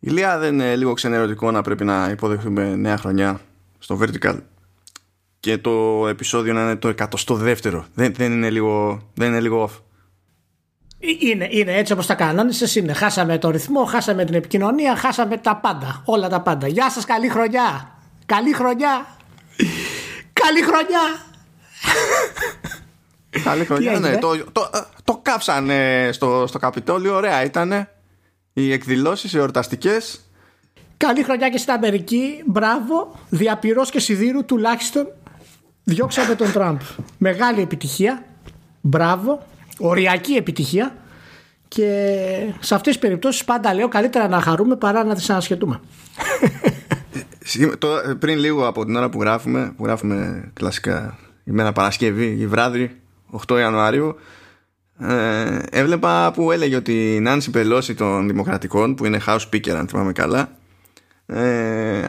Ηλία δεν είναι λίγο ξενερωτικό να πρέπει να υποδεχθούμε νέα χρονιά στο Vertical και το επεισόδιο να είναι το 102ο. Δεν, δεν, είναι, λίγο, δεν είναι λίγο off. Ε, είναι, είναι έτσι όπως τα κάνανε. είναι. Χάσαμε το ρυθμό, χάσαμε την επικοινωνία, χάσαμε τα πάντα. Όλα τα πάντα. Γεια σας, καλή χρονιά. Καλή χρονιά. καλή χρονιά. καλή χρονιά, ναι. Το, το, το, κάψανε στο, στο Καπιτόλιο. Ωραία ήτανε οι εκδηλώσεις εορταστικές Καλή χρονιά και στην Αμερική. Μπράβο. Διαπυρός και σιδήρου τουλάχιστον διώξαμε τον Τραμπ. Μεγάλη επιτυχία. Μπράβο. Οριακή επιτυχία. Και σε αυτές τις περιπτώσεις πάντα λέω καλύτερα να χαρούμε παρά να τις ανασχετούμε. πριν λίγο από την ώρα που γράφουμε, που γράφουμε κλασικά ημέρα Παρασκευή, η βράδυ, 8 Ιανουαρίου, ε, έβλεπα που έλεγε ότι η Νάνση Πελώση των Δημοκρατικών, που είναι House Speaker αν θυμάμαι καλά, ε,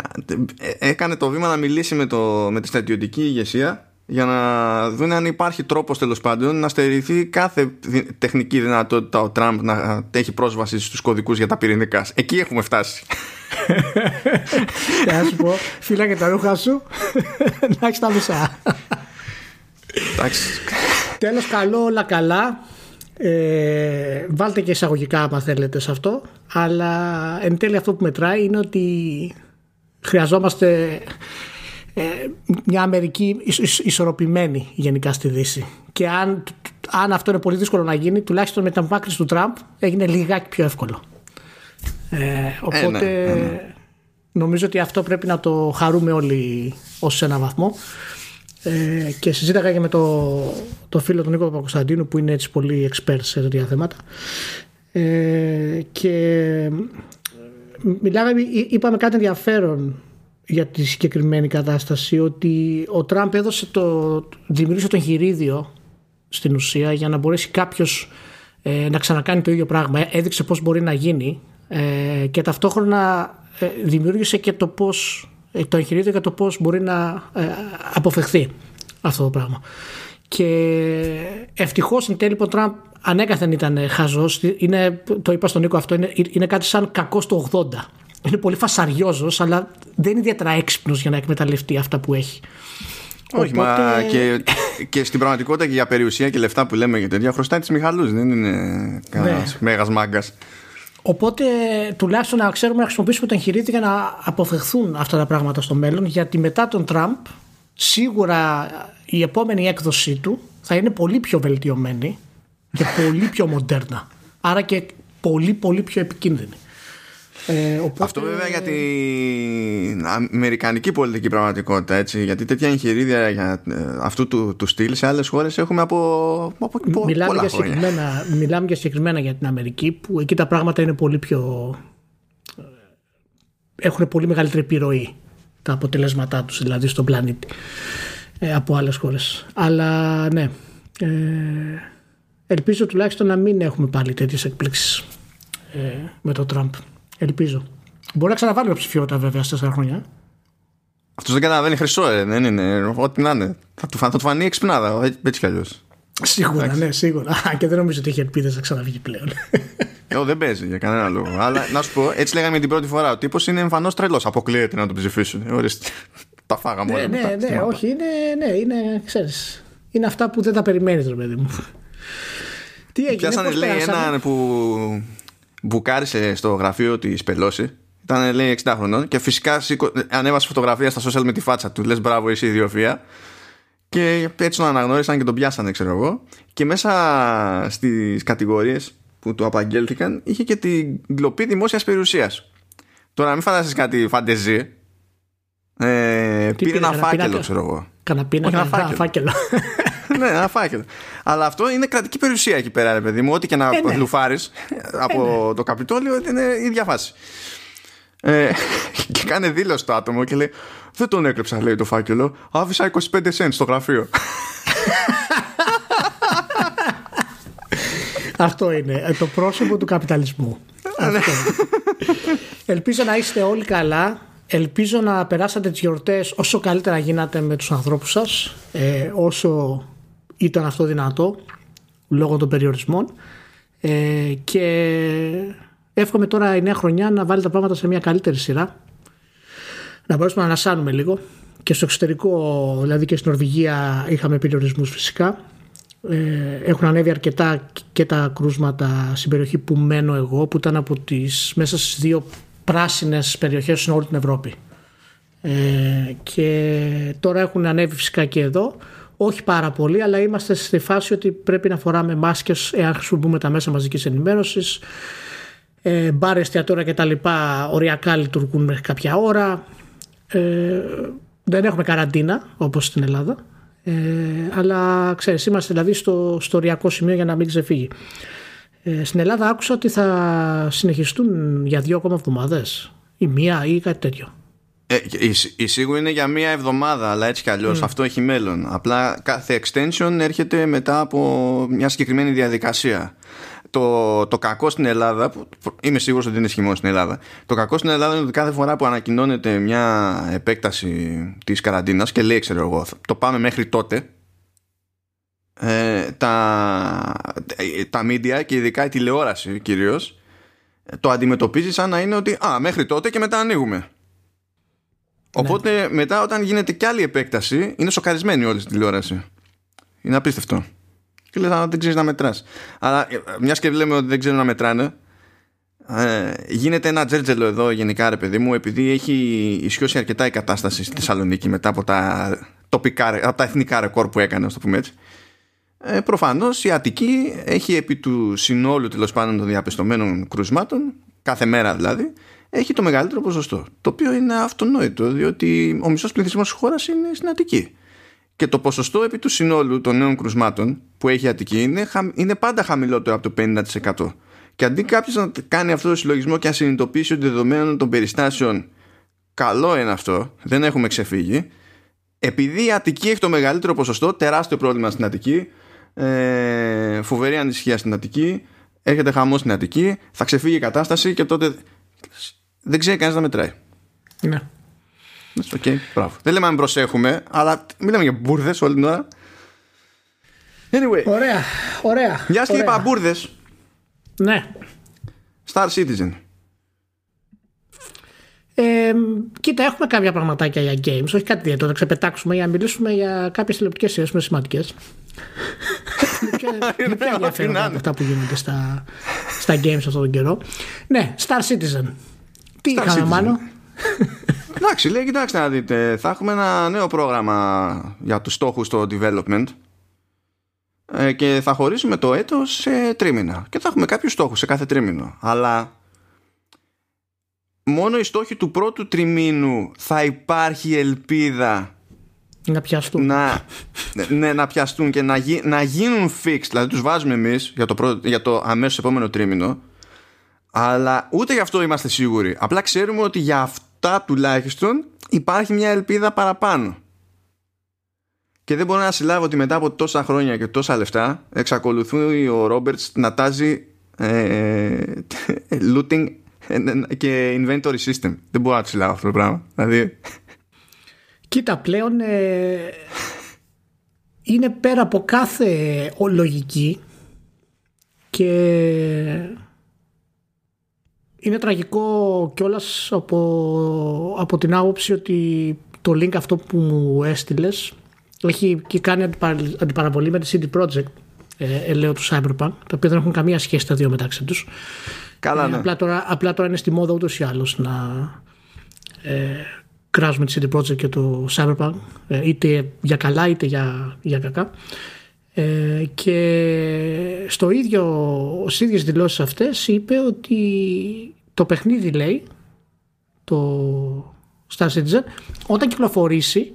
έκανε το βήμα να μιλήσει με, το, με τη στρατιωτική ηγεσία για να δουν αν υπάρχει τρόπος τέλος πάντων να στερηθεί κάθε τεχνική δυνατότητα ο Τραμπ να έχει πρόσβαση στους κωδικούς για τα πυρηνικά. Εκεί έχουμε φτάσει. Και σου πω, φύλλα και τα ρούχα σου, να έχεις τα μισά. Τέλος καλό, όλα καλά. Ε, βάλτε και εισαγωγικά άμα θέλετε σε αυτό. Αλλά εν τέλει αυτό που μετράει είναι ότι χρειαζόμαστε ε, μια Αμερική ισορροπημένη γενικά στη Δύση. Και αν, αν αυτό είναι πολύ δύσκολο να γίνει τουλάχιστον με την απομάκρυνση του Τραμπ έγινε λιγάκι πιο εύκολο. Ε, οπότε ε, ναι, ναι. νομίζω ότι αυτό πρέπει να το χαρούμε όλοι ως ένα βαθμό ε, και συζήταγα και με το, το φίλο του Νίκο Παπακοσταντίνου που είναι έτσι πολύ expert σε τέτοια θέματα. Ε, και μιλάγαμε, είπαμε κάτι ενδιαφέρον για τη συγκεκριμένη κατάσταση ότι ο Τραμπ έδωσε το, δημιούργησε το εγχειρίδιο στην ουσία για να μπορέσει κάποιος ε, να ξανακάνει το ίδιο πράγμα. Έδειξε πώς μπορεί να γίνει ε, και ταυτόχρονα ε, δημιούργησε και το πώς ε, το εγχειρίδιο για το πώς μπορεί να ε, αποφευχθεί αυτό το πράγμα. Και ευτυχώς εν τέλει ο Τραμπ ανέκαθεν ήταν χαζός. Το είπα στον Νίκο αυτό, είναι, είναι κάτι σαν κακό στο 80. Είναι πολύ φασαριόζος, αλλά δεν είναι ιδιαίτερα έξυπνος για να εκμεταλλευτεί αυτά που έχει. Όχι, Οπότε... μα και, και στην πραγματικότητα και για περιουσία και λεφτά που λέμε για τέτοια χρωστάει τη Μιχαλούς. Δεν είναι κανένας ναι. μέγα μάγκας. Οπότε τουλάχιστον να ξέρουμε να χρησιμοποιήσουμε το εγχειρίδιο για να αποφευχθούν αυτά τα πράγματα στο μέλλον γιατί μετά τον Τραμπ σίγουρα η επόμενη έκδοσή του θα είναι πολύ πιο βελτιωμένη και πολύ πιο μοντέρνα άρα και πολύ πολύ πιο επικίνδυνη. Ε, οπότε... Αυτό βέβαια για την αμερικανική πολιτική πραγματικότητα έτσι, γιατί τέτοια εγχειρίδια για ε, αυτού του, του στυλ σε άλλες χώρες έχουμε από, από μιλάμε πολλά για συγκεκριμένα, Μιλάμε για συγκεκριμένα για την Αμερική που εκεί τα πράγματα είναι πολύ πιο ε, έχουν πολύ μεγαλύτερη επιρροή τα αποτελέσματά τους δηλαδή στον πλανήτη ε, από άλλες χώρες. Αλλά ναι ε, ελπίζω τουλάχιστον να μην έχουμε πάλι τέτοιες εκπλήξεις ε, με το Τραμπ Ελπίζω. Μπορεί να ξαναβάλει ψηφιότητα βέβαια σε τέσσερα χρόνια. Αυτός δεν καταλαβαίνει χρυσό, ε, δεν είναι. Ό,τι να είναι. Θα του, θα του φανεί εξυπνάδα, ε, έτσι κι αλλιώς. Σίγουρα, Εντάξει. ναι, σίγουρα. και δεν νομίζω ότι έχει ελπίδες να ξαναβγεί πλέον. Εγώ δεν παίζει για κανένα λόγο. Αλλά να σου πω, έτσι λέγαμε την πρώτη φορά. Ο τύπος είναι εμφανώς τρελός. Αποκλείεται να τον ψηφίσουν. Ε, ορίστε. τα φάγαμε όλα. Ναι, ναι, ναι, όχι, είναι, ναι, είναι, ξέρεις, είναι αυτά που δεν τα περιμένεις, ρε παιδί μου. Τι έγινε, Πιάσανε, λέει, έναν που μπουκάρισε στο γραφείο της Πελώση. Ήταν λέει 60 χρονών και φυσικά ανέβασε φωτογραφία στα social με τη φάτσα του. Λες μπράβο, είσαι ιδιοφία. Και έτσι τον αναγνώρισαν και τον πιάσανε, ξέρω εγώ. Και μέσα στις κατηγορίες που του απαγγέλθηκαν είχε και την κλοπή δημόσιας περιουσίας. Τώρα μην φανταστείς κάτι φαντεζή. Ε, πήρε ένα φάκελο, ξέρω εγώ. Καναπίνα, ένα φάκελο. Ναι, ένα φάκελο. Αλλά αυτό είναι κρατική περιουσία εκεί πέρα, ρε παιδί μου. Ό,τι και να ε, ναι. λουφάρεις από ε, ναι. το Καπιτόλιο είναι η ίδια φάση. Ε, και κάνει δήλωση το άτομο και λέει: Δεν τον έκλεψα, λέει το φάκελο. Άφησα 25 cents στο γραφείο. Αυτό είναι ε, το πρόσωπο του καπιταλισμού. Ναι. Αυτό. Ελπίζω να είστε όλοι καλά. Ελπίζω να περάσατε τις γιορτές όσο καλύτερα γίνατε με τους ανθρώπους σας, ε, όσο ήταν αυτό δυνατό λόγω των περιορισμών ε, και εύχομαι τώρα η νέα χρονιά να βάλει τα πράγματα σε μια καλύτερη σειρά. Να μπορέσουμε να ανασάνουμε λίγο. Και στο εξωτερικό, δηλαδή και στην Νορβηγία, είχαμε περιορισμούς φυσικά. Ε, έχουν ανέβει αρκετά και τα κρούσματα στην περιοχή που μένω εγώ, που ήταν από τις μέσα στις δύο πράσινες περιοχές σε όλη την Ευρώπη. Ε, και τώρα έχουν ανέβει φυσικά και εδώ όχι πάρα πολύ αλλά είμαστε στη φάση ότι πρέπει να φοράμε μάσκες εάν χρησιμοποιούμε τα μέσα μαζικής ενημέρωσης. Ε, μπάρ, εστιατόρια και τα λοιπά οριακά λειτουργούν μέχρι κάποια ώρα. Ε, δεν έχουμε καραντίνα όπως στην Ελλάδα. Ε, αλλά ξέρεις είμαστε δηλαδή στο, στο οριακό σημείο για να μην ξεφύγει. Ε, στην Ελλάδα άκουσα ότι θα συνεχιστούν για δύο ακόμα εβδομάδες. Ή μία ή κάτι τέτοιο ε, η, η σίγουρη είναι για μία εβδομάδα, αλλά έτσι κι αλλιώς mm. αυτό έχει μέλλον. Απλά κάθε extension έρχεται μετά από μια συγκεκριμένη διαδικασία. Το, το κακό στην Ελλάδα, που είμαι σίγουρος ότι είναι σχημό στην Ελλάδα, το κακό στην Ελλάδα είναι ότι κάθε φορά που ανακοινώνεται μια επέκταση της καραντίνας και λέει, ξέρω εγώ, το πάμε μέχρι τότε, ε, τα, τα media και ειδικά η τηλεόραση κυρίως το αντιμετωπίζει σαν να είναι ότι α, μέχρι τότε και μετά ανοίγουμε. Οπότε ναι. μετά όταν γίνεται κι άλλη επέκταση είναι σοκαρισμένη όλη στην τηλεόραση. Είναι απίστευτο. Και λες, δεν ξέρεις να μετράς. Αλλά ε, μια και λέμε ότι δεν ξέρουν να μετράνε, ε, γίνεται ένα τζέρτζελο εδώ γενικά, ρε παιδί μου, επειδή έχει ισιώσει αρκετά η κατάσταση στη Θεσσαλονίκη μετά από τα, τοπικά, από τα εθνικά ρεκόρ που έκανε, ας το πούμε έτσι. Ε, Προφανώς η Αττική έχει επί του συνόλου τέλος πάντων των διαπιστωμένων κρουσμάτων, κάθε μέρα δηλαδή, έχει το μεγαλύτερο ποσοστό. Το οποίο είναι αυτονόητο, διότι ο μισός πληθυσμός της χώρας είναι στην Αττική. Και το ποσοστό επί του συνόλου των νέων κρουσμάτων που έχει η Αττική είναι, είναι πάντα χαμηλότερο από το 50%. Και αντί κάποιος να κάνει αυτό το συλλογισμό και να συνειδητοποιήσει ότι δεδομένων των περιστάσεων καλό είναι αυτό, δεν έχουμε ξεφύγει, επειδή η Αττική έχει το μεγαλύτερο ποσοστό, τεράστιο πρόβλημα στην Αττική, ε, φοβερή ανησυχία στην Αττική, έρχεται χαμός στην Αττική, θα ξεφύγει η κατάσταση και τότε δεν ξέρει κανένα να μετράει. Ναι. OK, okay, μπράβο. Δεν λέμε να μην προσέχουμε, αλλά μιλάμε για μπούρδες όλη την ώρα. Anyway. Ωραία, ωραία. Μια και είπα μπούρδες. Ναι. Star Citizen. Ε, κοίτα, έχουμε κάποια πραγματάκια για games, όχι κάτι ιδιαίτερο. Να ξεπετάξουμε για να μιλήσουμε για κάποιες τηλεοπτικές σειρές που είναι σημαντικές. Είναι πιο ενδιαφέρον από αυτά που γίνονται στα, στα games αυτόν τον καιρό. Ναι, Star Citizen. Τι είχαμε, μάλλον; Εντάξει, λέει, κοιτάξτε να δείτε. Θα έχουμε ένα νέο πρόγραμμα για τους στόχους στο development ε, και θα χωρίσουμε το έτος σε τρίμηνα. Και θα έχουμε κάποιους στόχους σε κάθε τρίμηνο. Αλλά μόνο οι στόχοι του πρώτου τριμήνου θα υπάρχει ελπίδα να πιαστούν. Να, ναι, να πιαστούν και να, γι, να γίνουν fixed. Δηλαδή τους βάζουμε εμείς για το, για το αμέσως επόμενο τρίμηνο αλλά ούτε γι' αυτό είμαστε σίγουροι. Απλά ξέρουμε ότι για αυτά τουλάχιστον υπάρχει μια ελπίδα παραπάνω. Και δεν μπορώ να συλλάβω ότι μετά από τόσα χρόνια και τόσα λεφτά εξακολουθεί ο Ρόμπερτς να τάζει ε, looting και inventory system. Δεν μπορώ να το συλλάβω αυτό το πράγμα. Δηλαδή... Κοίτα πλέον ε, είναι πέρα από κάθε λογική και είναι τραγικό κιόλας από, από την άποψη ότι το link αυτό που μου έστειλες έχει και κάνει αντιπαραβολή με τη CD Projekt ε, ελαίο του Cyberpunk, τα οποία δεν έχουν καμία σχέση τα δύο μεταξύ τους. Καλά, ε, ναι. απλά, τώρα, απλά τώρα είναι στη μόδα ούτως ή άλλως να ε, κράζουμε τη CD Projekt και το Cyberpunk, ε, είτε για καλά είτε για, για κακά. Ε, και στο ίδιο, στις ίδιες δηλώσεις αυτές είπε ότι το παιχνίδι λέει το Star Citizen όταν κυκλοφορήσει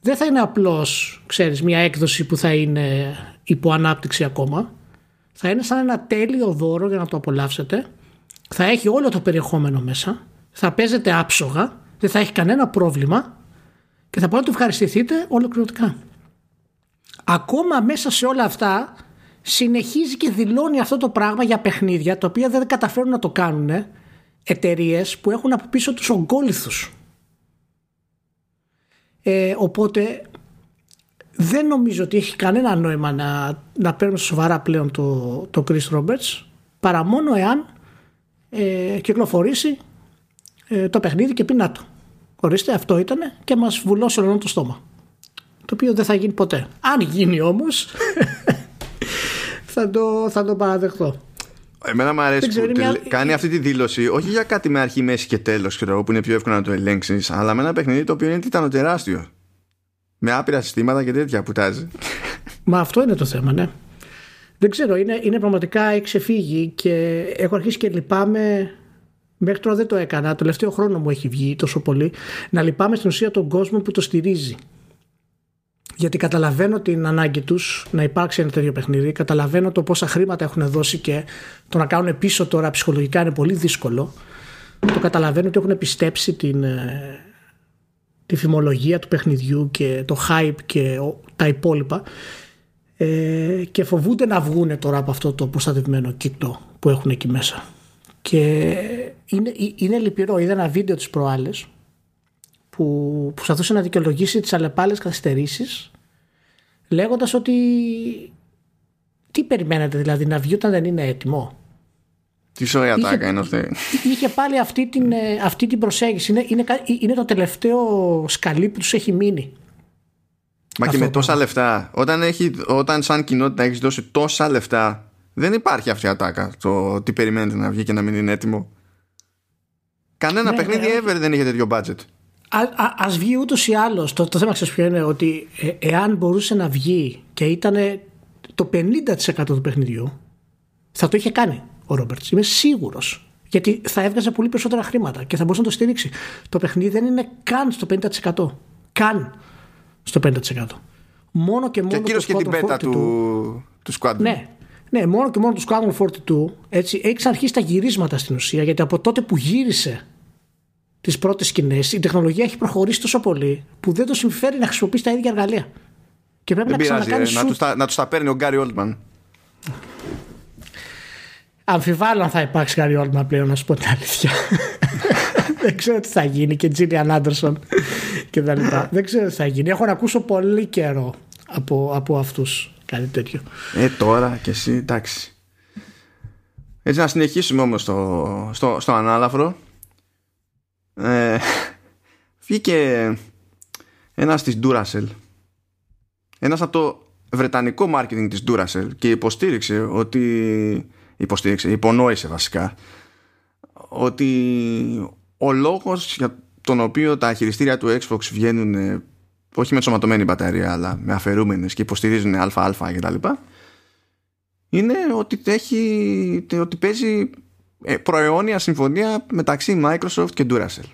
δεν θα είναι απλώς ξέρεις μια έκδοση που θα είναι υπό ανάπτυξη ακόμα. Θα είναι σαν ένα τέλειο δώρο για να το απολαύσετε. Θα έχει όλο το περιεχόμενο μέσα. Θα παίζετε άψογα. Δεν θα έχει κανένα πρόβλημα. Και θα μπορείτε να το ευχαριστηθείτε ολοκληρωτικά ακόμα μέσα σε όλα αυτά συνεχίζει και δηλώνει αυτό το πράγμα για παιχνίδια τα οποία δεν καταφέρουν να το κάνουν εταιρείες που έχουν από πίσω τους ογκόληθους. Ε, οπότε δεν νομίζω ότι έχει κανένα νόημα να, να παίρνουμε σοβαρά πλέον το, το Chris Roberts παρά μόνο εάν ε, κυκλοφορήσει ε, το παιχνίδι και πει να το. Ορίστε, αυτό ήταν και μας βουλώσει όλο το στόμα. Το οποίο δεν θα γίνει ποτέ. Αν γίνει όμως, θα το, θα το παραδεχτώ. Εμένα μου αρέσει που μια... κάνει αυτή τη δήλωση όχι για κάτι με αρχή, μέση και τέλος, που είναι πιο εύκολο να το ελέγξεις, αλλά με ένα παιχνίδι το οποίο είναι τίτανο τεράστιο. Με άπειρα συστήματα και τέτοια που τάζει. Μα αυτό είναι το θέμα, ναι. Δεν ξέρω, είναι, είναι πραγματικά εξεφύγει και έχω αρχίσει και λυπάμαι. Μέχρι τώρα δεν το έκανα. Το τελευταίο χρόνο μου έχει βγει τόσο πολύ. Να λυπάμαι στην ουσία τον κόσμο που το στηρίζει. Γιατί καταλαβαίνω την ανάγκη τους να υπάρξει ένα τέτοιο παιχνίδι. Καταλαβαίνω το πόσα χρήματα έχουν δώσει και το να κάνουν πίσω τώρα ψυχολογικά είναι πολύ δύσκολο. Το καταλαβαίνω ότι έχουν πιστέψει την, ε, τη φημολογία του παιχνιδιού και το hype και τα υπόλοιπα ε, και φοβούνται να βγουν τώρα από αυτό το προστατευμένο κύκλο που έχουν εκεί μέσα. Και είναι, είναι λυπηρό. Είδα ένα βίντεο της προάλλες που προσπαθούσε να δικαιολογήσει τις αλλεπάλες καθυστερήσεις λέγοντας ότι τι περιμένετε δηλαδή να βγει όταν δεν είναι έτοιμο; Τι ωραία τάκα είναι αυτή; Είχε πάλι αυτή την, ε, αυτή την προσέγγιση. Είναι, είναι, είναι το τελευταίο σκαλί που τους έχει μείνει. Μα και με τόσα λεφτά. Όταν, έχει, όταν σαν κοινότητα έχεις δώσει τόσα λεφτά, δεν υπάρχει αυτή η ατάκα. Το τι περιμένετε να βγει και να μην είναι έτοιμο. Κανένα ναι, παιχνίδι ναι, ever δεν είχε τέτοιο budget. Α βγει ούτως ή άλλως. Το, το θέμα ξέρεις ποιο είναι ότι ε, εάν μπορούσε να βγει και ήταν το 50% του παιχνιδιού, θα το είχε κάνει ο Ρόμπερτς. Είμαι σίγουρος. Γιατί θα έβγαζε πολύ περισσότερα χρήματα και θα μπορούσε να το στηρίξει. Το παιχνίδι δεν είναι καν στο 50%. Καν στο 50%. Μόνο και μόνο. Και κύριο και την πέτα του, του Squadron. Ναι, ναι, μόνο και μόνο του Squadron 42 έτσι, έχει αρχίσει τα γυρίσματα στην ουσία γιατί από τότε που γύρισε τις πρώτες σκηνές η τεχνολογία έχει προχωρήσει τόσο πολύ που δεν το συμφέρει να χρησιμοποιήσει τα ίδια εργαλεία. Και πρέπει δεν να ξανακάνει. να, τους τα, να τους τα παίρνει ο Γκάρι Όλτμαν. Αμφιβάλλω αν θα υπάρξει Γκάρι Όλτμαν πλέον, να σου πω την αλήθεια. δεν ξέρω τι θα γίνει και Τζίλιαν Άντερσον και τα λοιπά. δεν ξέρω τι θα γίνει. Έχω να ακούσω πολύ καιρό από, από αυτούς κάτι τέτοιο. Ε, τώρα και εσύ, εντάξει. Έτσι να συνεχίσουμε όμως στο, στο, στο ανάλαφρο. Ε, βγήκε ένας της Duracell. Ένας από το βρετανικό marketing της Duracell και υποστήριξε ότι υποστήριξε, υπονόησε βασικά ότι ο λόγος για τον οποίο τα χειριστήρια του Xbox βγαίνουν ε, όχι με σωματωμένη μπαταρία αλλά με αφαιρούμενες και υποστηρίζουν ΑΑ και τα λοιπά είναι ότι, έχει, ότι παίζει ε, προαιώνια συμφωνία μεταξύ Microsoft και Duracell.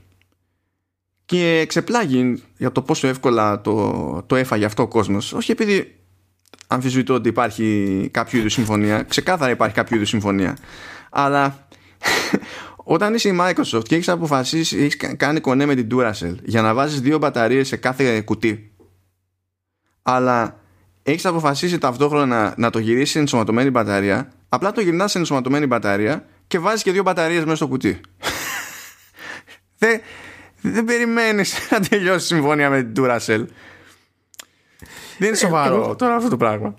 Και ξεπλάγει για το πόσο εύκολα το, το έφαγε αυτό ο κόσμος. Όχι επειδή αμφισβητώ ότι υπάρχει κάποιο είδους συμφωνία. Ξεκάθαρα υπάρχει κάποιο είδους συμφωνία. Αλλά όταν είσαι η Microsoft και έχεις αποφασίσει, έχεις κάνει κονέ με την Duracell για να βάζεις δύο μπαταρίες σε κάθε κουτί, αλλά έχεις αποφασίσει ταυτόχρονα να, να το γυρίσεις σε ενσωματωμένη μπαταρία, απλά το γυρνάς σε ενσωματωμένη μπαταρία και βάζεις και δύο μπαταρίες μέσα στο κουτί. δεν, δεν περιμένεις να τελειώσει η συμφωνία με την Duracell. Δεν είναι ε, σοβαρό τώρα αυτό το πράγμα.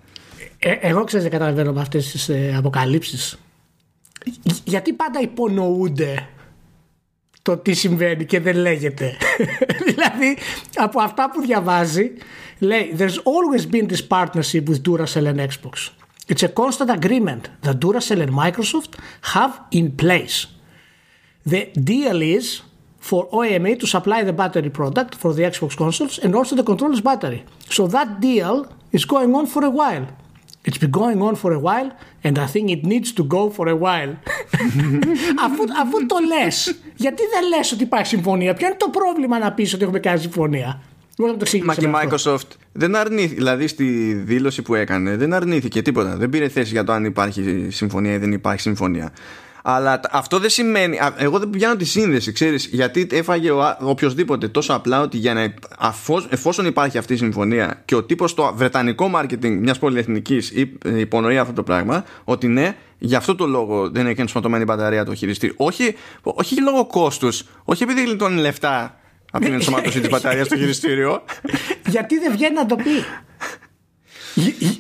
Ε, εγώ ξέρω δεν καταλαβαίνω με αυτές τις ε, αποκαλύψεις γιατί πάντα υπονοούνται το τι συμβαίνει και δεν λέγεται. δηλαδή από αυτά που διαβάζει λέει There's always been this partnership with Duracell and Xbox. It's a constant agreement that Duracell and Microsoft have in place. The deal is for OMA to supply the battery product for the Xbox consoles and also the controller's battery. So that deal is going on for a while. It's been going on for a while and I think it needs to go for a while. αφού, αφού το λε, γιατί δεν λε ότι υπάρχει συμφωνία, Ποιο είναι το πρόβλημα να πει ότι έχουμε κάνει συμφωνία. Μα και η Microsoft δεν αρνήθηκε, δηλαδή στη δήλωση που έκανε, δεν αρνήθηκε τίποτα. Δεν πήρε θέση για το αν υπάρχει συμφωνία ή δεν υπάρχει συμφωνία. Αλλά αυτό δεν σημαίνει. Εγώ δεν πιάνω τη σύνδεση, ξέρεις, γιατί έφαγε ο, οποιοδήποτε τόσο απλά ότι για να, εφόσον υπάρχει αυτή η συμφωνία και ο τύπος στο βρετανικό marketing μιας πολυεθνικής υπονοεί αυτό το πράγμα, ότι ναι, γι' αυτό το λόγο δεν έχει ενσωματωμένη μπαταρία το χειριστήριο. Όχι, όχι λόγω κόστους, όχι επειδή γλιτώνει λεφτά από την ενσωμάτωση της μπαταρίας στο χειριστήριο. Γιατί δεν βγαίνει να το πει;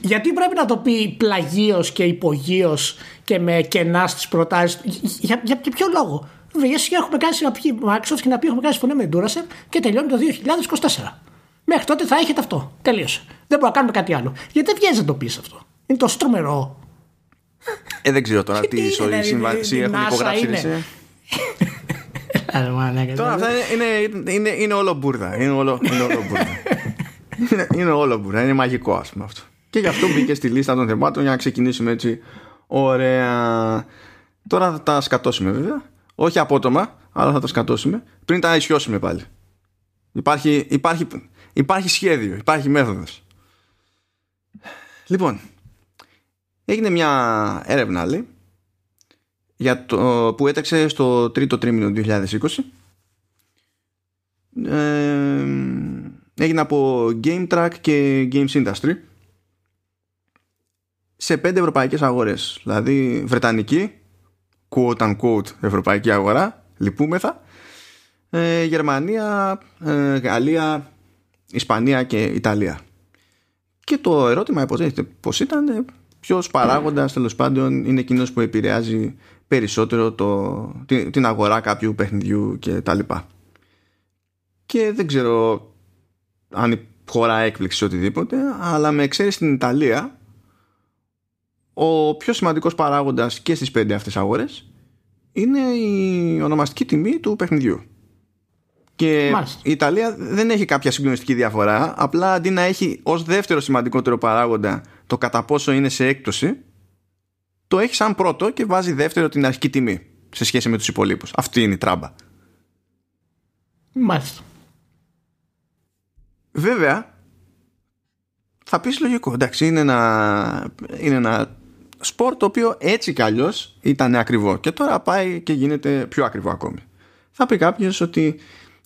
Γιατί πρέπει να το πει πλαγίως και υπογείως και με κενά στις προτάσεις. Για, για, για ποιο λόγο; Βέβαια, έχουμε κάνει συναπή Microsoft και να πει έχουμε κάνει συμφωνία με Duracell και τελειώνει το 2024. Μέχρι τότε θα έχετε αυτό. Τελείωσε. Δεν μπορούμε να κάνουμε κάτι άλλο. Γιατί δεν βγαίνει να το πεις αυτό; Είναι τόσο τρομερό. Ε, δεν ξέρω τώρα τι ζωή συμβασί έχουν υπογράψει. Τώρα αυτά είναι, είναι, είναι όλο μπουρδα. Είναι όλο, είναι όλο μπουρδα. είναι, είναι όλο μπουρδα. Είναι μαγικό, ας πούμε αυτό. Και γι' αυτό μπήκε στη λίστα των θεμάτων για να ξεκινήσουμε έτσι. Ωραία. Τώρα θα τα σκατώσουμε βέβαια. Όχι απότομα, αλλά θα τα σκατώσουμε. Πριν τα ισιώσουμε πάλι. Υπάρχει, υπάρχει, υπάρχει σχέδιο, υπάρχει μέθοδος. Λοιπόν, έγινε μια έρευνα άλλη για το, που έταξε στο τρίτο τρίμηνο 2020 ε, έγινε από Game Track και Games Industry. Σε πέντε ευρωπαϊκές αγορές. Δηλαδή Βρετανική quote unquote ευρωπαϊκή αγορά. Λυπούμεθα. Ε, Γερμανία, ε, Γαλλία Ισπανία και Ιταλία. Και το ερώτημα υποτίθεται πως ήταν ε, ποιος παράγοντας τέλος πάντων είναι εκείνος που επηρεάζει περισσότερο το, την, αγορά κάποιου παιχνιδιού και τα λοιπά. Και δεν ξέρω αν χώρα έκπληξη οτιδήποτε, αλλά με εξαίρεση στην Ιταλία, ο πιο σημαντικός παράγοντας και στις πέντε αυτές αγορές είναι η ονομαστική τιμή του παιχνιδιού. Και η Ιταλία δεν έχει κάποια συγκλονιστική διαφορά, απλά αντί να έχει ως δεύτερο σημαντικότερο παράγοντα το κατά πόσο είναι σε έκπτωση, το έχει σαν πρώτο και βάζει δεύτερο την αρχική τιμή σε σχέση με τους υπολείπους. Αυτή είναι η τράμπα. Μάλιστα. Βέβαια, θα πεις λογικό. Εντάξει, είναι ένα, είναι ένα σπορ το οποίο έτσι κι αλλιώς ήταν ακριβό και τώρα πάει και γίνεται πιο ακριβό ακόμη. Θα πει κάποιος ότι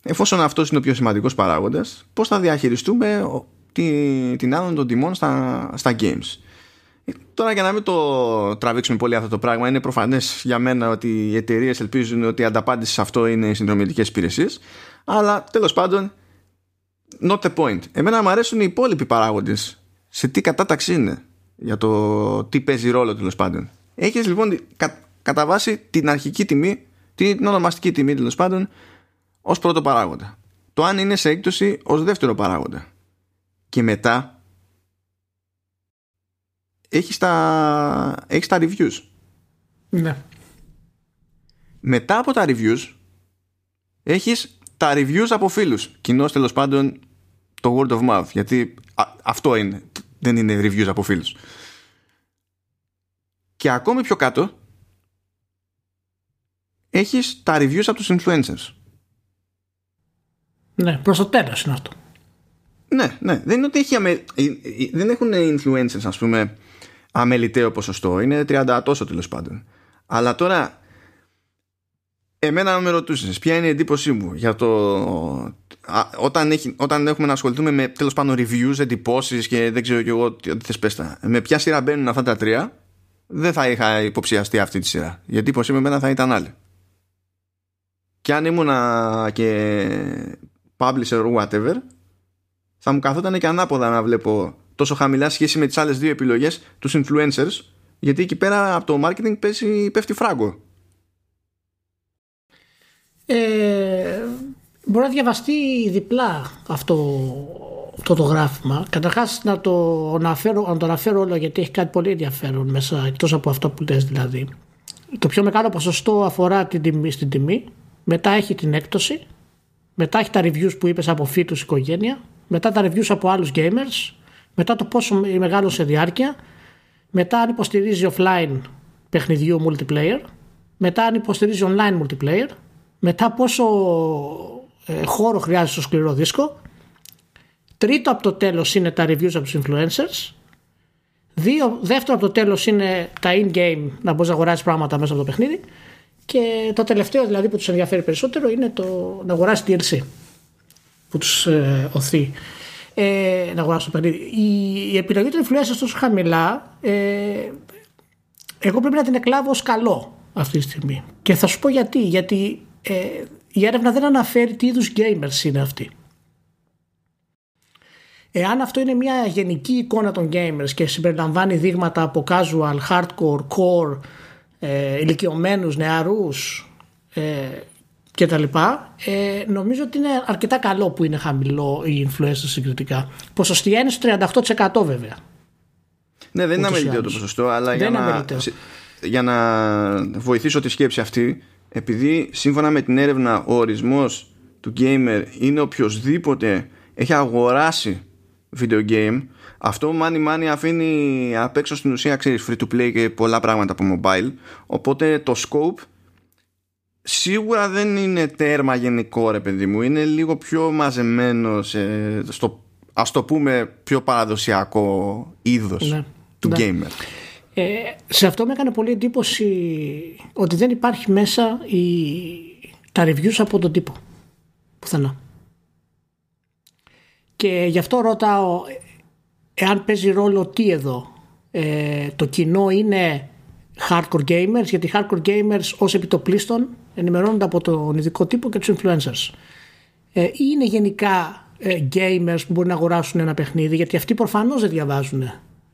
εφόσον αυτός είναι ο πιο σημαντικός παράγοντας, πώς θα διαχειριστούμε την άδεια των τιμών στα, στα games. Τώρα για να μην το τραβήξουμε πολύ αυτό το πράγμα, είναι προφανές για μένα ότι οι εταιρείες ελπίζουν ότι η ανταπάντηση σε αυτό είναι οι συνδρομητικές υπηρεσίες. Αλλά τέλος πάντων, not the point. Εμένα μου αρέσουν οι υπόλοιποι παράγοντες σε τι κατάταξη είναι για το τι παίζει ρόλο τέλος πάντων. Έχεις λοιπόν κα, κατά βάση την αρχική τιμή, την ονομαστική τιμή τέλος πάντων, ως πρώτο παράγοντα. Το αν είναι σε έκπτωση ως δεύτερο παράγοντα. Και μετά έχεις τα, έχεις τα reviews. Ναι. Μετά από τα reviews έχεις τα reviews από φίλους. Κοινώς τέλος πάντων το word of mouth. Γιατί αυτό είναι. Δεν είναι reviews από φίλους. Και ακόμη πιο κάτω έχεις τα reviews από τους influencers. Ναι, προς το τέλος είναι αυτό. Ναι, ναι. Δεν είναι ότι έχει αμε... Ε, ε, δεν έχουν influencers, ας πούμε, αμεληταίο ποσοστό. Είναι 30 τόσο τέλος πάντων. Αλλά τώρα, εμένα να με ρωτούσες, ποια είναι η εντύπωσή μου για το. όταν, έχει, όταν έχουμε να ασχοληθούμε με τέλος πάντων reviews, εντυπώσεις και δεν ξέρω κι εγώ τι θες πέστα. Με ποια σειρά μπαίνουν αυτά τα τρία, δεν θα είχα υποψιαστεί αυτή τη σειρά. Η εντύπωσή μου εμένα θα ήταν άλλη. Και αν ήμουν και publisher or whatever, θα μου καθόταν και ανάποδα να βλέπω τόσο χαμηλά σχέση με τις άλλες δύο επιλογές τους influencers γιατί εκεί πέρα από το marketing πέσει, πέφτει φράγκο. Ε, μπορεί να διαβαστεί διπλά αυτό, αυτό το γράφημα. Καταρχάς να το αναφέρω, να το αναφέρω όλο γιατί έχει κάτι πολύ ενδιαφέρον μέσα εκτός από αυτό που λες δηλαδή. Το πιο μεγάλο ποσοστό αφορά την τιμή, στην τιμή. Μετά έχει την έκπτωση. Μετά έχει τα reviews που είπες από φύτους οικογένεια μετά τα reviews από άλλους gamers. Μετά το πόσο μεγάλο σε διάρκεια, μετά αν υποστηρίζει offline παιχνιδιού multiplayer, μετά αν υποστηρίζει online multiplayer, μετά πόσο ε, χώρο χρειάζεται στο σκληρό δίσκο, τρίτο από το τέλος είναι τα reviews από τους influencers, Δύο, δεύτερο από το τέλος είναι τα in-game, να μπορείς να αγοράσεις πράγματα μέσα από το παιχνίδι. Και το τελευταίο δηλαδή που τους ενδιαφέρει περισσότερο είναι το να αγοράσεις DLC που τους ε, οθεί ε, να αγοράσω το παιχνίδι. Η, η επιλογή του influencer τόσο χαμηλά, ε, εγώ πρέπει να την εκλάβω ως καλό αυτή τη στιγμή. Και θα σου πω γιατί. Γιατί ε, η έρευνα δεν αναφέρει τι είδους gamers είναι αυτοί. Εάν αυτό είναι μια γενική εικόνα των gamers και συμπεριλαμβάνει δείγματα από casual, hardcore, core, ε, ηλικιωμένους, νεαρούς ε, και τα λοιπά, ε, νομίζω ότι είναι αρκετά καλό που είναι χαμηλό η influencer συγκριτικά. Ποσοστία είναι στο 38% βέβαια. Ναι, δεν είναι αμεληταίο το ποσοστό, αλλά για να, για να βοηθήσω τη σκέψη αυτή, επειδή σύμφωνα με την έρευνα ο ορισμός του gamer είναι οποιοδήποτε έχει αγοράσει video game αυτό money money αφήνει απ' έξω στην ουσία ξέρεις free to play και πολλά πράγματα από mobile οπότε το scope σίγουρα δεν είναι τέρμα γενικό ρε παιδί μου είναι λίγο πιο μαζεμένο σε, στο ας το πούμε πιο παραδοσιακό είδος ναι, του ναι. gamer ε, σε αυτό με έκανε πολύ εντύπωση ότι δεν υπάρχει μέσα η, τα reviews από τον τύπο πουθενά και γι' αυτό ρωτάω εάν παίζει ρόλο τι εδώ. Ε, το κοινό είναι hardcore gamers, γιατί hardcore gamers ως επιτοπλίστων ενημερώνονται από τον ειδικό τύπο και τους influencers. Ε, είναι γενικά ε, gamers που μπορεί να αγοράσουν ένα παιχνίδι, γιατί αυτοί προφανώς δεν διαβάζουν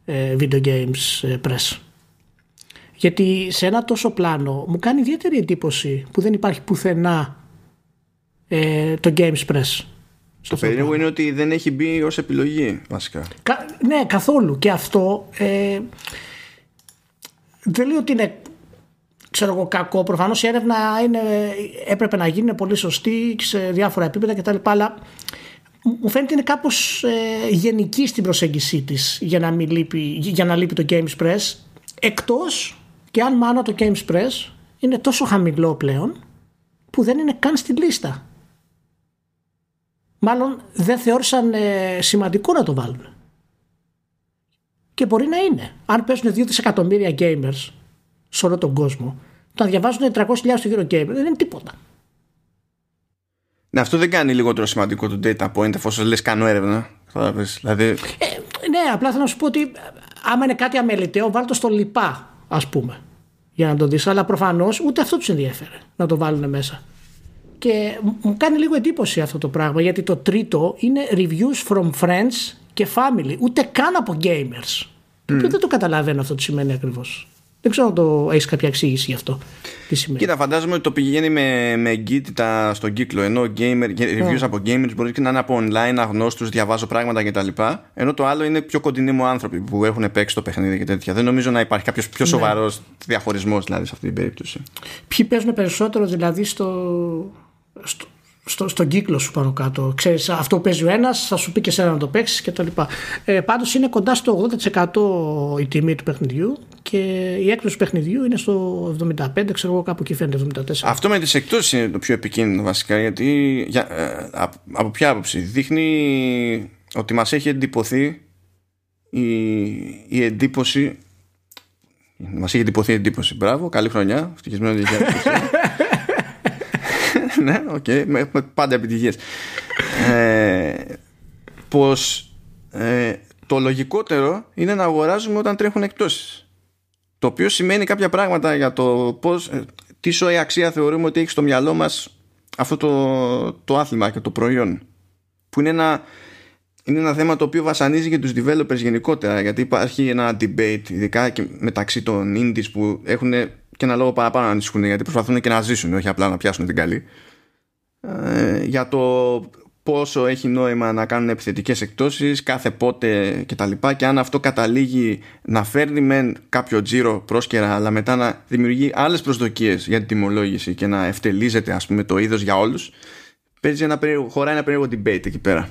ε, video games ε, press. Γιατί σε ένα τόσο πλάνο μου κάνει ιδιαίτερη εντύπωση που δεν υπάρχει πουθενά το Games Press. Το περίεργο είναι ότι δεν έχει μπει ως επιλογή βασικά. ναι, καθόλου. Και αυτό ε, δεν λέω ότι είναι ξέρω εγώ, κακό. Προφανώς η έρευνα είναι, έπρεπε να γίνει πολύ σωστή σε διάφορα επίπεδα κτλ. Αλλά μου φαίνεται είναι κάπως ε, γενική στην προσέγγιση της για, να λείπει, για να λείπει το Games Press. Εκτός και αν μάνα το Games Press είναι τόσο χαμηλό πλέον που δεν είναι καν στη λίστα μάλλον δεν θεώρησαν ε, σημαντικό να το βάλουν. Και μπορεί να είναι. Αν πέσουν 2 δισεκατομμύρια gamers σε όλο τον κόσμο, το να διαβάζουν 300.000 στο γύρο gamer δεν είναι τίποτα. Ναι, αυτό δεν κάνει λιγότερο σημαντικό το data point εφόσον λες κάνω έρευνα. Δηλαδή... Ε, ναι, απλά θέλω να σου πω ότι άμα είναι κάτι αμεληταίο, βάλ το στο λοιπά, ας πούμε, για να το δεις. Αλλά προφανώς ούτε αυτό τους ενδιαφέρε να το βάλουν μέσα. Και μου κάνει λίγο εντύπωση αυτό το πράγμα γιατί το τρίτο είναι reviews from friends και family, ούτε καν από gamers. Mm. δεν το καταλαβαίνω αυτό τι σημαίνει ακριβώς. Δεν ξέρω αν το έχεις κάποια εξήγηση γι' αυτό. Τι σημαίνει. Κοίτα, φαντάζομαι ότι το πηγαίνει με, με εγκύτητα στον κύκλο. Ενώ gamer, reviews από gamers μπορείς και να είναι από online, αγνώστους, διαβάζω πράγματα κτλ. Ενώ το άλλο είναι πιο κοντινοί μου άνθρωποι που έχουν παίξει το παιχνίδι και τέτοια. Δεν νομίζω να υπάρχει κάποιος πιο σοβαρός ναι. διαχωρισμός δηλαδή σε αυτή την περίπτωση. Ποιοι παίζουν περισσότερο δηλαδή στο, στο, στο, στον κύκλο σου πάνω κάτω. Ξέρεις, αυτό που παίζει ο ένας, θα σου πει και εσένα να το παίξεις κτλ. Ε, Πάντως είναι κοντά στο 80% η τιμή του παιχνιδιού και η έκπτωση του παιχνιδιού είναι στο 75%, ξέρω εγώ κάπου εκεί φαίνεται 74%. Αυτό με τις εκπτώσεις είναι το πιο επικίνδυνο βασικά γιατί για, ε, από ποια άποψη; Δείχνει ότι μας έχει εντυπωθεί η, η εντύπωση. Μας έχει εντυπωθεί η εντύπωση. Μπράβο, καλή χρονιά. Ευτυχισμένο 2020. ναι, OK, okay, με, πάντα επιτυχίες. Ε, πως ε, το λογικότερο είναι να αγοράζουμε όταν τρέχουν εκτόσεις. Το οποίο σημαίνει κάποια πράγματα για το πώς, ε, τι σοή αξία θεωρούμε ότι έχει στο μυαλό μας αυτό το, το άθλημα και το προϊόν. Που είναι ένα, είναι ένα θέμα το οποίο βασανίζει και τους developers γενικότερα γιατί υπάρχει ένα debate ειδικά και μεταξύ των indies που έχουν και ένα λόγο παραπάνω να ανησυχούν γιατί προσπαθούν και να ζήσουν όχι απλά να πιάσουν την καλή. Ε, για το πόσο έχει νόημα να κάνουν επιθετικές εκτόσεις κάθε πότε και τα λοιπά και αν αυτό καταλήγει να φέρνει με κάποιο τζίρο πρόσκαιρα αλλά μετά να δημιουργεί άλλες προσδοκίες για την τιμολόγηση και να ευτελίζεται ας πούμε το είδος για όλους παίζει ένα περίεργο, χωράει ένα περίεργο debate εκεί πέρα.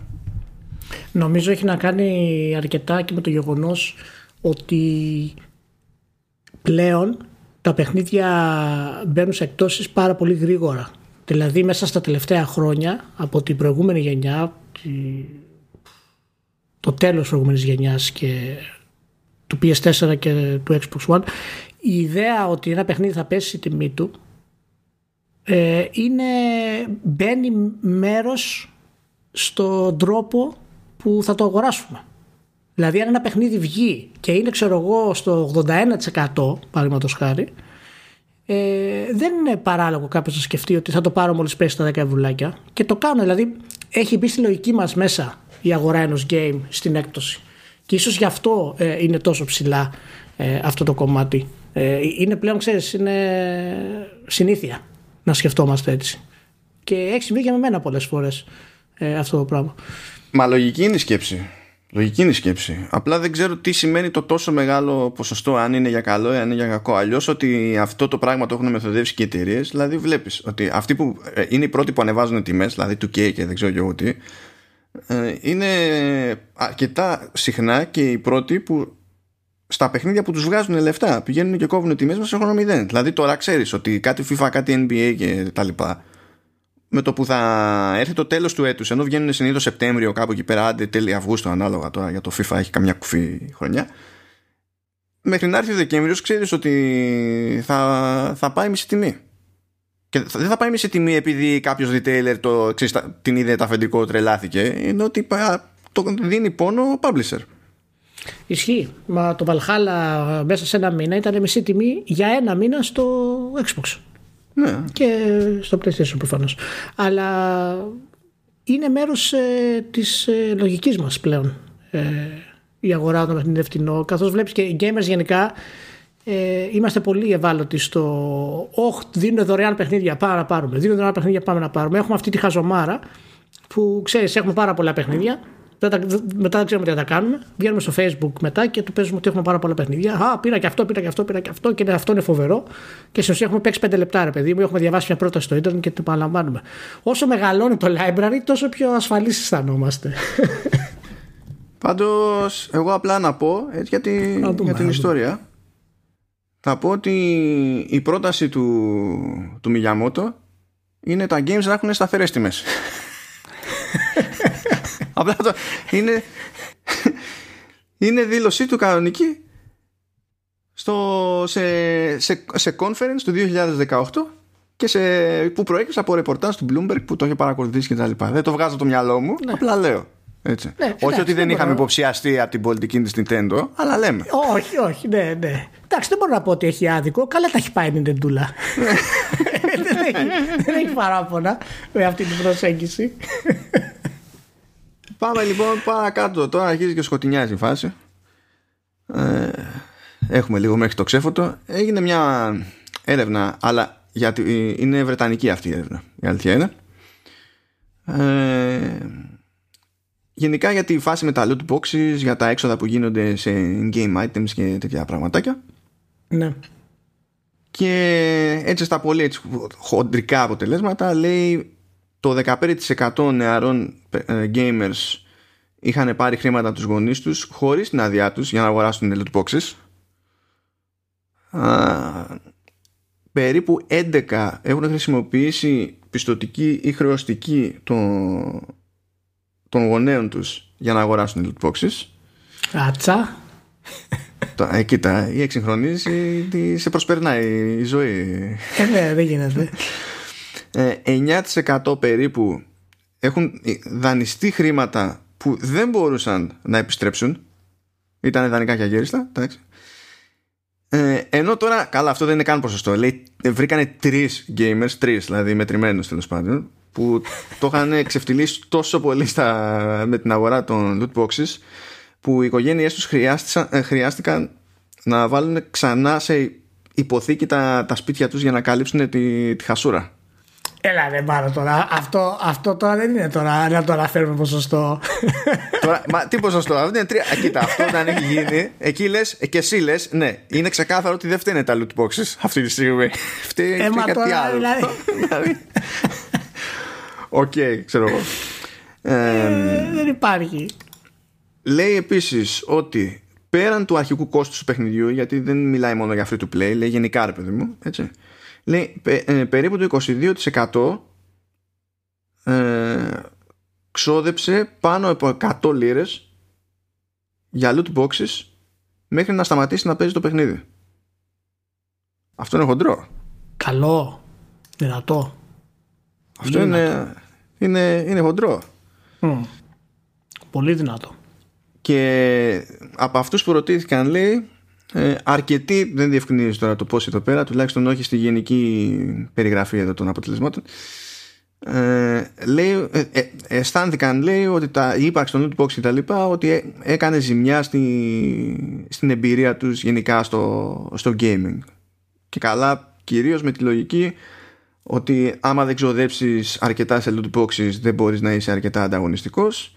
Νομίζω έχει να κάνει αρκετά και με το γεγονός ότι πλέον τα παιχνίδια μπαίνουν σε εκτόσεις πάρα πολύ γρήγορα Δηλαδή μέσα στα τελευταία χρόνια από την προηγούμενη γενιά, το τέλος της προηγούμενης γενιάς και του PS4 και του Xbox One, η ιδέα ότι ένα παιχνίδι θα πέσει η τιμή του ε, είναι, μπαίνει μέρος στον τρόπο που θα το αγοράσουμε. Δηλαδή αν ένα παιχνίδι βγει και είναι ξέρω εγώ στο 81% παραδείγματος χάρη ε, δεν είναι παράλογο κάποιος να σκεφτεί ότι θα το πάρω μόλις πέσει τα 10 ευρουλάκια και το κάνω. Δηλαδή, έχει μπει στη λογική μας μέσα η αγορά ενός game στην έκπτωση. Και ίσως γι' αυτό ε, είναι τόσο ψηλά ε, αυτό το κομμάτι Ε, είναι πλέον, ξέρεις, είναι συνήθεια να σκεφτόμαστε έτσι. Και έχει συμβεί και με μένα πολλές φορές ε, αυτό το πράγμα. Μα λογική είναι η σκέψη. Λογική είναι η σκέψη. Απλά δεν ξέρω τι σημαίνει το τόσο μεγάλο ποσοστό, αν είναι για καλό ή αν είναι για κακό. Αλλιώς ότι αυτό το πράγμα το έχουν μεθοδεύσει και οι εταιρείες. Δηλαδή, βλέπεις ότι αυτοί που ε, είναι οι πρώτοι που ανεβάζουν τιμές, δηλαδή του K και δεν ξέρω και εγώ τι, ε, είναι αρκετά συχνά και οι πρώτοι που στα παιχνίδια που τους βγάζουν λεφτά πηγαίνουν και κόβουν τιμές μας έχουν μηδέν. Δηλαδή, τώρα ξέρεις ότι κάτι FIFA, κάτι NBA και τα λοιπά με το που θα έρθει το τέλος του έτους. Ενώ βγαίνουν συνήθως Σεπτέμβριο κάπου εκεί πέρα άντε τέλη Αυγούστου ανάλογα τώρα για το FIFA έχει καμιά κουφή χρονιά. Μέχρι να έρθει ο Δεκέμβριος ξέρεις ότι θα, θα πάει μισή τιμή. Και δεν θα πάει μισή τιμή επειδή κάποιος retailer το, ξέρεις, την είδε τα αφεντικό τρελάθηκε. Είναι ότι το δίνει πόνο ο publisher. Ισχύει. Μα το Valhalla μέσα σε ένα μήνα ήταν μισή τιμή για ένα μήνα στο Xbox. Ναι. Και στο PlayStation προφανώς. Αλλά είναι μέρος ε, της ε, λογικής μας πλέον ε, η αγορά των παιχνιδιών φτηνό. Καθώς βλέπεις και οι gamers γενικά ε, είμαστε πολύ ευάλωτοι στο «Όχ, δίνουν δωρεάν παιχνίδια, πάμε να πάρουμε, δίνουν δωρεάν παιχνίδια, πάμε να πάρουμε». Έχουμε αυτή τη χαζομάρα που ξέρεις, έχουμε πάρα πολλά παιχνίδια μετά δεν ξέρουμε τι θα τα κάνουμε. Βγαίνουμε στο Facebook μετά και του παίζουμε ότι έχουμε πάρα πολλά παιχνίδια. Α, πήρα και αυτό, πήρα και αυτό, πήρα και αυτό και αυτό είναι φοβερό. Και στην ουσία έχουμε παίξει 5 λεπτά, ρε παιδί μου, έχουμε διαβάσει μια πρόταση στο Ιντερνετ και την επαναλαμβάνουμε. Όσο μεγαλώνει το library, τόσο πιο ασφαλείς αισθανόμαστε. Πάντως, εγώ απλά να πω έτσι, για, τη, για την ιστορία. Θα πω ότι η πρόταση του, του Μιγιαμότο είναι τα games να έχουν σταθερές τιμές. Απλά το, είναι, είναι δήλωσή του κανονική στο, σε, σε, σε conference του 2018 και σε, που προέκυψε από ρεπορτάζ του Bloomberg που το είχε παρακολουθήσει και τα λοιπά. Δεν το βγάζω το μυαλό μου, ναι. απλά λέω. Έτσι. Ναι, όχι ότι δεν είχαμε υποψιαστεί από την πολιτική της Nintendo, αλλά λέμε. Όχι, όχι, ναι, ναι. Εντάξει, δεν μπορώ να πω ότι έχει άδικο. Καλά τα έχει πάει η Nintendo. δεν, έχει, δεν έχει παράπονα με αυτή την προσέγγιση. Πάμε λοιπόν παρακάτω. Τώρα αρχίζει και σκοτεινιάζει η φάση. Ε, έχουμε λίγο μέχρι το ξέφωτο. Έγινε μια έρευνα, αλλά γιατί είναι βρετανική αυτή η έρευνα. Η αλήθεια είναι. Ε, γενικά για τη φάση με τα loot boxes, για τα έξοδα που γίνονται σε in-game items και τέτοια πραγματάκια. Ναι. Και έτσι στα πολύ έτσι, χοντρικά αποτελέσματα λέει το 15% νεαρών ε, gamers είχαν πάρει χρήματα από τους γονείς τους χωρίς την άδειά τους για να αγοράσουν loot boxes. περίπου 11 έχουν χρησιμοποιήσει πιστοτική ή χρεωστική των, των γονέων τους για να αγοράσουν loot boxes. Άτσα. Το, ε, κοίτα, η εξυγχρονίζει σε προσπερνάει η ζωή. Ε, ναι, δεν γίνεται. 9% ε, περίπου έχουν δανειστεί χρήματα που δεν μπορούσαν να επιστρέψουν. Ήταν δανεικά και αγέριστα. Ε, ενώ τώρα, καλά, αυτό δεν είναι καν ποσοστό. Λέει, βρήκανε τρεις gamers, τρεις δηλαδή μετρημένους τέλος πάντων, που το είχαν ξεφτυλίσει τόσο πολύ στα, με την αγορά των loot boxes, που οι οικογένειές τους ε, χρειάστηκαν να βάλουν ξανά σε υποθήκη τα, τα σπίτια τους για να καλύψουν τη, τη χασούρα. Έλα δεν πάρω τώρα. Αυτό, αυτό τώρα δεν είναι τώρα να το αναφέρουμε ποσοστό. Τώρα, μα τι ποσοστό, αυτό είναι τρία. Κοίτα, αυτό όταν έχει γίνει, εκεί λες και εσύ λες, ναι, είναι ξεκάθαρο ότι δεν φταίνε τα loot boxes αυτή τη στιγμή. Φταίει ε, κάτι τώρα, άλλο. Δηλαδή. δηλαδή. Οκ, ξέρω εγώ. Ε, δεν υπάρχει. Λέει επίσης ότι πέραν του αρχικού κόστους του παιχνιδιού, γιατί δεν μιλάει μόνο για free to play, λέει γενικά ρε παιδί μου, έτσι λέει ε, περίπου το 22% ε, ξόδεψε πάνω από 100 λίρες για loot boxes μέχρι να σταματήσει να παίζει το παιχνίδι. Αυτό είναι χοντρό. Καλό. Δυνατό. Αυτό είναι, είναι, είναι χοντρό. Πολύ δυνατό. Και από αυτούς που ρωτήθηκαν λέει ε, αρκετοί, δεν διευκρινίζει τώρα το πώς εδώ πέρα, τουλάχιστον όχι στη γενική περιγραφή εδώ των αποτελεσμάτων, ε, λέει, ε, ε, αισθάνθηκαν λέει ότι τα, η ύπαρξη των loot box και τα λοιπά ότι έκανε ζημιά στη, στην εμπειρία τους γενικά στο, στο gaming. Και καλά κυρίως με τη λογική ότι άμα δεν ξοδέψεις αρκετά σε loot boxes δεν μπορείς να είσαι αρκετά ανταγωνιστικός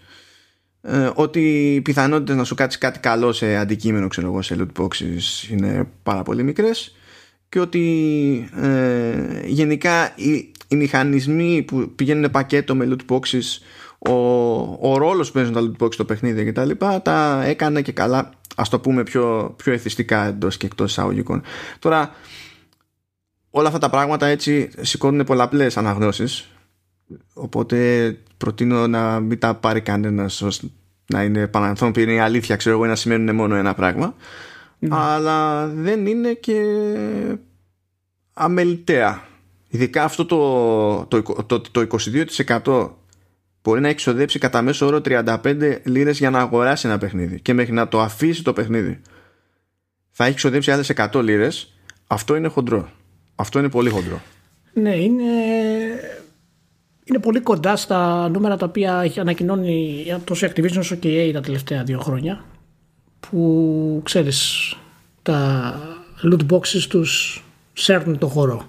ε, ότι οι πιθανότητες να σου κάτσει κάτι καλό σε αντικείμενο ξέρω εγώ σε loot boxes είναι πάρα πολύ μικρές και ότι ε, γενικά οι, οι μηχανισμοί που πηγαίνουν πακέτο με loot boxes ο, ο ρόλος που παίζουν τα loot boxes στο παιχνίδι και τα λοιπά τα έκανε και καλά ας το πούμε πιο, πιο εθιστικά εντός και εκτός εισαγωγικών. Τώρα όλα αυτά τα πράγματα έτσι σηκώνουν πολλαπλές αναγνώσεις οπότε προτείνω να μην τα πάρει κανένας να είναι πανανθρώπινη αλήθεια ξέρω εγώ να σημαίνουν μόνο ένα πράγμα. Ναι. αλλά δεν είναι και αμεληταία. Ειδικά αυτό το, το, το, το 22% μπορεί να εξοδέψει κατά μέσο όρο 35 λίρες για να αγοράσει ένα παιχνίδι. Και μέχρι να το αφήσει το παιχνίδι θα έχει εξοδέψει άλλες 100 λίρες. Αυτό είναι χοντρό. Αυτό είναι πολύ χοντρό. Ναι είναι είναι πολύ κοντά στα νούμερα τα οποία έχει ανακοινώνει τόσο η Activision όσο και η EA τα τελευταία δύο χρόνια που ξέρεις τα loot boxes τους σέρνουν το χώρο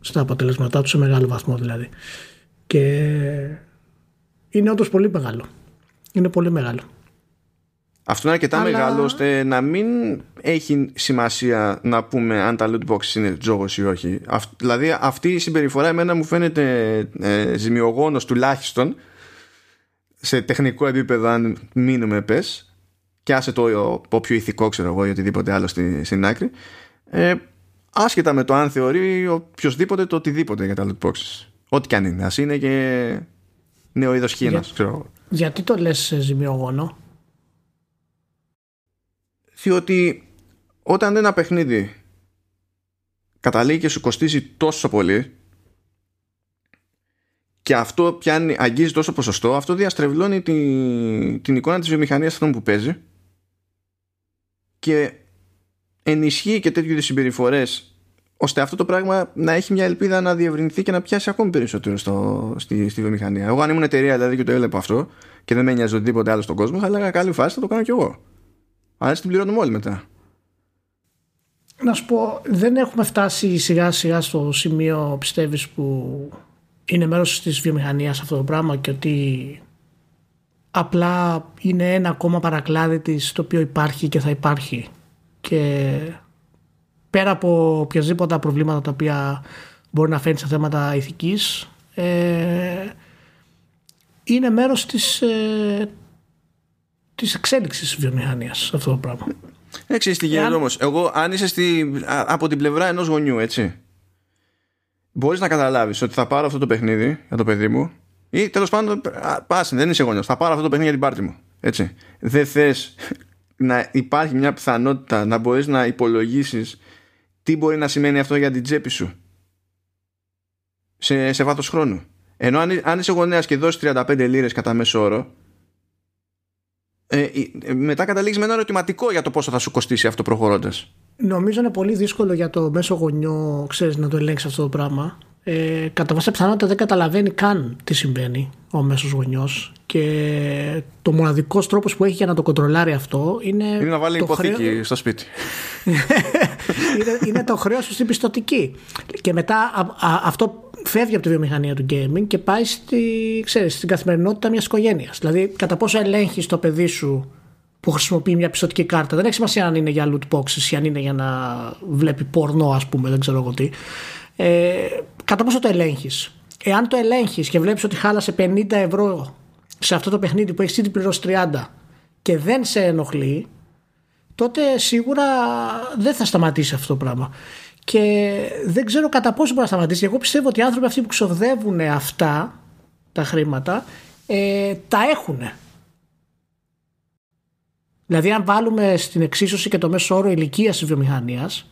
στα αποτελέσματά τους σε μεγάλο βαθμό δηλαδή. Και είναι όντως πολύ μεγάλο. Είναι πολύ μεγάλο αυτό είναι αρκετά Αλλά... μεγάλο ώστε να μην έχει σημασία να πούμε αν τα loot boxes είναι τζόγος ή όχι. δηλαδή αυτή η συμπεριφορά εμένα μου φαίνεται ε, ζημιογόνος τουλάχιστον σε τεχνικό επίπεδο αν μείνουμε πες και άσε το πιο ηθικό ξέρω εγώ ή οτιδήποτε άλλο στη, στην άκρη ε, άσχετα με το αν θεωρεί οποιοδήποτε το οτιδήποτε για τα loot boxes. Ό,τι και αν είναι. Ας είναι και νέο είδος χήνας. Για, γιατί το λες ζημιογόνο; Διότι όταν ένα παιχνίδι καταλήγει και σου κοστίζει τόσο πολύ και αυτό πιάνει, αγγίζει τόσο ποσοστό αυτό διαστρεβλώνει την, την εικόνα της βιομηχανίας αυτών που παίζει και ενισχύει και τέτοιου είδους συμπεριφορές ώστε αυτό το πράγμα να έχει μια ελπίδα να διευρυνθεί και να πιάσει ακόμη περισσότερο στο, στη, στη βιομηχανία. Εγώ αν ήμουν εταιρεία δηλαδή και το έβλεπα αυτό και δεν με νοιάζει οτιδήποτε άλλο στον κόσμο θα έλεγα καλή φάση θα το κάνω κι εγώ. Αλλά την πληρώνουμε όλοι μετά. Να σου πω, δεν έχουμε φτάσει σιγά σιγά στο σημείο πιστεύεις που είναι μέρος της βιομηχανίας αυτό το πράγμα και ότι απλά είναι ένα ακόμα παρακλάδι της το οποίο υπάρχει και θα υπάρχει και πέρα από οποιασδήποτε προβλήματα τα οποία μπορεί να φέρνει σε θέματα ηθικής ε, είναι μέρος της, ε, της εξέλιξης της βιομηχανίας αυτό το πράγμα. Έτσι, τι γίνεται όμως. Εγώ αν είσαι στη, από την πλευρά ενός γονιού έτσι μπορείς να καταλάβεις ότι θα πάρω αυτό το παιχνίδι για το παιδί μου ή τέλος πάντων πας δεν είσαι γονιός θα πάρω αυτό το παιχνίδι για την πάρτι μου έτσι. δεν θες να υπάρχει μια πιθανότητα να μπορείς να υπολογίσεις τι μπορεί να σημαίνει αυτό για την τσέπη σου σε, σε βάθος χρόνου. Ενώ αν, αν είσαι γονέας και δώσεις 35 λίρες κατά μέσο όρο ε, ε, μετά καταλήγεις με ένα ερωτηματικό για το πόσο θα σου κοστίσει αυτό προχωρώντας. Νομίζω είναι πολύ δύσκολο για το μέσο γονιό ξέρεις, να το ελέγξεις αυτό το πράγμα. Ε, κατά βάση πιθανότητα δεν καταλαβαίνει καν τι συμβαίνει ο μέσος γονιός. Και το μοναδικός τρόπος που έχει για να το κοντρολάρει αυτό είναι. Είναι να βάλει υποθήκη στο σπίτι. είναι, είναι το χρέος του στην πιστοτική. Και μετά αυτό φεύγει από τη βιομηχανία του gaming και πάει στη, ξέρεις, στην καθημερινότητα μιας οικογένειας. Δηλαδή, κατά πόσο ελέγχεις το παιδί σου που χρησιμοποιεί μια πιστοτική κάρτα. Δεν έχει σημασία αν είναι για loot boxes ή αν είναι για να βλέπει πορνό, ας πούμε, δεν ξέρω εγώ τι. Ε, κατά πόσο το ελέγχεις. Εάν το ελέγχεις και βλέπεις ότι χάλασε 50 ευρώ σε αυτό το παιχνίδι που έχεις ήδη πληρώσει 30 και δεν σε ενοχλεί, τότε σίγουρα δεν θα σταματήσει αυτό το πράγμα. Και δεν ξέρω κατά πόσο μπορεί να σταματήσει. Εγώ πιστεύω ότι οι άνθρωποι αυτοί που ξοδεύουν αυτά τα χρήματα ε, τα έχουν. Δηλαδή, αν βάλουμε στην εξίσωση και το μέσο όρο ηλικίας της βιομηχανίας,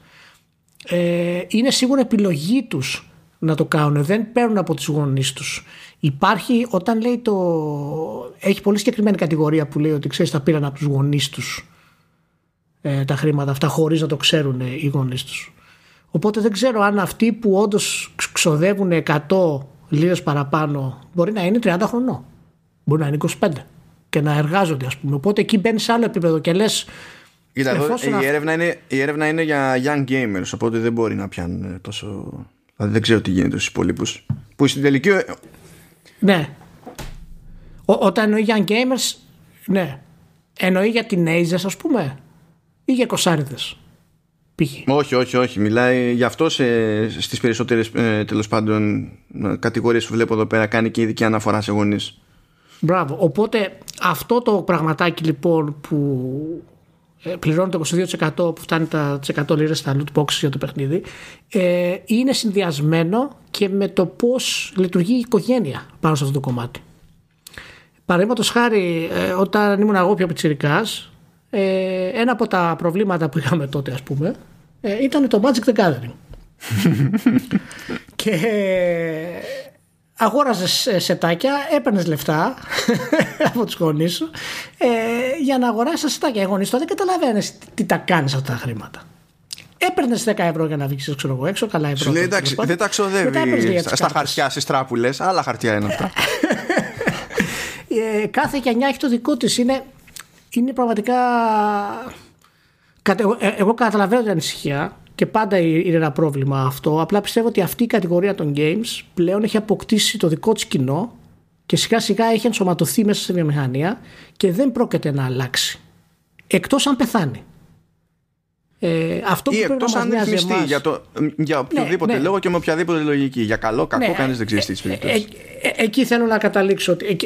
ε, είναι σίγουρα επιλογή τους να το κάνουν. Δεν παίρνουν από τους γονείς τους. Υπάρχει, όταν λέει το. Έχει πολύ συγκεκριμένη κατηγορία που λέει ότι ξέρεις, τα πήραν από τους γονείς τους ε, τα χρήματα αυτά χωρίς να το ξέρουν οι γονείς τους. Οπότε δεν ξέρω αν αυτοί που όντως ξοδεύουν 100 λίρες παραπάνω μπορεί να είναι 30 χρονών. Μπορεί να είναι 25 και να εργάζονται, ας πούμε. Οπότε εκεί μπαίνεις σε άλλο επίπεδο και λες. Κοίτα, εδώ, η, έρευνα είναι, η έρευνα είναι για young gamers, οπότε δεν μπορεί να πιάνουν τόσο. Δηλαδή δεν ξέρω τι γίνεται στους υπόλοιπους. Που στην τελική. Ναι. Ό, όταν εννοεί young gamers, ναι. Εννοεί για teenagers, ας πούμε, ή για κοσάριδες. Όχι, όχι, όχι. Μιλάει γι' αυτό σε, στις περισσότερες ε, τέλος πάντων κατηγορίες που βλέπω εδώ πέρα κάνει και ειδική αναφορά σε γονείς. Μπράβο. Οπότε αυτό το πραγματάκι λοιπόν που ε, πληρώνει το 22% που φτάνει τα 100 λίρες στα loot boxes για το παιχνίδι ε, είναι συνδυασμένο και με το πώς λειτουργεί η οικογένεια πάνω σε αυτό το κομμάτι. Παραδείγματος χάρη, ε, όταν ήμουν εγώ πιο πιτσιρικάς, ε, ένα από τα προβλήματα που είχαμε τότε, ας πούμε, ε, ήταν το Magic the Gathering. και αγόραζες σετάκια, έπαιρνες λεφτά από τους γονείς σου ε, για να αγοράσεις σετάκια. Οι γονείς τότε δεν καταλαβαίνεις τι τα κάνεις αυτά τα χρήματα. Έπαιρνες 10 ευρώ για να βγεις ξέρω εγώ έξω, καλά ευρώ. Σου λέει εντάξει, δεν τα ξοδεύει στα χαρτιά στις τράπουλες, άλλα χαρτιά είναι αυτά. ε, κάθε γενιά έχει το δικό της. Είναι, είναι πραγματικά. Ε, εγώ καταλαβαίνω την ανησυχία και πάντα είναι ένα πρόβλημα αυτό. Απλά πιστεύω ότι αυτή η κατηγορία των games πλέον έχει αποκτήσει το δικό της κοινό και σιγά σιγά έχει ενσωματωθεί μέσα στη βιομηχανία και δεν πρόκειται να αλλάξει. Εκτός αν πεθάνει. Ε, αυτό ή εκτός αν ρυθμιστεί για, το, για οποιοδήποτε ναι, ναι. λόγο και με οποιαδήποτε λογική. Για καλό, κακό, ναι, κανείς δεν ξέρει τι ε, ε, ε, εκεί θέλω να καταλήξω. Ότι,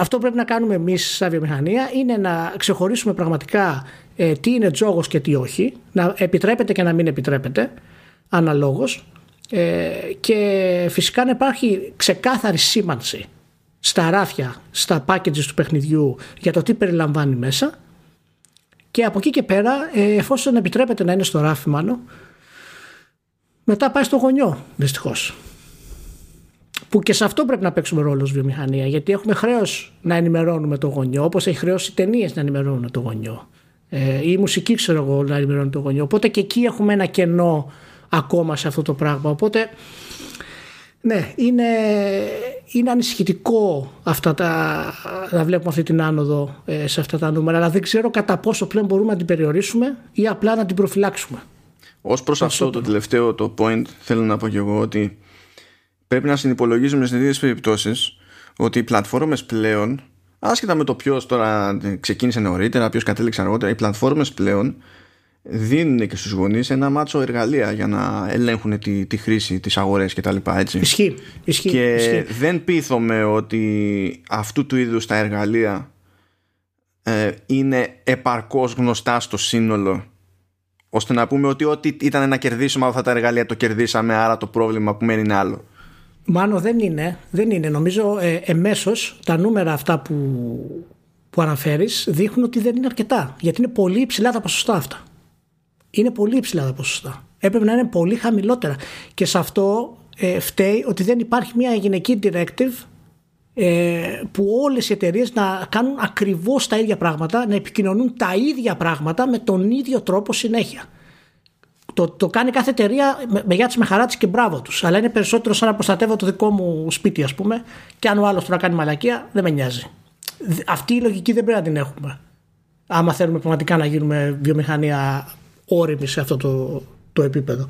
αυτό πρέπει να κάνουμε εμείς, σαν βιομηχανία, είναι να ξεχωρίσουμε πραγματικά ε, τι είναι τζόγος και τι όχι. Να επιτρέπεται και να μην επιτρέπεται, αναλόγως. Ε, και φυσικά να υπάρχει ξεκάθαρη σήμανση στα ράφια, στα packages του παιχνιδιού για το τι περιλαμβάνει μέσα και από εκεί και πέρα, ε, εφόσον επιτρέπεται να είναι στο ράφι μάλλον, μετά πάει στο γονιό, δυστυχώς. Που και σε αυτό πρέπει να παίξουμε ρόλο ως βιομηχανία, γιατί έχουμε χρέος να ενημερώνουμε το γονιό, όπως έχει χρέο οι ταινίες να ενημερώνουν το γονιό. Ε, ή η μουσική, ξέρω εγώ, να ενημερώνει το γονιό. Οπότε και εκεί έχουμε ένα κενό ακόμα σε αυτό το πράγμα. Οπότε ναι, είναι, είναι ανησυχητικό αυτά τα, να βλέπουμε αυτή την άνοδο ε, σε αυτά τα νούμερα, αλλά δεν ξέρω κατά πόσο πλέον μπορούμε να την περιορίσουμε ή απλά να την προφυλάξουμε. Ω προς αυτό το τελευταίο το point, θέλω να πω και εγώ ότι πρέπει να συνυπολογίζουμε στις δύο περιπτώσεις ότι οι πλατφόρμες πλέον, άσχετα με το ποιος τώρα ξεκίνησε νωρίτερα, ποιος κατέληξε αργότερα, οι πλατφόρμες πλέον δίνουν και στους γονείς ένα μάτσο εργαλεία για να ελέγχουν τη, τη χρήση της αγορές και τα λοιπά έτσι. Ισχύει, ισχύει, και δεν πείθομαι ότι αυτού του είδους τα εργαλεία ε, είναι επαρκώς γνωστά στο σύνολο ώστε να πούμε ότι ό,τι ήταν να κερδίσουμε από αυτά τα εργαλεία το κερδίσαμε άρα το πρόβλημα που μένει είναι άλλο. Μάνο δεν είναι, δεν είναι. Νομίζω ε, εμέσως τα νούμερα αυτά που, που αναφέρεις δείχνουν ότι δεν είναι αρκετά γιατί είναι πολύ υψηλά τα ποσοστά αυτά είναι πολύ υψηλά τα ποσοστά. Έπρεπε να είναι πολύ χαμηλότερα. Και σε αυτό ε, φταίει ότι δεν υπάρχει μια γυναική directive ε, που όλες οι εταιρείες να κάνουν ακριβώς τα ίδια πράγματα, να επικοινωνούν τα ίδια πράγματα με τον ίδιο τρόπο συνέχεια. Το, το κάνει κάθε εταιρεία με, με γιά της, με χαρά της και μπράβο τους. Αλλά είναι περισσότερο σαν να προστατεύω το δικό μου σπίτι ας πούμε και αν ο άλλος τώρα κάνει μαλακία δεν με νοιάζει. Αυτή η λογική δεν πρέπει να την έχουμε. Άμα θέλουμε πραγματικά να γίνουμε βιομηχανία όριμοι σε αυτό το, το επίπεδο.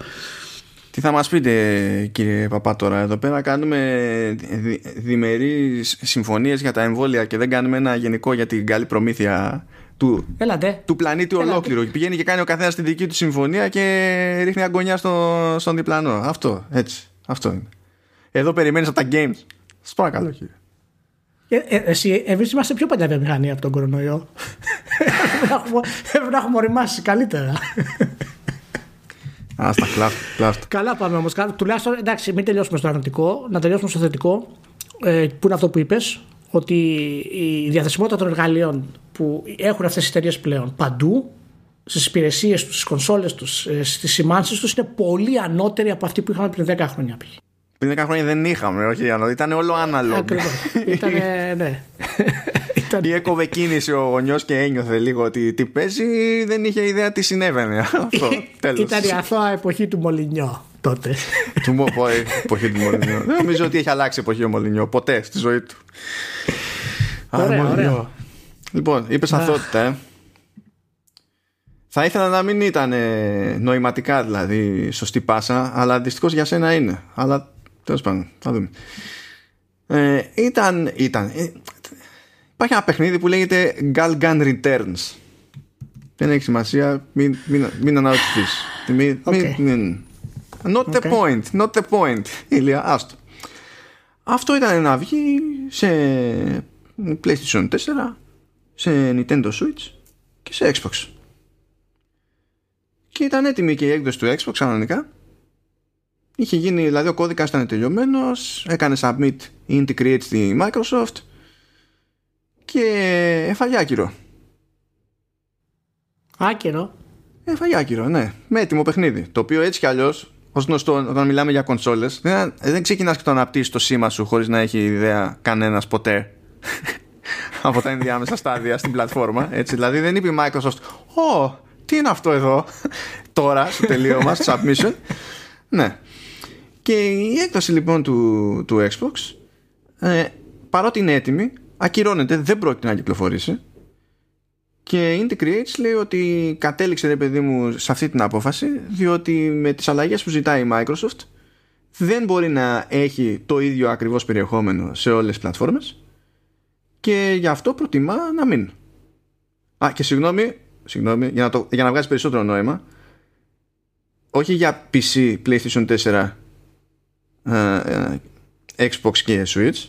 Τι θα μας πείτε κύριε Παπά τώρα εδώ πέρα; Κάνουμε δι, διμερείς συμφωνίες για τα εμβόλια και δεν κάνουμε ένα γενικό για την καλή προμήθεια του, του πλανήτη Έλατε. ολόκληρο πηγαίνει και κάνει ο καθένας τη δική του συμφωνία και ρίχνει αγωνιά στο, στον διπλανό αυτό έτσι αυτό είναι εδώ περιμένεις από τα games σας παρακαλώ κύριε ε, ε, εσύ, εμείς είμαστε πιο παλιά βιομηχανία από τον κορονοϊό. Πρέπει να έχουμε οριμάσει καλύτερα. Α, στα κλαφτ. Καλά πάμε όμως. Τουλάχιστον, εντάξει, μην τελειώσουμε στο αρνητικό, να τελειώσουμε στο θετικό, ε, που είναι αυτό που είπες, ότι η διαθεσιμότητα των εργαλείων που έχουν αυτές οι εταιρείες πλέον παντού, στις υπηρεσίες τους, στις κονσόλες τους, ε, στις σημάνσεις τους, είναι πολύ ανώτερη από αυτή που είχαμε πριν 10 χρόνια π.χ. Πριν 10 χρόνια δεν είχαμε, όχι, ήταν όλο αναλόγο. Ήταν, ναι. Ή έκοβε κίνηση ο γονιός και ένιωθε λίγο ότι τι παίζει, δεν είχε ιδέα τι συνέβαινε. Αυτό, τέλος. Ήταν η αθώα εποχή του Μολυνιό. Τότε. Του μου πω εποχή του Μολυνιό. Δεν νομίζω ότι έχει αλλάξει εποχή ο Μολυνιό ποτέ στη ζωή του. Ωραία, ωραία. Λοιπόν, είπες αθότητα, ε. Θα ήθελα να μην ήταν ε, νοηματικά δηλαδή σωστή πάσα, αλλά δυστυχώς για σένα είναι. Αλλά τέλος πάντων, θα δούμε. Ε, ήταν. ήταν ε, υπάρχει ένα παιχνίδι που λέγεται Galgan Returns. Δεν έχει σημασία, μην, μην, μην αναρωτηθείς. Μην, Okay. μην, not the Okay. point, not the point. Ηλία, άστο. Αυτό ήταν να βγει σε PlayStation 4, σε Nintendo Switch και σε Xbox. Και ήταν έτοιμη και η έκδοση του Xbox κανονικά. Είχε γίνει, δηλαδή ο κώδικας ήταν τελειωμένος, έκανε submit η Integrate στη Microsoft και έφαγε άκυρο. Άκυρο. Έφαγε άκυρο, ναι. Με έτοιμο παιχνίδι. Το οποίο έτσι κι αλλιώς, ως γνωστό, όταν μιλάμε για κονσόλες, δεν, δεν ξεκινάς και το αναπτύσσεις το σήμα σου χωρίς να έχει ιδέα κανένας ποτέ από τα ενδιάμεσα στάδια στην πλατφόρμα. Έτσι, δηλαδή δεν είπε η Microsoft, Ω, τι είναι αυτό εδώ, τώρα στο τελείωμα, στο submission. Ναι. Και η έκδοση λοιπόν του, του Xbox, ε, παρότι είναι έτοιμη, ακυρώνεται, δεν πρόκειται να κυκλοφορήσει. Και η Indie Creates λέει ότι κατέληξε ρε παιδί μου σε αυτή την απόφαση διότι με τις αλλαγές που ζητάει η Microsoft δεν μπορεί να έχει το ίδιο ακριβώς περιεχόμενο σε όλες τις πλατφόρμες και γι' αυτό προτιμά να μην. Α, και συγγνώμη, συγγνώμη για, να το, για να βγάζει περισσότερο νόημα όχι για PC, PlayStation 4 ε, ε, Xbox και Switch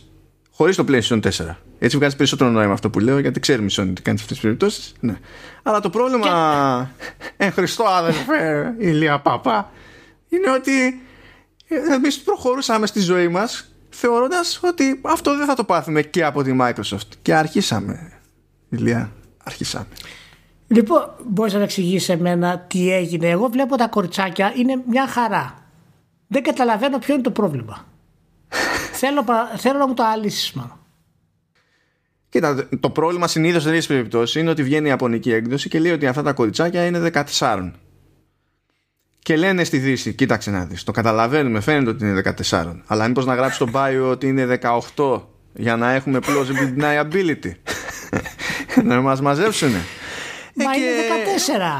χωρίς το PlayStation 4 έτσι βγάζει περισσότερο νόημα αυτό που λέω γιατί ξέρουμε η Sony τι κάνει σε αυτές τις περιπτώσεις ναι. αλλά το πρόβλημα ε, Χριστό αδελφέ ηλία παπά είναι ότι εμείς προχωρούσαμε στη ζωή μας θεωρώντας ότι αυτό δεν θα το πάθουμε και από τη Microsoft και αρχίσαμε ηλία αρχίσαμε Λοιπόν, μπορείς να εξηγήσει σε μένα τι έγινε. Εγώ βλέπω τα κοριτσάκια είναι μια χαρά. Δεν καταλαβαίνω ποιο είναι το πρόβλημα. θέλω, πα- θέλω να μου το αλύσεις, μάλλον. Κοίτα, το πρόβλημα συνήθως σε τέτοιες περιπτώσεις είναι ότι βγαίνει η Ιαπωνική έκδοση και λέει ότι αυτά τα κοριτσάκια είναι 14. Και λένε στη Δύση, κοίταξε να δεις, το καταλαβαίνουμε, φαίνεται ότι είναι 14. Αλλά μήπως να γράψει στο bio ότι είναι 18 για να έχουμε plausible deniability. να μας μαζέψουνε. Μα Ε, και- είναι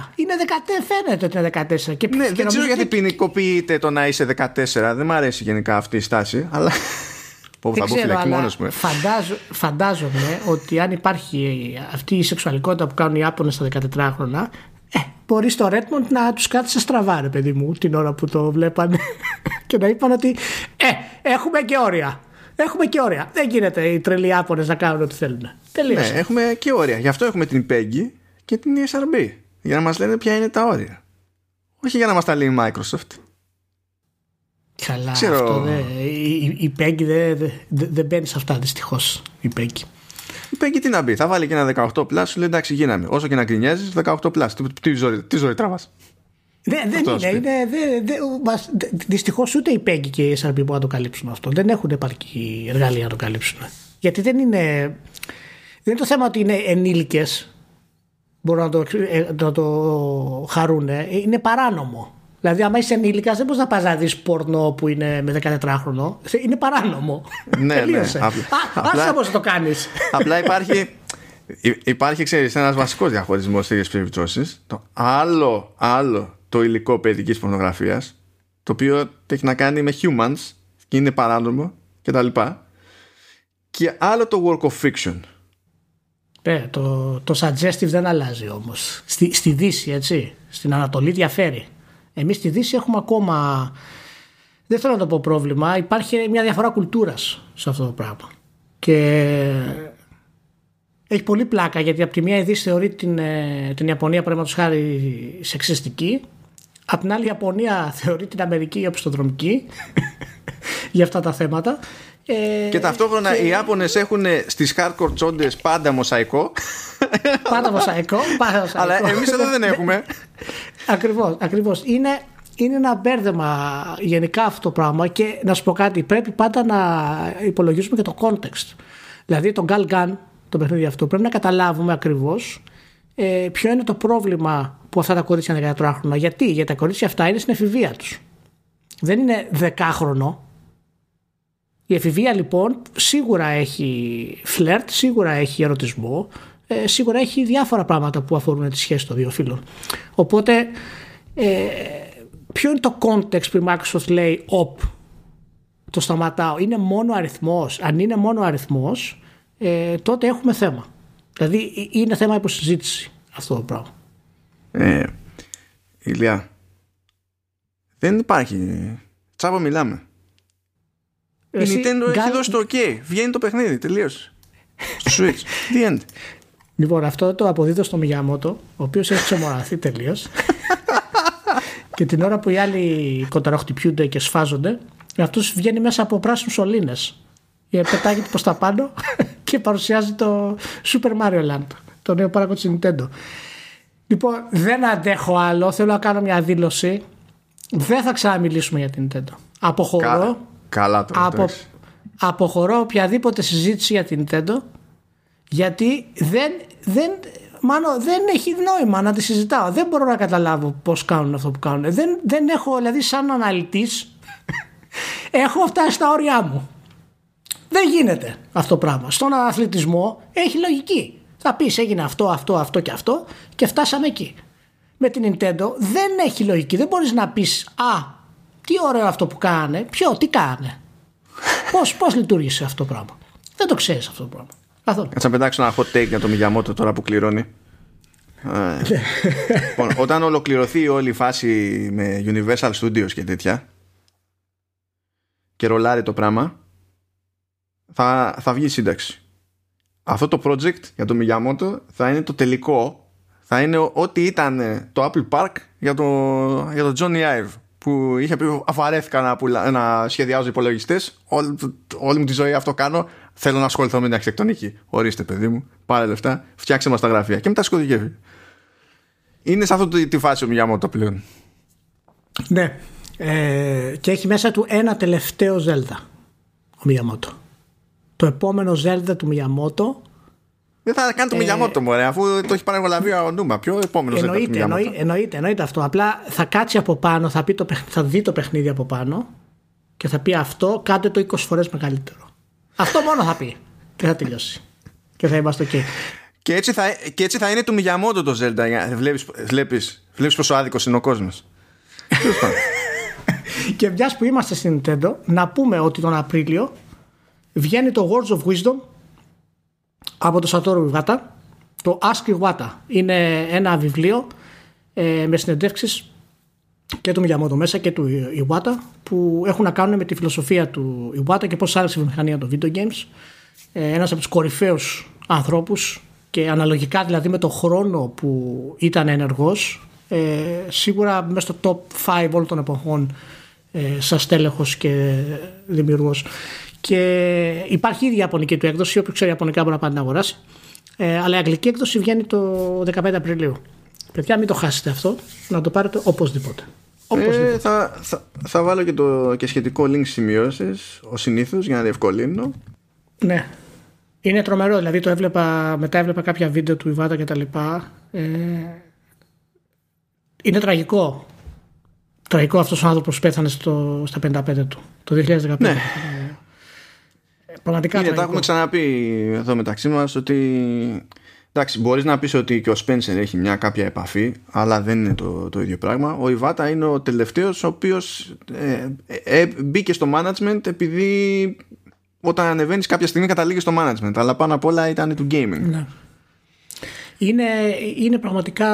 14. Είναι 14, φαίνεται ότι είναι 14. Και, Ναι, και δεν ξέρω νομίζω γιατί και- ποινικοποιείται το να είσαι 14. Δεν μου αρέσει γενικά αυτή η στάση, αλλά. Πω, Δεν θα μπω ξέρω, φυλακή αλλά μόνος μου. ε. φαντάζω, φαντάζομαι ότι αν υπάρχει αυτή η σεξουαλικότητα που κάνουν οι Ιάπωνες στα 14χρονα, ε, μπορεί στο Redmond να τους κάτσε στραβά, ρε παιδί μου, την ώρα που το βλέπανε και να είπαν ότι ε, έχουμε και όρια. Έχουμε και όρια. Δεν γίνεται οι τρελοί Ιάπωνες να κάνουν ό,τι θέλουν. Ναι, Τελείωσε. έχουμε και όρια. Γι' αυτό έχουμε την PEGI και την ESRB. Για να μας λένε ποια είναι τα όρια. Όχι για να μας τα λέει η Microsoft. Καλά, ξέρω. αυτό δεν. Η, η, η Peggy δεν δε, δε, δεν μπαίνει σε αυτά δυστυχώς. Η Peggy. Η PEGI τι να μπει. Θα βάλει και ένα 18 plus, σου λέει εντάξει γίναμε. Όσο και να γκρινιάζεις, 18 plus. Τι, τι, ζωή, τι ζωή τραβάς. Δεν, δεν Αυτό είναι. σου πει. είναι δεν, δεν, μας- δε- δυστυχώς ούτε η Peggy και η SRP μπορούν να το καλύψουν αυτό. Δεν έχουν επαρκή εργαλεία να το καλύψουν. Γιατί δεν είναι. Δεν είναι το θέμα ότι είναι ενήλικες μπορούν να το, ε, να το χαρούν. Είναι παράνομο. Δηλαδή, άμα είσαι ενήλικα, δεν μπορείς να πας να δεις πορνό που είναι με 14χρονο. Είναι παράνομο. Ναι, Τελείωσε. ναι. Απλά- Α, απλά- άσε πώς το κάνεις. Απλά υπάρχει, υ- υπάρχει ξέρεις, ένας βασικός διαχωρισμός σε τέτοιες περιπτώσεις. Το άλλο, άλλο το υλικό παιδικής πορνογραφίας, το οποίο έχει να κάνει με humans και είναι παράνομο και τα λοιπά. Και άλλο το work of fiction. Ναι, το, το suggestive δεν αλλάζει όμως. Στη, στη Δύση, έτσι. Στην Ανατολή διαφέρει. Εμείς στη Δύση έχουμε ακόμα. Δεν θέλω να το πω πρόβλημα. Υπάρχει μια διαφορά κουλτούρας σε αυτό το πράγμα. Και έχει πολύ πλάκα γιατί από τη μία η Δύση θεωρεί την, ε, την Ιαπωνία παραδείγματος χάρη σεξιστική. Απ' την άλλη η Ιαπωνία θεωρεί την Αμερική οπισθοδρομική για αυτά τα θέματα. Ε, Και ταυτόχρονα οι Ιάπωνες έχουν στις hardcore τσόντες πάντα μοσαϊκό, Πάντα μοσαϊκό. Πάντα μοσαϊκό. αλλά εμείς εδώ δεν έχουμε. Ακριβώς, ακριβώς. Είναι, είναι ένα μπέρδεμα γενικά αυτό το πράγμα και να σου πω κάτι, πρέπει πάντα να υπολογίσουμε και το context. Δηλαδή το Gal Gun, το παιχνίδι αυτό, πρέπει να καταλάβουμε ακριβώς ε, ποιο είναι το πρόβλημα που αυτά τα κορίτσια είναι 14 χρόνια. Γιατί, γιατί τα κορίτσια αυτά είναι στην εφηβεία τους. δεν είναι δεκάχρονο. Η εφηβεία λοιπόν σίγουρα έχει φλερτ, σίγουρα έχει ερωτισμό, ε, σίγουρα έχει διάφορα πράγματα που αφορούν τη σχέση των δύο φίλων. Οπότε, ε, ποιο είναι το context που η Microsoft λέει «Οπ, το σταματάω». Είναι μόνο αριθμός. Αν είναι μόνο αριθμός, ε, τότε έχουμε θέμα. Δηλαδή, είναι θέμα υποσυζήτηση αυτό το πράγμα. Ε, Ηλιά, δεν υπάρχει. Τσάπα μιλάμε. Εσύ, η Nintendo έχει δώσει το OK. Βγαίνει το παιχνίδι. Τελείωσε. Στο Switch. The end. Λοιπόν, αυτό το αποδίδω στο Μιγιαμότο, ο οποίος έχει ξεμοραθεί τελείως. και την ώρα που οι άλλοι κονταροχτυπιούνται και σφάζονται, αυτός βγαίνει μέσα από πράσινους σωλήνες. Πετάγεται προς τα πάνω και παρουσιάζει το Super Mario Land, το νέο πάρακο της Nintendo. Λοιπόν, δεν αντέχω άλλο. Θέλω να κάνω μια δήλωση. Δεν θα ξαναμιλήσουμε για την Nintendo. Αποχωρώ. καλά το απο, Αποχωρώ οποιαδήποτε συζήτηση για την Nintendo γιατί δεν, δεν, μάλλον δεν έχει νόημα να τη συζητάω. Δεν μπορώ να καταλάβω πώς κάνουν αυτό που κάνουν. Δεν, δεν έχω, δηλαδή, σαν αναλυτής, έχω φτάσει στα όρια μου. Δεν γίνεται αυτό το πράγμα. Στον αθλητισμό έχει λογική. Θα πεις έγινε αυτό, αυτό, αυτό και αυτό και φτάσαμε εκεί. Με την Nintendo δεν έχει λογική. Δεν μπορείς να πεις Α, τι ωραίο αυτό που κάνε. Ποιο, τι κάνε. Πώς πώς λειτουργήσε αυτό το πράγμα. Δεν το ξέρεις αυτό το πράγμα. Καθόλου. Θα πετάξω ένα hot take για το Miyamoto τώρα που κληρώνει. Ε, λοιπόν, όταν ολοκληρωθεί όλη η φάση με Universal Studios και τέτοια και ρολάρει το πράγμα θα, θα βγει σύνταξη. Αυτό το project για το Miyamoto θα είναι το τελικό θα είναι ό,τι ήταν το Apple Park για το, για το Johnny Ive που είχε πει αφαρέθηκα να, πουλα, να σχεδιάζω υπολογιστές. Όλη, όλη μου τη ζωή αυτό κάνω. Θέλω να ασχοληθώ με την αρχιτεκτονική. Ορίστε, παιδί μου, πάρε λεφτά, φτιάξε μας τα γραφεία. Και μετά σκοτεινεύει. Είναι σε αυτό τη φάση ο Μιαμότο πλέον. Ναι. Ε, και έχει μέσα του ένα τελευταίο Zelda ο Μιαμότο. Το επόμενο Zelda του Μιαμότο δεν θα κάνει το ε, Μιγιαμότο μου, αφού το έχει παραγωγή ο Νούμα. Ποιο επόμενο εννοείται, εννοείται, εννοείται, εννοείται αυτό. Απλά θα κάτσει από πάνω, θα, πει το, θα δει το παιχνίδι από πάνω και θα πει αυτό, κάντε το 20 φορές μεγαλύτερο. Αυτό μόνο θα πει. Και θα τελειώσει. Και θα είμαστε εκεί. Και έτσι θα, και έτσι θα είναι το Μιγιαμότο το Zelda. Βλέπεις, βλέπεις, βλέπεις πόσο άδικος είναι ο κόσμος. και μιας που είμαστε στην Nintendo, να πούμε ότι τον Απρίλιο βγαίνει το Words of Wisdom από το Satoru Iwata το Ask Iwata είναι ένα βιβλίο ε, με συνεντεύξεις και του Miyamoto μέσα και του Iwata που έχουν να κάνουν με τη φιλοσοφία του Iwata και πώς άλλαξε η βιομηχανία των video games ε, ένας από τους κορυφαίους ανθρώπους και αναλογικά δηλαδή με το χρόνο που ήταν ενεργός ε, σίγουρα μέσα στο top 5 όλων των εποχών ε, σαν στέλεχος και δημιουργός και υπάρχει ήδη η Ιαπωνική του έκδοση. Όποιος ξέρει Ιαπωνικά μπορεί να πάει να αγοράσει. Ε, αλλά η Αγγλική έκδοση βγαίνει το 15 Απριλίου. Παιδιά, μην το χάσετε αυτό. Να το πάρετε οπωσδήποτε. Ε, θα, θα, θα, βάλω και, το, και σχετικό link σημειώσεις ο συνήθως για να διευκολύνω. Ναι. Είναι τρομερό. Δηλαδή το έβλεπα, μετά έβλεπα κάποια βίντεο του Ιβάτα και τα λοιπά. Ε, είναι τραγικό. Τραγικό αυτός ο άνθρωπος πέθανε στο, στα 55 του. Το 2015. Ναι. Πραγματικά. Είναι, τα έχουμε ξαναπεί εδώ μεταξύ μας ότι. Εντάξει, μπορείς να πεις ότι και ο Σπένσερ έχει μια κάποια επαφή, αλλά δεν είναι το, το ίδιο πράγμα. Ο Ιβάτα είναι ο τελευταίος ο οποίος ε, ε, μπήκε στο management επειδή όταν ανεβαίνεις κάποια στιγμή καταλήγεις στο management. Αλλά πάνω απ' όλα ήταν του gaming. Ναι. Είναι, είναι πραγματικά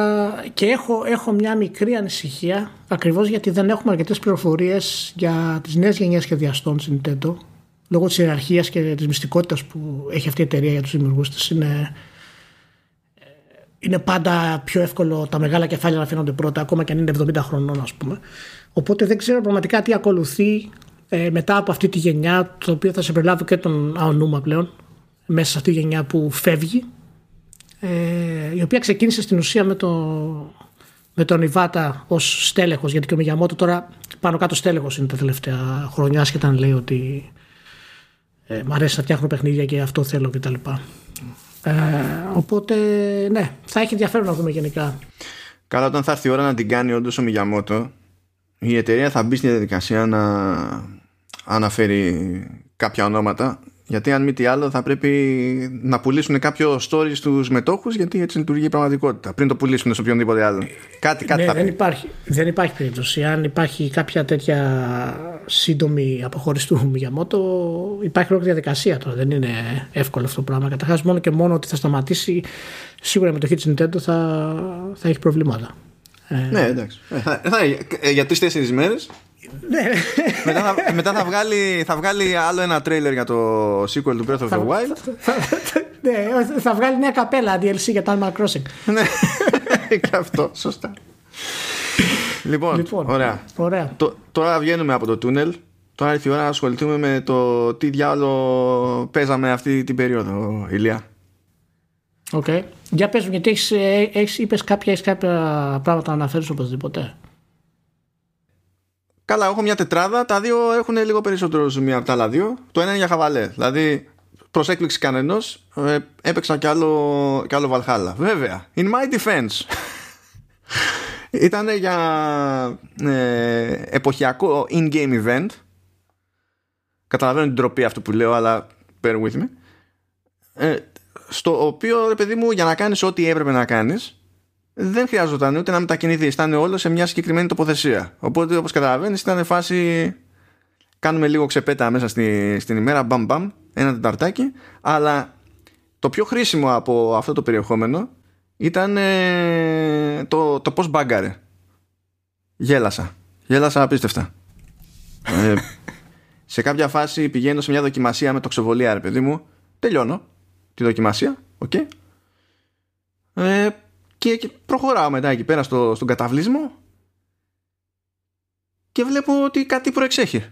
και έχω, έχω μια μικρή ανησυχία ακριβώς γιατί δεν έχουμε αρκετές πληροφορίες για τις νέες γενιές σχεδιαστών στην Nintendo λόγω της ιεραρχίας και της μυστικότητας που έχει αυτή η εταιρεία για τους δημιουργούς της είναι, είναι πάντα πιο εύκολο τα μεγάλα κεφάλαια να φαίνονται πρώτα ακόμα και αν είναι 70 χρονών ας πούμε οπότε δεν ξέρω πραγματικά τι ακολουθεί ε, μετά από αυτή τη γενιά το οποίο θα σε περιλάβει και τον Αονούμα πλέον μέσα σε αυτή τη γενιά που φεύγει ε, η οποία ξεκίνησε στην ουσία με, το, με τον Ιβάτα ως στέλεχος γιατί και ο Μιγιαμότο τώρα πάνω κάτω στέλεχος είναι τα τελευταία χρόνια άσχετα αν λέει ότι ε, μ' αρέσει να φτιάχνω παιχνίδια και αυτό θέλω κτλ. Ε, οπότε ναι, θα έχει ενδιαφέρον να δούμε γενικά. Καλά, όταν θα έρθει η ώρα να την κάνει όντως ο Μιγιαμότο, η εταιρεία θα μπει στη διαδικασία να αναφέρει κάποια ονόματα γιατί αν μη τι άλλο θα πρέπει να πουλήσουν κάποιο story στους μετόχους γιατί έτσι λειτουργεί η πραγματικότητα πριν το πουλήσουν σε οποιονδήποτε άλλο. Κάτι, κάτι ναι, θα δεν, πει. υπάρχει, δεν υπάρχει περίπτωση. Αν υπάρχει κάποια τέτοια σύντομη αποχώρηση του Μιγιαμότο, υπάρχει ολόκληρη διαδικασία τώρα. Δεν είναι εύκολο αυτό το πράγμα. Καταρχάς, μόνο και μόνο ότι θα σταματήσει, σίγουρα η μετοχή της Nintendo θα, θα έχει προβλήματα. Ναι, εντάξει. Ε, θα, θα, ε, για τρει-τέσσερι μέρες Ναι, μετά, θα, μετά θα, βγάλει, θα βγάλει άλλο ένα τρέιλερ για το sequel του Breath of the Wild. ναι, θα βγάλει μια καπέλα DLC για το Animal Crossing. ναι, και αυτό, σωστά. Λοιπόν, Λοιπόν, ωραία. ωραία. Το- τώρα βγαίνουμε από το τούνελ. Τώρα ήρθε η ώρα να ασχοληθούμε με το τι διάλογο παίζαμε αυτή την περίοδο, Ηλία. Οκ. Για πες μου, γιατί έχεις, ε, έχεις, είπες κάποια, έχεις κάποια πράγματα να αναφέρεις οπωσδήποτε; Καλά, έχω μια τετράδα. Τα δύο έχουν λίγο περισσότερο ζουμί από τα άλλα δύο. Το ένα είναι για χαβαλέ. Δηλαδή, προς έκπληξη κανενός, ε, έπαιξα κι άλλο, κι άλλο Valhalla. Βέβαια, in my defense. Ήταν για ε, εποχιακό in-game event. Καταλαβαίνω την τροπή αυτό που λέω, αλλά bear with me. Ε, στο οποίο, ρε παιδί μου, για να κάνεις ό,τι έπρεπε να κάνεις, δεν χρειαζόταν ούτε να μετακινηθείς. Ήταν όλο σε μια συγκεκριμένη τοποθεσία. Οπότε, όπως καταλαβαίνεις, ήταν φάση. Κάνουμε λίγο ξεπέτα μέσα στη, στην ημέρα, μπαμ μπαμ, ένα τεταρτάκι. Αλλά το πιο χρήσιμο από αυτό το περιεχόμενο ήταν ε, το, το πώς μπάγκαρε. Γέλασα. Γέλασα απίστευτα. ε, σε κάποια φάση πηγαίνω σε μια δοκιμασία με τοξοβολία, ρε παιδί μου. Τελειώνω τη δοκιμασία. Οκ. Ε, και, και προχωράω μετά εκεί πέρα στο, στον καταυλισμό και βλέπω ότι κάτι προεξέχει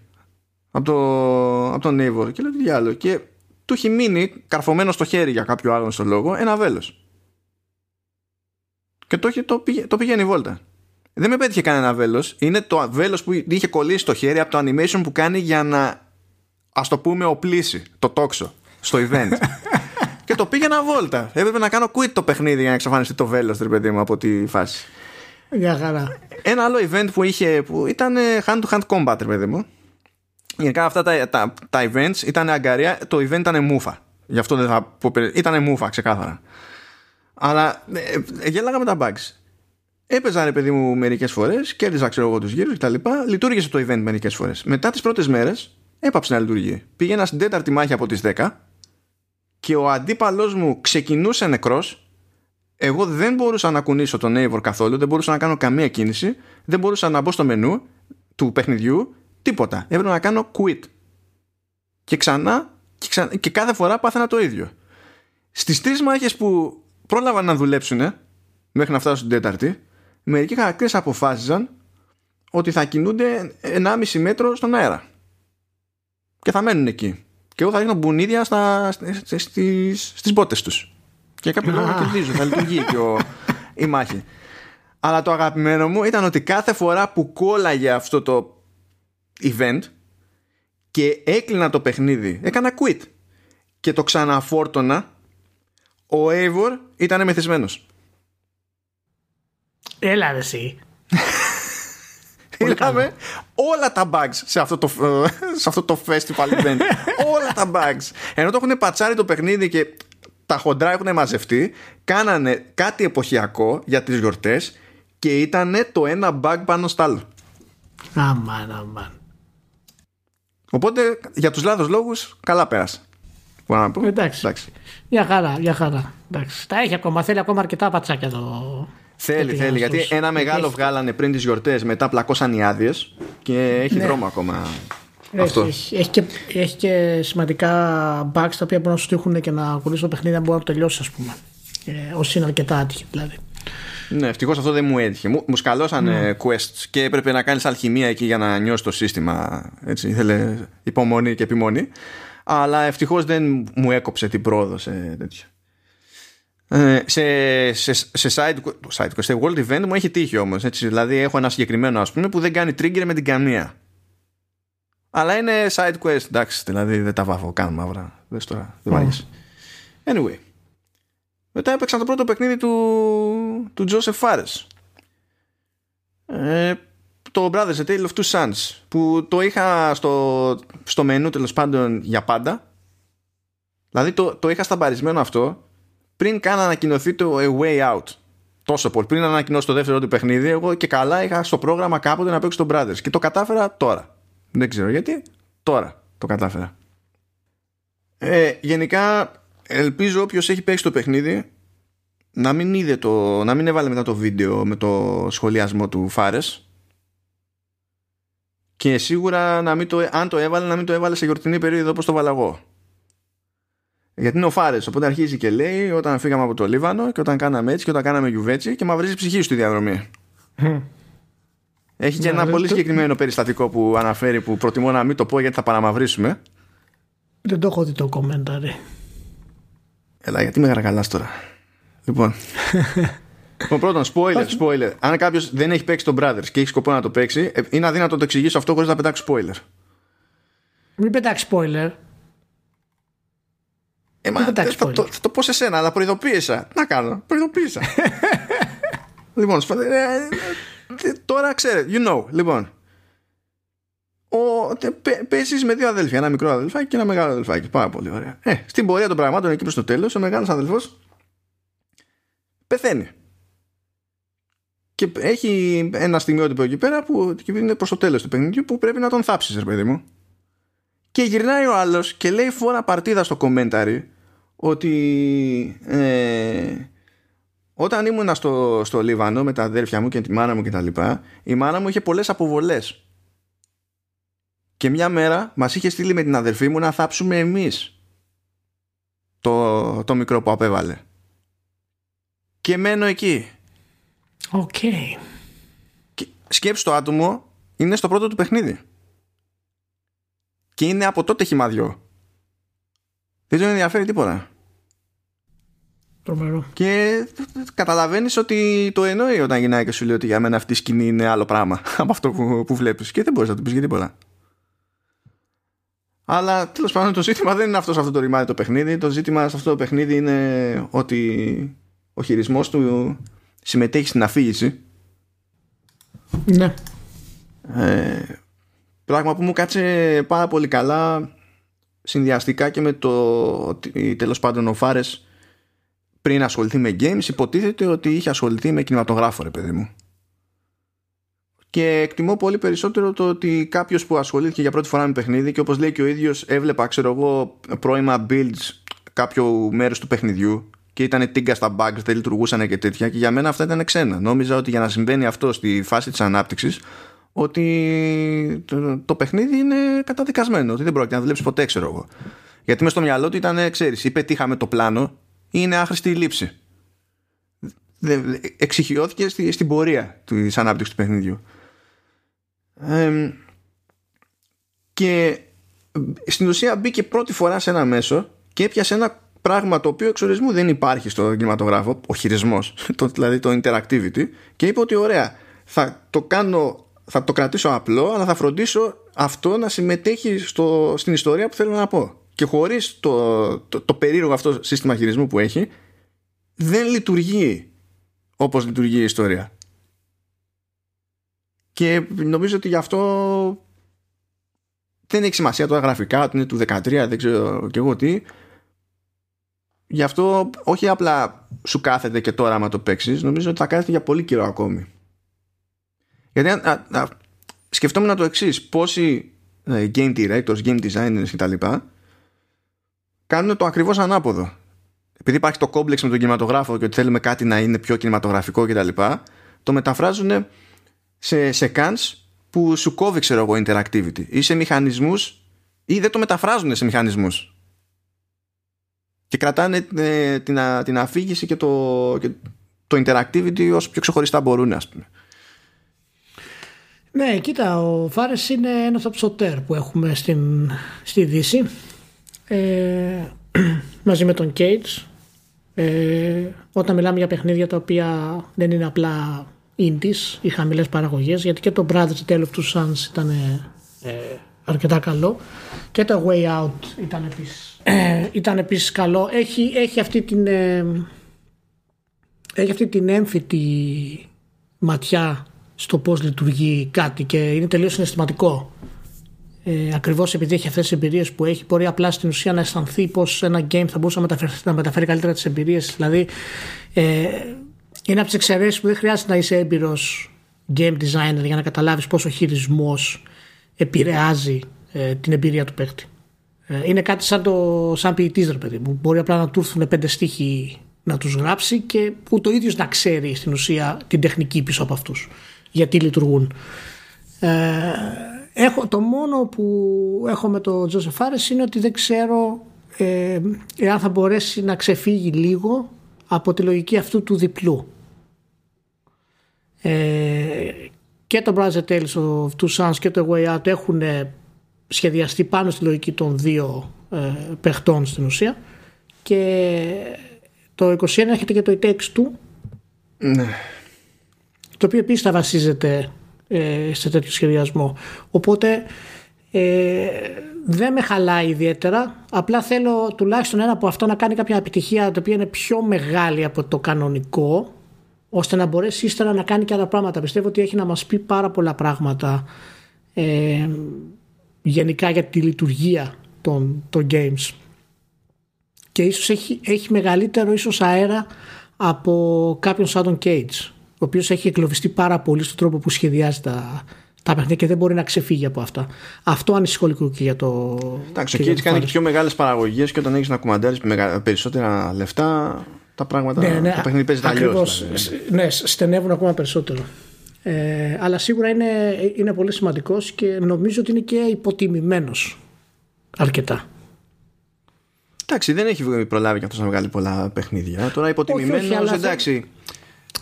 από, το, από τον Eivor και λέω τι διάολο και του έχει μείνει καρφωμένο στο χέρι για κάποιο άγνωστο λόγο ένα βέλος. Και το, έχει- το, πηγα- το πηγαίνει βόλτα. Δεν με πέτυχε κανένα βέλος. Είναι το βέλος που είχε κολλήσει στο χέρι από το animation που κάνει για να ας το πούμε οπλίσει το τόξο στο event και το πήγαινα βόλτα. Έπρεπε να κάνω quit το παιχνίδι για να εξαφανιστεί το βέλος, ρε παιδί μου, από τη φάση. Για χαρά. Ένα άλλο event που είχε, που ήταν ε, hand-to-hand combat, ρε παιδί μου. Γενικά αυτά τα, τα, τα events ήταν αγκαρία, το event ήταν μούφα. Γι' αυτό δεν θα πω περι- Ήταν μούφα, ξεκάθαρα. Αλλά ε, ε, γέλαγα με τα bugs. Έπαιζα ρε παιδί μου μερικές φορές, κέρδιζα ξέρω εγώ τους γύρους κτλ. Λειτουργήσε το event μερικές φορές. Μετά τις πρώτες μέρες έπαψε να λειτουργεί. Πήγαινα στην τέταρτη μάχη από τις 10 και ο αντίπαλός μου ξεκινούσε νεκρός εγώ δεν μπορούσα να κουνήσω τον Eivor καθόλου δεν μπορούσα να κάνω καμία κίνηση δεν μπορούσα να μπω στο μενού του παιχνιδιού τίποτα. Έπρεπε να κάνω quit. Και ξανά και, ξα... και κάθε φορά πάθαινα το ίδιο. Στις τρεις μάχες που πρόλαβαν να δουλέψουν μέχρι να φτάσω στην τέταρτη μερικοί χαρακτήρες αποφάσιζαν ότι θα κινούνται 1,5 μέτρο στον αέρα. Και θα μένουν εκεί και εγώ θα ρίχνω μπουνίδια στα, στις, στις, στις μπότες τους και για κάποιο λόγο Α. κερδίζω θα λειτουργεί και ο, η μάχη αλλά το αγαπημένο μου ήταν ότι κάθε φορά που κόλλαγε αυτό το event και έκλεινα το παιχνίδι έκανα quit και το ξαναφόρτωνα ο Eivor ήταν μεθυσμένος Έλα ρε εσύ. Πολύ Είδαμε όλα τα bugs σε αυτό το, σε αυτό το festival event. όλα τα bugs. Ενώ το έχουν πατσάρει το παιχνίδι και τα χοντρά έχουν μαζευτεί, κάνανε κάτι εποχιακό για τις γιορτές και ήταν το ένα bug πάνω στο άλλο. Αμάν, αμάν. Οπότε για τους λάθος λόγους καλά πέρασε. Μπορώ να πω. Εντάξει. Για χαρά, για χαρά. Εντάξει. Τα έχει ακόμα, θέλει ακόμα αρκετά πατσάκια το. Θέλει, το θέλει. Γιατί στους- ένα μεγάλο έχει- βγάλανε πριν τις γιορτές, μετά πλακώσαν οι άδειες και έχει Ναι. δρόμο ακόμα Έχει, αυτό. έχει, έχει και, έχει και σημαντικά bugs τα οποία μπορούν να σου τύχουν και να ακολουθήσει το παιχνίδι αν μπορεί να το τελειώσει, ας πούμε. Ε, όσοι είναι αρκετά άτυχοι δηλαδή. Ναι, ευτυχώς αυτό δεν μου έτυχε. Μου, μου σκαλώσανε quests και έπρεπε να κάνεις αλχημία εκεί για να νιώσεις το σύστημα. Έτσι, ήθελε υπομονή και επιμονή. Αλλά ευτυχώς δεν μου έκοψε την πρόοδο σε τέτοιο. Ε, σε, σε, σε side, side quest, σε world event μου έχει τύχει όμως. Δηλαδή έχω ένα συγκεκριμένο ας πούμε που δεν κάνει trigger με την καμία. Αλλά είναι side quest, εντάξει, δηλαδή δεν τα βάφω καν μαύρα. Δες τώρα, δεν Ω. βάριες. Anyway. Μετά έπαιξα το πρώτο παιχνίδι του, του Joseph Fares. Ε, το Brothers A Tale of Two Sons που το είχα στο, στο μενού τέλος πάντων για πάντα δηλαδή το, το είχα σταμπαρισμένο αυτό πριν καν ανακοινωθεί το A Way Out. Τόσο πολύ. Πριν ανακοινώσει το δεύτερο του παιχνίδι εγώ και καλά είχα στο πρόγραμμα κάποτε να παίξω τον Brothers. Και το κατάφερα τώρα. Δεν ξέρω γιατί. Τώρα το κατάφερα. Ε, γενικά ελπίζω όποιος έχει παίξει το παιχνίδι να μην είδε το, να μην έβαλε μετά το βίντεο με το σχολιασμό του Φάρες. Και σίγουρα να μην το, αν το έβαλε να μην το έβαλε σε γιορτινή περίοδο όπως το βάλα εγώ γιατί είναι ο Φάρες οπότε αρχίζει και λέει όταν φύγαμε από το Λίβανο και όταν κάναμε έτσι και όταν κάναμε γιουβέτσι και μαυρίζει ψυχή στη διαδρομή έχει και ένα πολύ συγκεκριμένο περιστατικό που αναφέρει που προτιμώ να μην το πω γιατί θα παραμαυρίσουμε δεν το έχω δει το κομμένταρι Έλα γιατί με γαργαλάς τώρα Λοιπόν. λοιπόν, πρώτον, spoiler, spoiler. Αν κάποιος δεν έχει παίξει τον Brothers και έχει σκοπό να το παίξει, ε, είναι αδύνατο να το εξηγήσω αυτό χωρίς να πετάξει spoiler. Μην πετάξεις spoiler. Ε, μα, θα, το, θα το πω σε σένα, αλλά προειδοποίησα. Να κάνω, προειδοποίησα. λοιπόν, ε, τώρα ξέρετε, you know. Λοιπόν, παίζει με δύο αδέλφια, ένα μικρό αδελφάκι και ένα μεγάλο αδελφάκι. Πάρα πολύ ωραία. Ε, στην πορεία των πραγμάτων, εκεί προς το τέλος, ο μεγάλος αδελφός πεθαίνει. Και έχει ένα στιγμιότυπο εκεί πέρα που είναι προς το τέλος του παιχνιδιού που πρέπει να τον θάψεις, ρε παιδί μου. Και γυρνάει ο άλλος και λέει φορά παρτίδα στο commentary ότι ε, όταν ήμουν στο, στο Λίβανο με τα αδέρφια μου και τη μάνα μου και τα λοιπά, η μάνα μου είχε πολλές αποβολές. Και μια μέρα μας είχε στείλει με την αδερφή μου να θάψουμε εμείς το, το μικρό που απέβαλε και μένω εκεί. OK. Okay. σκέψου το άτομο είναι στο πρώτο του παιχνίδι. Και είναι από τότε χυμαδιό. Δεν τον ενδιαφέρει τίποτα. Τρομερό. Και καταλαβαίνεις ότι το εννοεί όταν γυρνάει και σου λέει ότι για μένα αυτή η σκηνή είναι άλλο πράγμα από αυτό που, που βλέπεις και δεν μπορείς να του πεις για τίποτα. Αλλά τέλος πάντων το ζήτημα δεν είναι αυτό σε αυτό το ρημάδι το παιχνίδι. Το ζήτημα σε αυτό το παιχνίδι είναι ότι ο χειρισμός του συμμετέχει στην αφήγηση ναι ε, πράγμα που μου κάτσε πάρα πολύ καλά συνδυαστικά και με το ότι τέλος πάντων ο Φάρες πριν ασχοληθεί με games υποτίθεται ότι είχε ασχοληθεί με κινηματογράφο ρε παιδί μου και εκτιμώ πολύ περισσότερο το ότι κάποιος που ασχολήθηκε για πρώτη φορά με παιχνίδι και όπως λέει και ο ίδιος έβλεπα ξέρω εγώ πρώιμα builds κάποιο μέρος του παιχνιδιού και ήταν τίγκα στα bugs, δεν λειτουργούσαν και τέτοια και για μένα αυτά ήταν ξένα. Νόμιζα ότι για να συμβαίνει αυτό στη φάση της ανάπτυξης ότι το, το παιχνίδι είναι καταδικασμένο, ότι δεν πρόκειται να δουλέψει ποτέ ξέρω εγώ. Γιατί μες στο μυαλό του ήταν, ξέρεις, ή πετύχαμε το πλάνο ή είναι άχρηστη η λήψη. Εξηχειώθηκε στη, στην πορεία της ανάπτυξης του παιχνιδιού. και στην ουσία μπήκε πρώτη φορά σε ένα μέσο και έπιασε ένα Πράγμα το οποίο εξορισμού δεν υπάρχει στο κινηματογράφο, ο χειρισμός, δηλαδή το interactivity, και είπε ότι ωραία, θα το κάνω, θα το κρατήσω απλό, αλλά θα φροντίσω αυτό να συμμετέχει στο, στην ιστορία που θέλω να πω. Και χωρίς το, το, το περίεργο αυτό σύστημα χειρισμού που έχει, δεν λειτουργεί όπως λειτουργεί η ιστορία. Και νομίζω ότι γι' αυτό δεν έχει σημασία τώρα γραφικά, ότι είναι του 13, δεν ξέρω και εγώ τι Γι' αυτό όχι απλά σου κάθεται και τώρα άμα το παίξεις, νομίζω ότι θα κάθεται για πολύ καιρό ακόμη. Γιατί α, α, σκεφτόμουν το εξής, πόσοι ε, game directors, game designers κτλ. Κάνουν το ακριβώς ανάποδο. Επειδή υπάρχει το κόμπλεξ με τον κινηματογράφο και ότι θέλουμε κάτι να είναι πιο κινηματογραφικό κτλ. Το μεταφράζουν σε, σε cans που σου κόβει ξέρω εγώ interactivity ή σε μηχανισμούς ή δεν το μεταφράζουν σε μηχανισμούς και κρατάνε ε, την, την αφήγηση και το, και το interactivity όσο πιο ξεχωριστά μπορούν ας πούμε. Ναι, κοίτα, ο Φάρες είναι ένας από τους που έχουμε στην, στη Δύση ε, μαζί με τον Cage ε, όταν μιλάμε για παιχνίδια τα οποία δεν είναι απλά indies ή χαμηλές παραγωγές γιατί και το Brothers Tale of Two Sons ήταν ε, αρκετά καλό. Και το Way Out ήταν επίσης, ε, ήταν επίσης καλό. Έχει, έχει αυτή την ε, έχει αυτή την έμφυτη ματιά στο πώς λειτουργεί κάτι και είναι τελείως συναισθηματικό. Ε, ακριβώς επειδή έχει αυτές τις εμπειρίες που έχει μπορεί απλά στην ουσία να αισθανθεί πως ένα game θα μπορούσε να μεταφέρει, να μεταφέρει καλύτερα τις εμπειρίες δηλαδή ε, είναι από τις εξαιρέσεις που δεν χρειάζεται να είσαι έμπειρος game designer για να καταλάβεις πως ο χειρισμός επηρεάζει ε, την εμπειρία του παίκτη. Ε, είναι κάτι σαν, το, σαν ποιητής ρε παιδί που μπορεί απλά να του έρθουν πέντε στίχοι να τους γράψει και ούτε ο ίδιος να ξέρει στην ουσία την τεχνική πίσω από αυτούς γιατί λειτουργούν. Ε, έχω, το μόνο που έχω με το Joseph Fares είναι ότι δεν ξέρω ε, εάν θα μπορέσει να ξεφύγει λίγο από τη λογική αυτού του διπλού. Ε, και το Brothers Tales of Two Sons και το Way Out έχουν σχεδιαστεί πάνω στη λογική των δύο ε, παιχτών στην ουσία και το 21 έρχεται και το It Takes Two Ναι. το οποίο επίσης θα βασίζεται ε, σε τέτοιο σχεδιασμό. Οπότε ε, δεν με χαλάει ιδιαίτερα. Απλά θέλω τουλάχιστον ένα από αυτό να κάνει κάποια επιτυχία το οποίο είναι πιο μεγάλη από το κανονικό ώστε να μπορέσει ύστερα να κάνει και άλλα πράγματα. Πιστεύω ότι έχει να μας πει πάρα πολλά πράγματα ε, γενικά για τη λειτουργία των, των games. Και ίσως έχει, έχει μεγαλύτερο ίσως αέρα από κάποιον σαν τον Cage ο οποίος έχει εκλοβιστεί πάρα πολύ στον τρόπο που σχεδιάζει τα, τα παιχνίδια και δεν μπορεί να ξεφύγει από αυτά. Αυτό ανησυχώ λίγο και για το. Εντάξει, ο Cage κάνει και πιο μεγάλες παραγωγές και όταν έχεις να κουμαντάρεις περισσότερα λεφτά, τα πράγματα. Ναι, ναι, το παιχνίδι παίζει αλλιώς. Δηλαδή. Ναι, στενεύουν ακόμα περισσότερο. Ε, αλλά σίγουρα είναι, είναι πολύ σημαντικός και νομίζω ότι είναι και υποτιμημένος αρκετά. Εντάξει, δεν έχει προλάβει και αυτός να βγάλει πολλά παιχνίδια. Τώρα υποτιμημένος, εντάξει.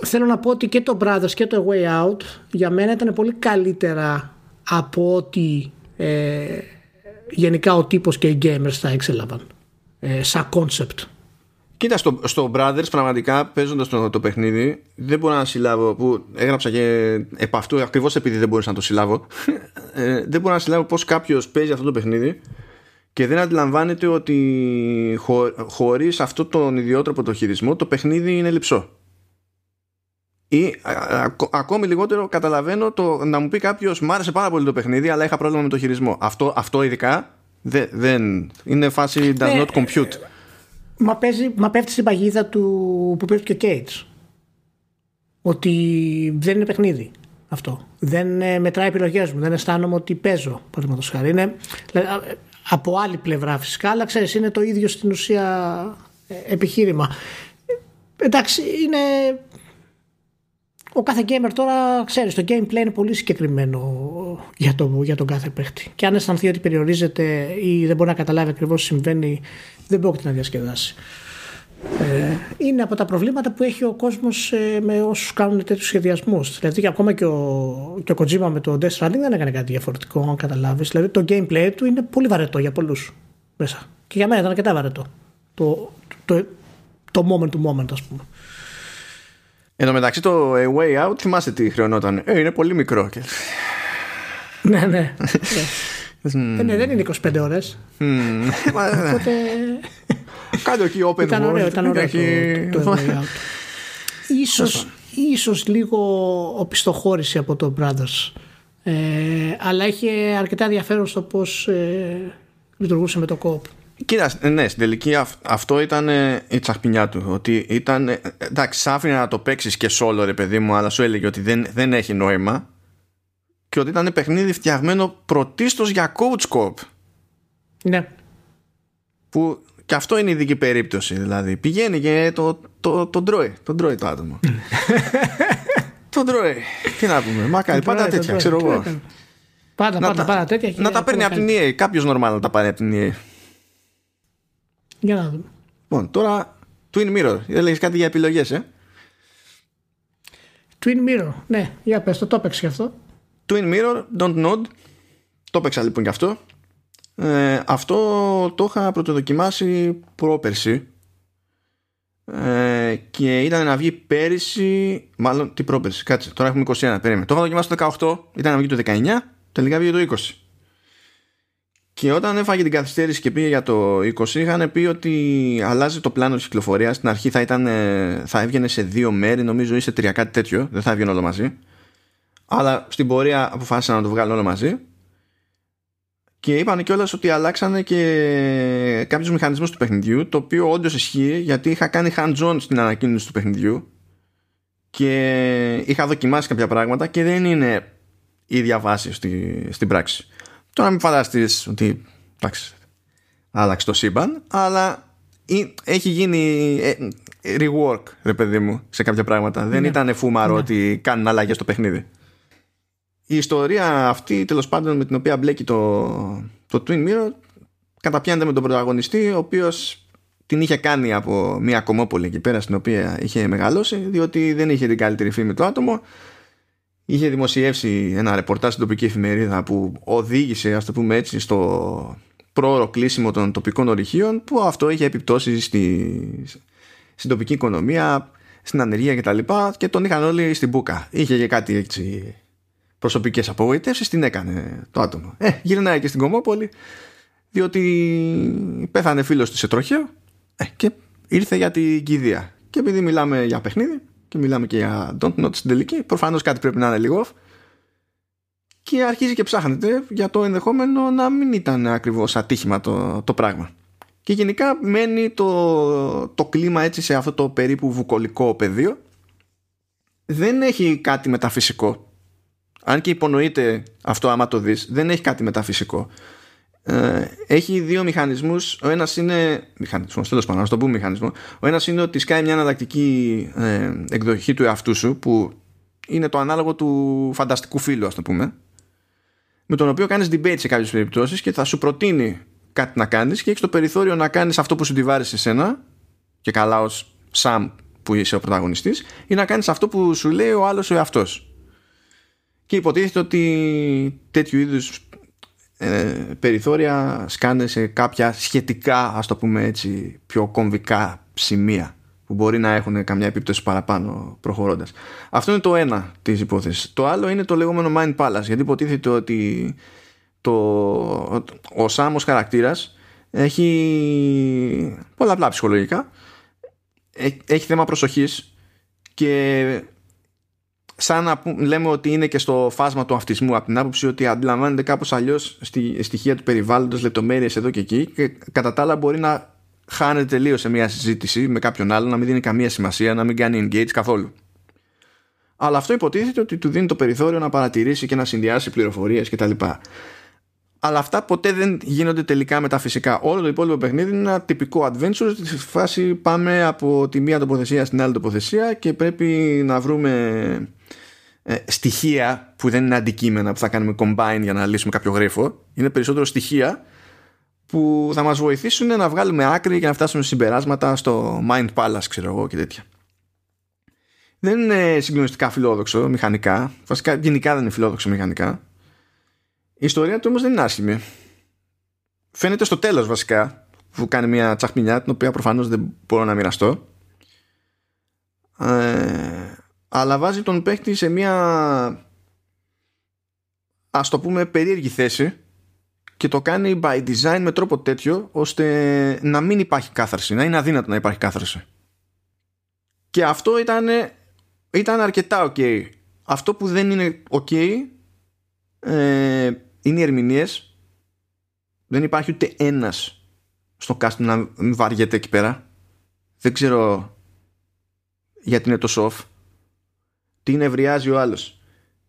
Θέλω να πω ότι και το Brothers και το Way Out για μένα ήταν πολύ καλύτερα από ότι ε, γενικά ο τύπος και οι gamers θα έξελαβαν ε, σαν concept. Κοίτα, στο, στο Brothers πραγματικά παίζοντας το, το παιχνίδι, δεν μπορώ να συλλάβω. που έγραψα και επ' αυτού ακριβώς επειδή δεν μπορούσα να το συλλάβω. ε, δεν μπορώ να συλλάβω πώς κάποιος παίζει αυτό το παιχνίδι και δεν αντιλαμβάνεται ότι χω, χωρίς αυτόν τον ιδιότροπο το χειρισμό το παιχνίδι είναι λυψό. Ή α, ακόμη λιγότερο καταλαβαίνω το να μου πει κάποιος Μ' άρεσε πάρα πολύ το παιχνίδι, αλλά είχα πρόβλημα με το χειρισμό. Αυτό, αυτό ειδικά δεν, δεν είναι φάση does Ναι, not compute. Μα, παίζει, μα πέφτει στην παγίδα του που πέφτει και ο Cage. Ότι δεν είναι παιχνίδι αυτό. Δεν ε, μετράει επιλογές μου. Δεν αισθάνομαι ότι παίζω, παραδείγματος χάρη. Είναι δηλαδή, α, από άλλη πλευρά φυσικά, αλλά ξέρεις, είναι το ίδιο στην ουσία ε, επιχείρημα. Ε, εντάξει, είναι. Ο κάθε gamer τώρα, ξέρεις, το gameplay είναι πολύ συγκεκριμένο για, το, για τον κάθε παίχτη. Και αν αισθανθεί ότι περιορίζεται ή δεν μπορεί να καταλάβει ακριβώς τι συμβαίνει, δεν πρόκειται να διασκεδάσει. Ε, είναι από τα προβλήματα που έχει ο κόσμος ε, με όσους κάνουν τέτοιους σχεδιασμούς. Δηλαδή ακόμα και ο, και ο Kojima με το Death Stranding δεν έκανε κάτι διαφορετικό, αν καταλάβεις. Δηλαδή το gameplay του είναι πολύ βαρετό για πολλούς μέσα. Και για μένα ήταν αρκετά βαρετό. Το, το, το moment to moment ας πούμε. Εν τω μεταξύ το A Way Out θυμάστε τι χρεωνόταν. Ε, είναι πολύ μικρό. Και... ναι, ναι. ες, ναι, δεν είναι 25 ώρες. Οπότε... Κάτω εκεί open Ήταν world. ωραίο, ήταν ωραίο Έχει- το, το, A Way Out. Ίσως, ίσως λίγο οπισθοχώρηση από το Brothers. Ε, αλλά είχε αρκετά ενδιαφέρον στο πώς ε, λειτουργούσε με το κόπ. Κοίτα, ναι, στην τελική αυ- αυτό ήταν ε, η τσαχπινιά του. Ότι ήταν. ε, Εντάξει, σ' άφηνε να το παίξεις και solo, ρε παιδί μου, αλλά σου έλεγε ότι δεν, δεν έχει νόημα. Και ότι ήταν παιχνίδι φτιαγμένο πρωτίστως για coach cop. Ναι. Που και αυτό είναι ειδική περίπτωση. Δηλαδή πηγαίνει και το, το, το τρώει. Τον τρώει το άτομο. τον τρώει. Τι να πούμε. Μακάρι, πάντα Τρώει, τέτοια, τρώει. ξέρω εγώ. Πάντα, Να πάντα, τα- πάντα τέτοια. και Να τα παίρνει από ακόμα την EA. Κάποιος normal να τα πάρει από την EA. Καλύτερα. Για να δούμε. Λοιπόν, τώρα Twin Mirror. Έλεγε κάτι για επιλογές, ε; Twin Mirror. Ναι, για πες το, το έπαιξε γι' αυτό. Twin Mirror, Don't Nod. Το έπαιξα λοιπόν και αυτό. Ε, αυτό το είχα πρωτοδοκιμάσει πρόπερση. Ε, και ήταν να βγει πέρυσι, μάλλον την πρόπερση. Κάτσε, τώρα έχουμε 21. Περίμενε. Το είχα δοκιμάσει το 18, ήταν να βγει το 19, τελικά βγήκε το 20. Και όταν έφαγε την καθυστέρηση και πήγε για το 20, είχαν πει ότι αλλάζει το πλάνο της κυκλοφορίας. Στην αρχή θα, ήταν, ε, θα έβγαινε σε δύο μέρη, νομίζω, ή σε τρία, κάτι τέτοιο. Δεν θα έβγαινε όλο μαζί. Αλλά στην πορεία αποφάσισαν να το βγάλουν όλο μαζί και είπαν κιόλας ότι αλλάξανε και κάποιους μηχανισμούς του παιχνιδιού, το οποίο όντως ισχύει γιατί είχα κάνει hands-on στην ανακοίνωση του παιχνιδιού και είχα δοκιμάσει κάποια πράγματα και δεν είναι η ίδια βάση στη, στην πράξη. Τώρα μην φανταστείς ότι εντάξει, άλλαξε το σύμπαν, αλλά έχει γίνει ε, rework, ρε παιδί μου, σε κάποια πράγματα. Δεν ναι. ήταν φούμαρο ναι. ότι κάνουν αλλαγές στο παιχνίδι η ιστορία αυτή τέλος πάντων με την οποία μπλέκει το, το Twin Mirror καταπιάνεται με τον πρωταγωνιστή ο οποίος την είχε κάνει από μια κομμόπολη εκεί πέρα στην οποία είχε μεγαλώσει διότι δεν είχε την καλύτερη φήμη το άτομο είχε δημοσιεύσει ένα ρεπορτάζ στην τοπική εφημερίδα που οδήγησε ας το πούμε έτσι στο πρόωρο κλείσιμο των τοπικών ορυχείων που αυτό είχε επιπτώσεις στη, στην τοπική οικονομία στην ανεργία κτλ. Και, και τον είχαν όλοι στην μπουκα. Είχε και κάτι έτσι προσωπικές απογοητεύσεις την έκανε το άτομο. Ε, γυρνάει και στην Κομόπολη διότι πέθανε φίλος του σε τροχαίο ε, και ήρθε για την κηδεία. Και επειδή μιλάμε για παιχνίδι και μιλάμε και για don't not στην τελική, προφανώς κάτι πρέπει να είναι λίγο off και αρχίζει και ψάχνεται για το ενδεχόμενο να μην ήταν ακριβώς ατύχημα το, το πράγμα. Και γενικά μένει το, το κλίμα έτσι σε αυτό το περίπου βουκολικό πεδίο. Δεν έχει κάτι μεταφυσικό αν και υπονοείται αυτό άμα το δεις δεν έχει κάτι μεταφυσικό ε, έχει δύο μηχανισμούς. Ο ένας είναι μηχανισμός τέλος πάντων να το πούμε μηχανισμό. Ο ένας είναι ότι σκάει μια αναδακτική ε, εκδοχή του εαυτού σου που είναι το ανάλογο του φανταστικού φίλου ας το πούμε με τον οποίο κάνεις debate σε κάποιες περιπτώσεις και θα σου προτείνει κάτι να κάνεις και έχεις το περιθώριο να κάνεις αυτό που σου τη βάρεσε εσένα και καλά ως Sam που είσαι ο πρωταγωνιστής ή να κάνεις αυτό που σου λέει ο άλλος ο εαυτός. Και υποτίθεται ότι τέτοιου είδους ε, περιθώρια σκάνε σε κάποια σχετικά ας το πούμε έτσι πιο κομβικά σημεία που μπορεί να έχουν καμιά επίπτωση παραπάνω προχωρώντας. Αυτό είναι το ένα της υπόθεσης. Το άλλο είναι το λεγόμενο Mind Palace γιατί υποτίθεται ότι το, ο Σάμος χαρακτήρας έχει πολλαπλά ψυχολογικά έχει θέμα προσοχής και σαν να λέμε ότι είναι και στο φάσμα του αυτισμού από την άποψη ότι αντιλαμβάνεται κάπως αλλιώς στη στοιχεία του περιβάλλοντος λεπτομέρειες εδώ και εκεί και κατά τα άλλα μπορεί να χάνεται τελείως σε μια συζήτηση με κάποιον άλλο να μην δίνει καμία σημασία, να μην κάνει engage καθόλου. Αλλά αυτό υποτίθεται ότι του δίνει το περιθώριο να παρατηρήσει και να συνδυάσει πληροφορίες κτλ. Αλλά αυτά ποτέ δεν γίνονται τελικά μεταφυσικά. Όλο το υπόλοιπο παιχνίδι είναι ένα τυπικό adventure. Στη φάση πάμε από τη μία τοποθεσία στην άλλη τοποθεσία και πρέπει να βρούμε ε, στοιχεία που δεν είναι αντικείμενα που θα κάνουμε combine για να λύσουμε κάποιο γρίφο. Είναι περισσότερο στοιχεία που θα μας βοηθήσουν να βγάλουμε άκρη και να φτάσουμε συμπεράσματα στο Mind Palace ξέρω εγώ και τέτοια. Δεν είναι συγκλονιστικά φιλόδοξο μηχανικά. Βασικά γενικά δεν είναι φιλόδοξο μηχανικά. Η ιστορία του όμως δεν είναι άσχημη. Φαίνεται στο τέλος βασικά που κάνει μια τσαχμινιά την οποία προφανώς δεν μπορώ να μοιραστώ. Ε, αλλά βάζει τον παίκτη σε μια ας το πούμε περίεργη θέση και το κάνει by design με τρόπο τέτοιο ώστε να μην υπάρχει κάθαρση, να είναι αδύνατο να υπάρχει κάθαρση. Και αυτό ήταν, ήταν αρκετά ok. Αυτό που δεν είναι ok ε, είναι οι ερμηνείες. Δεν υπάρχει ούτε ένας στο cast να βαριέται εκεί πέρα. Δεν ξέρω γιατί είναι τόσο off. Τι νευριάζει ο άλλος.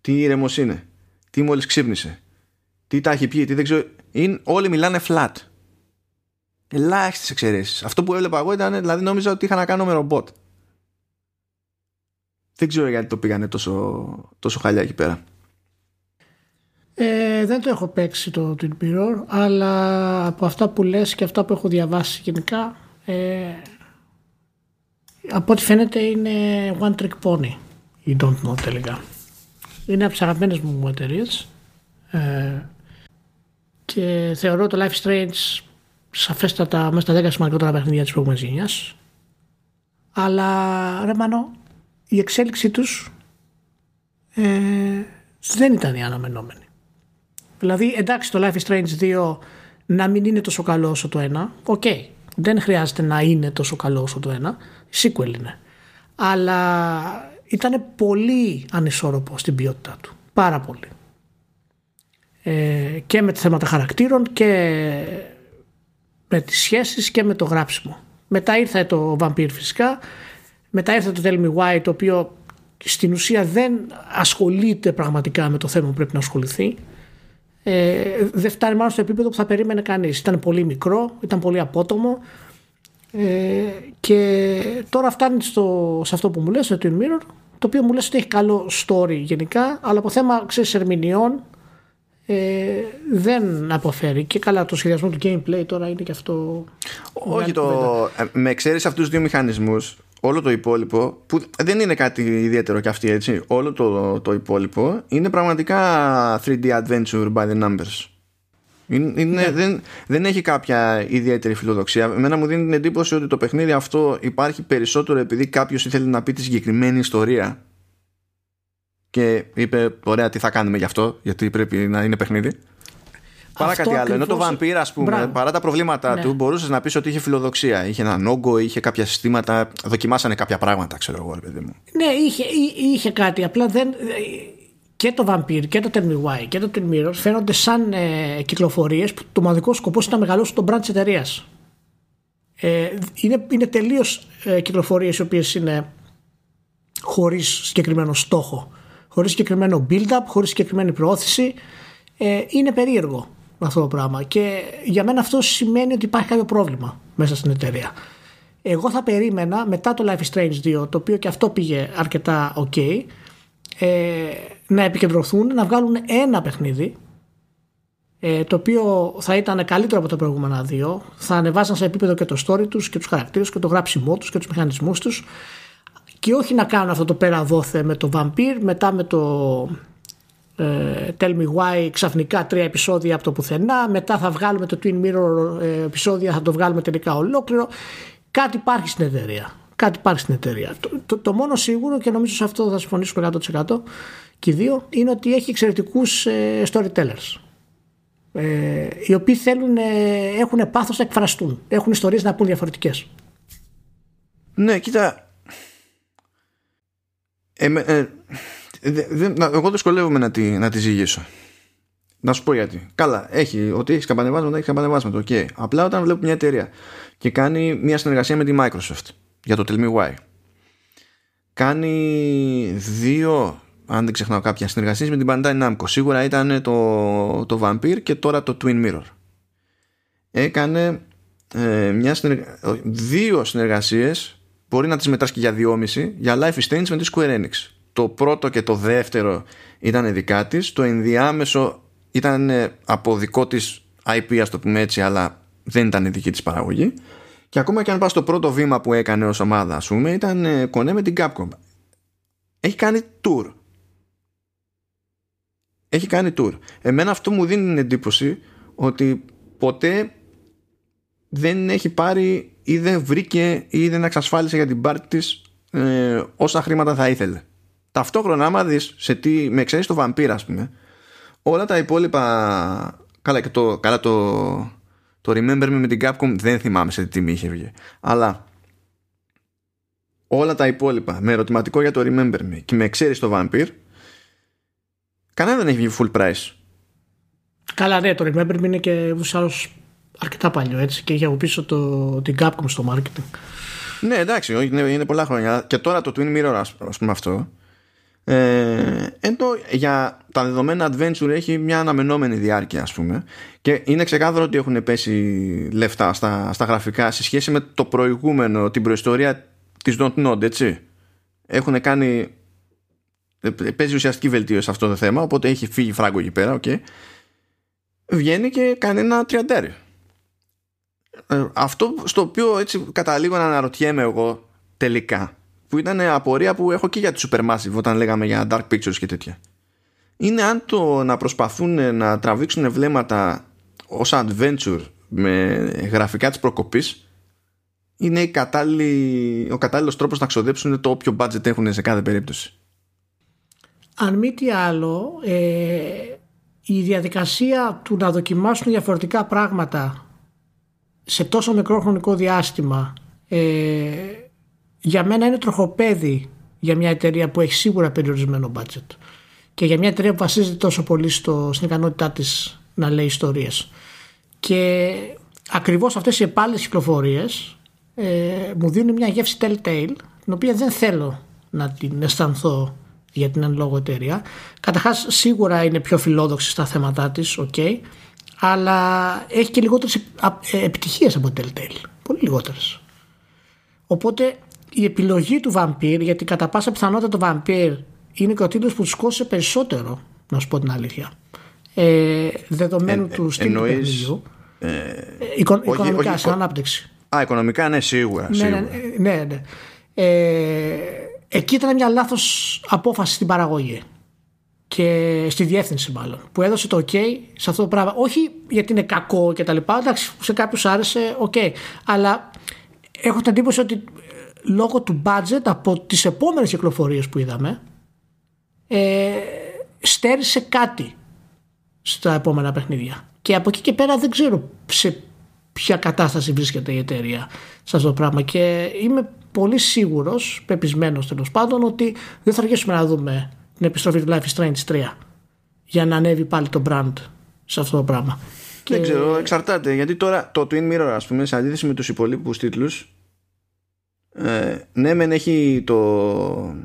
Τι ήρεμο είναι. Τι μόλις ξύπνησε. Τι τα έχει πει. Τι δεν ξέρω. Είναι, όλοι μιλάνε flat. Ελάχιστες εξαιρέσεις. Αυτό που έβλεπα εγώ ήταν, δηλαδή νόμιζα ότι είχα να κάνω με ρομπότ. Δεν ξέρω γιατί το πήγανε τόσο, τόσο χαλιά εκεί πέρα. Ε, δεν το έχω παίξει το Twin Mirror, αλλά από αυτά που λες και αυτά που έχω διαβάσει γενικά, ε, από ό,τι φαίνεται είναι one trick pony ή don't know τελικά. Είναι από τις αγαπημένες μου εταιρείες. Ε, και θεωρώ το Life is Strange σαφέστατα μέσα στα 10 σημαντικότερα παιχνίδια της προηγούμενης γενιάς. Αλλά ρε Μάνο, η εξέλιξή τους ε, δεν ήταν η αναμενόμενη. Δηλαδή, εντάξει, το Life is Strange 2 να μην είναι τόσο καλό όσο το 1. OK. Okay. Δεν χρειάζεται να είναι τόσο καλό όσο το 1. Sequel είναι. Αλλά ήταν πολύ ανισόρροπο στην ποιότητά του. πάρα πολύ. Ε, και με τα θέματα χαρακτήρων και με τις σχέσεις και με το γράψιμο. Μετά ήρθε το Vampire φυσικά, μετά ήρθε το Tell Me Why το οποίο στην ουσία δεν ασχολείται πραγματικά με το θέμα που πρέπει να ασχοληθεί. Ε, δεν φτάνει μάλλον στο επίπεδο που θα περίμενε κανείς. Ήταν πολύ μικρό, ήταν πολύ απότομο ε, και τώρα φτάνει στο, σε αυτό που μου λες, το Twin Mirror, το οποίο μου λες ότι έχει καλό story γενικά, αλλά από θέμα ξέρεις ερμηνεών ε, δεν αποφέρει. Και καλά, το σχεδιασμό του gameplay τώρα είναι και αυτό. Όχι, το, ε, με εξαίρεση αυτούς τους δύο μηχανισμούς, όλο το υπόλοιπο, που δεν είναι κάτι ιδιαίτερο κι αυτή έτσι, όλο το, το υπόλοιπο είναι πραγματικά 3D adventure by the numbers. Είναι, ναι. δεν, δεν έχει κάποια ιδιαίτερη φιλοδοξία. Εμένα μου δίνει την εντύπωση ότι το παιχνίδι αυτό υπάρχει περισσότερο επειδή κάποιος ήθελε να πει τη συγκεκριμένη ιστορία και είπε: Ωραία, τι θα κάνουμε γι' αυτό, γιατί πρέπει να είναι παιχνίδι. Παρά κάτι άλλο. Ενώ το Vampire, ας πούμε, παρά τα προβλήματά ναι. του, μπορούσες να πεις ότι είχε φιλοδοξία. Είχε έναν όγκο, είχε κάποια συστήματα. Δοκιμάσανε κάποια πράγματα, ξέρω εγώ, παιδί μου. Ναι, είχε, είχε κάτι. Απλά δεν. Και το Vampire και το Tell Me Why και το Tell Mirror φαίνονται σαν ε, κυκλοφορίες που το μοναδικό σκοπό είναι να μεγαλώσει τον brand της εταιρείας. Ε, είναι είναι τελείως ε, κυκλοφορίες οι οποίες είναι χωρίς συγκεκριμένο στόχο χωρίς συγκεκριμένο build-up, χωρίς συγκεκριμένη προώθηση. Ε, είναι περίεργο αυτό το πράγμα. Και για μένα αυτό σημαίνει ότι υπάρχει κάποιο πρόβλημα μέσα στην εταιρεία. Εγώ θα περίμενα μετά το Life is Strange 2, το οποίο και αυτό πήγε αρκετά ok, ε, να επικεντρωθούν, να βγάλουν ένα παιχνίδι ε, το οποίο θα ήταν καλύτερο από τα προηγούμενα δύο, θα ανεβάζαν σε επίπεδο και το story τους και τους χαρακτήρες και το γράψιμό τους και τους μηχανισμούς τους και όχι να κάνουν αυτό το πέρα δόθε με το Vampire μετά με το ε, Tell Me Why ξαφνικά τρία επεισόδια από το πουθενά. Μετά θα βγάλουμε το Twin Mirror ε, επεισόδια θα το βγάλουμε τελικά ολόκληρο. Κάτι υπάρχει στην εταιρεία. Κάτι υπάρχει στην εταιρεία. Το, το, μόνο σίγουρο και νομίζω σε αυτό θα συμφωνήσουμε 100% και οι δύο είναι ότι έχει εξαιρετικούς ε, storytellers. Ε, οι οποίοι θέλουν, ε, έχουν πάθος να εκφραστούν. Έχουν ιστορίες να πούν διαφορετικές. Ναι κοίτα. Ε, ε, εγώ δυσκολεύομαι να τη, να τη ζυγίσω. Να σου πω γιατί. Καλά, έχει, ότι έχεις καμπανεβάσματα, έχεις καμπανεβάσματα. Okay. Απλά όταν βλέπω μια εταιρεία και κάνει μια συνεργασία με τη Microsoft για το Tell Me Why, κάνει δύο, αν δεν ξεχνάω κάποια, συνεργασίες με την Bandai Namco. Σίγουρα ήταν το, το Vampire και τώρα το Twin Mirror. Έκανε ε, μια συνεργα... δύο συνεργασίες μπορεί να τις μετράς και για δυόμιση για Life is Strange με τη Square Enix το πρώτο και το δεύτερο ήταν δικά της. Το ενδιάμεσο ήταν ε, από δικό της IP ας το πούμε έτσι αλλά δεν ήταν η δική της παραγωγή. Και ακόμα και αν πας στο πρώτο βήμα που έκανε ως ομάδα ας πούμε ήταν ε, κονέ με την Capcom. Έχει κάνει tour. Έχει κάνει tour. Εμένα αυτό μου δίνει την εντύπωση ότι ποτέ δεν έχει πάρει ή δεν βρήκε ή δεν εξασφάλισε για την πάρτη της ε, όσα χρήματα θα ήθελε. Ταυτόχρονα άμα δεις σε τι, με εξαίρεση το Vampire ας πούμε όλα τα υπόλοιπα καλά και το, καλά το, το Remember Me με την Capcom δεν θυμάμαι σε τι τιμή είχε βγει αλλά όλα τα υπόλοιπα με ερωτηματικό για το Remember Me και με εξαίρεση το Vampire κανένα δεν έχει βγει full price Καλά, ναι, το Remember Me είναι και άλλους αρκετά παλιό έτσι και είχε από πίσω το, την Capcom στο marketing. Ναι, εντάξει, είναι, είναι πολλά χρόνια. Και τώρα το Twin Mirror, ας πούμε αυτό. Ε, εντό, για τα δεδομένα adventure έχει μια αναμενόμενη διάρκεια ας πούμε. Και είναι ξεκάθαρο ότι έχουν πέσει λεφτά στα, στα γραφικά σε σχέση με το προηγούμενο την προϊστορία της Don't Nod έτσι. Έχουν κάνει ε, παίζει ουσιαστική βελτίωση σε αυτό το θέμα οπότε έχει φύγει φράγκο εκεί πέρα okay. βγαίνει και κάνει ένα τριαντέρι. Ε, αυτό στο οποίο έτσι καταλήγω να αναρωτιέμαι εγώ τελικά που ήταν απορία που έχω και για τη Supermassive όταν λέγαμε για Dark Pictures και τέτοια είναι αν το να προσπαθούν να τραβήξουν βλέμματα ως adventure με γραφικά της προκοπής είναι η ο κατάλληλος τρόπος να ξοδέψουν το όποιο budget έχουν σε κάθε περίπτωση. Αν μη τι άλλο, ε, η διαδικασία του να δοκιμάσουν διαφορετικά πράγματα σε τόσο μικρό χρονικό διάστημα ε, για μένα είναι τροχοπέδι για μια εταιρεία που έχει σίγουρα περιορισμένο budget. και για μια εταιρεία που βασίζεται τόσο πολύ στο, στην ικανότητά της να λέει ιστορίες. Και ακριβώς αυτές οι επάλληλες κυκλοφορίες ε, μου δίνουν μια γεύση telltale, την οποία δεν θέλω να την αισθανθώ για την εν λόγω εταιρεία. Καταρχάς, σίγουρα είναι πιο φιλόδοξη στα θέματα της, ok, αλλά έχει και λιγότερες επιτυχίες από Telltale. Πολύ λιγότερες. Οπότε η επιλογή του Vampire, γιατί κατά πάσα πιθανότητα το Vampire είναι και ο τίτλος που τους σκόσε περισσότερο, να σου πω την αλήθεια. Ε, δεδομένου ε, του στυλ του παιχνιδιού. Ε, οικο, οικονομικά, σε ανάπτυξη. Α, οικονομικά, ναι, σίγουρα. Ναι, ναι, ναι. ναι. Ε, εκεί ήταν μια λάθος απόφαση στην παραγωγή και στη διεύθυνση μάλλον που έδωσε το ok σε αυτό το πράγμα όχι γιατί είναι κακό και τα λοιπά εντάξει σε κάποιους άρεσε ok αλλά έχω την εντύπωση ότι λόγω του budget από τις επόμενες κυκλοφορίες που είδαμε ε, στέρισε κάτι στα επόμενα παιχνίδια και από εκεί και πέρα δεν ξέρω σε ποια κατάσταση βρίσκεται η εταιρεία σε αυτό το πράγμα και είμαι πολύ σίγουρος, πεπισμένος τέλος πάντων ότι δεν θα αργήσουμε να δούμε την επιστροφή του Life is Strange 3 για να ανέβει πάλι το brand σε αυτό το πράγμα. Δεν ξέρω, εξαρτάται. Γιατί τώρα το Twin Mirror, ας πούμε, σε αντίθεση με τους υπολείπους τίτλους, ε, ναι, μεν έχει, το,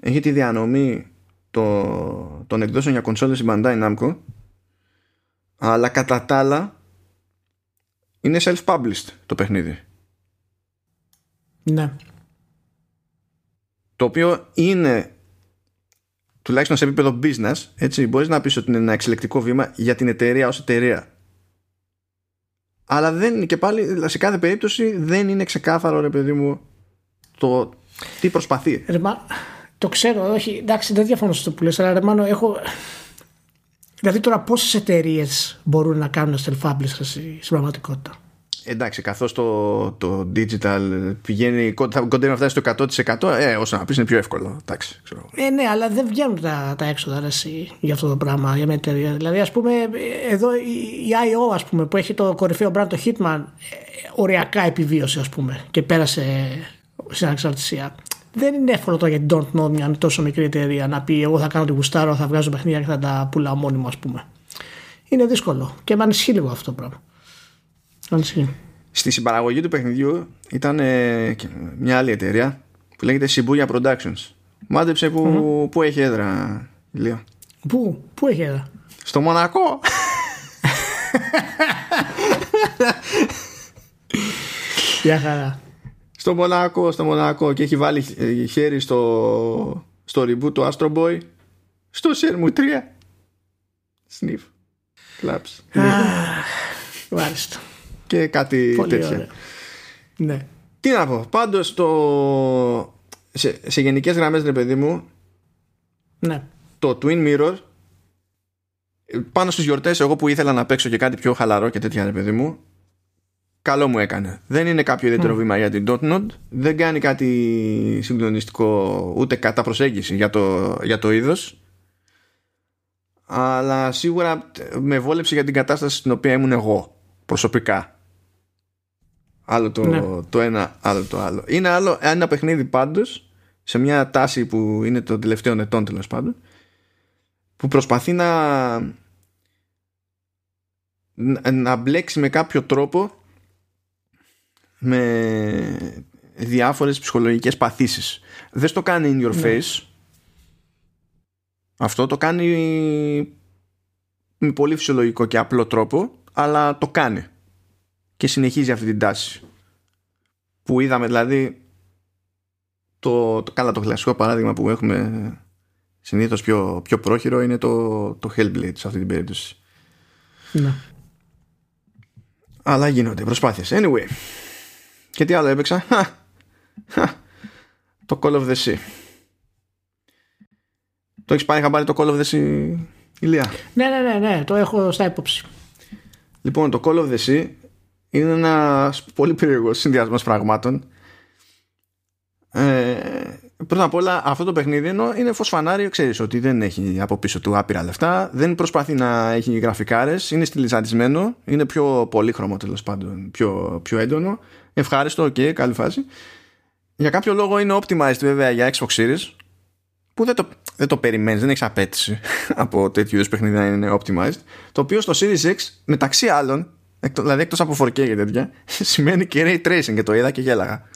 έχει τη διανομή το, των εκδόσεων για κονσόλες η Bandai Namco, αλλά κατά τα άλλα είναι self-published το παιχνίδι. Ναι. Το οποίο είναι τουλάχιστον σε επίπεδο business, έτσι, μπορείς να πεις ότι είναι ένα εξελεκτικό βήμα για την εταιρεία ως εταιρεία. Αλλά δεν, και πάλι σε κάθε περίπτωση δεν είναι ξεκάθαρο ρε παιδί μου το τι προσπαθεί. Ρε, μα, το ξέρω, όχι, εντάξει δεν διαφωνώ στο που λες, αλλά ρε μάνο έχω... Δηλαδή τώρα πόσες εταιρείες μπορούν να κάνουν self-publish στην πραγματικότητα; Εντάξει, καθώς το, το digital πηγαίνει, κοντά να φτάσει στο 100%, ε, όσο να πεις είναι πιο εύκολο. Εντάξει, ξέρω. Ε, ναι, αλλά δεν βγαίνουν τα, τα έξοδα αρέσει, για αυτό το πράγμα, για μια εταιρεία. Δηλαδή, ας πούμε, εδώ η IO, ας πούμε, που έχει το κορυφαίο brand, το Hitman, ε, οριακά επιβίωσε, ας πούμε, και πέρασε στην ανεξαρτησία. Δεν είναι εύκολο τώρα για την Don't Know μια τόσο μικρή εταιρεία να πει: Εγώ θα κάνω τη γουστάρο, θα βγάζω παιχνίδια και θα τα πουλάω μόνιμο, ας πούμε. Είναι δύσκολο και με ανησυχεί λίγο αυτό το πράγμα. Στη συμπαραγωγή του παιχνιδιού ήταν ε, μια άλλη εταιρεία που λέγεται Shibuya Productions. Μάντεψε που, που έχει έδρα, Ηλία. Πού, πού έχει έδρα; Στο Μονακό. Γεια χαρά. Στο Μονακό, στο Μονακό και έχει βάλει ε, χέρι στο, στο reboot του Astro Boy στο Shenmue 3. Sniff. Claps. Μάλιστα και κάτι Πολύ τέτοια. Ωραία. Ναι. Τι να πω, πάντως το... σε, σε γενικές γραμμές ρε παιδί μου ναι. το Twin Mirror πάνω στις γιορτές εγώ που ήθελα να παίξω και κάτι πιο χαλαρό και τέτοια ρε παιδί μου καλό μου έκανε. Δεν είναι κάποιο ιδιαίτερο mm. βήμα για την Dotnod. Δεν κάνει κάτι συγκλονιστικό ούτε κατά προσέγγιση για το, για το είδος. Αλλά σίγουρα με βόλεψε για την κατάσταση στην οποία ήμουν εγώ προσωπικά. Άλλο το, ναι. το ένα, άλλο το άλλο. Είναι άλλο ένα παιχνίδι πάντως σε μια τάση που είναι των τελευταίων ετών τέλος πάντων που προσπαθεί να να μπλέξει με κάποιο τρόπο με διάφορες ψυχολογικές παθήσεις. Δεν στο κάνει in your ναι. face. Αυτό το κάνει με πολύ φυσιολογικό και απλό τρόπο αλλά το κάνει και συνεχίζει αυτή την τάση που είδαμε δηλαδή το, το καλά το κλασικό παράδειγμα που έχουμε συνήθως πιο, πιο πρόχειρο είναι το, το Hellblade σε αυτή την περίπτωση ναι. αλλά γίνονται προσπάθειες anyway και τι άλλο έπαιξα; Το Call of the Sea το έχεις πάρει χαμπάρι το Call of the Sea Ηλία; Ναι ναι ναι, ναι το έχω στα υπόψη Λοιπόν, το Call of the Sea είναι ένα πολύ περίεργο συνδυασμό πραγμάτων. Ε, πρώτα απ' όλα, αυτό το παιχνίδι ενώ είναι φως φανάρι, ξέρεις ότι δεν έχει από πίσω του άπειρα λεφτά, δεν προσπαθεί να έχει γραφικάρες, είναι στυλιζαντισμένο, είναι πιο πολύχρωμο τέλος πάντων, πιο, πιο έντονο. Ευχάριστο, οκ, καλή φάση. Για κάποιο λόγο είναι optimized βέβαια για Xbox Series, που δεν το, δεν το περιμένεις, δεν έχεις απέτηση από τέτοιου είδους παιχνίδια να είναι optimized. Το οποίο στο Series X, μεταξύ άλλων, δηλαδή εκτός από 4K και τέτοια, σημαίνει και ray tracing και το είδα και γέλαγα.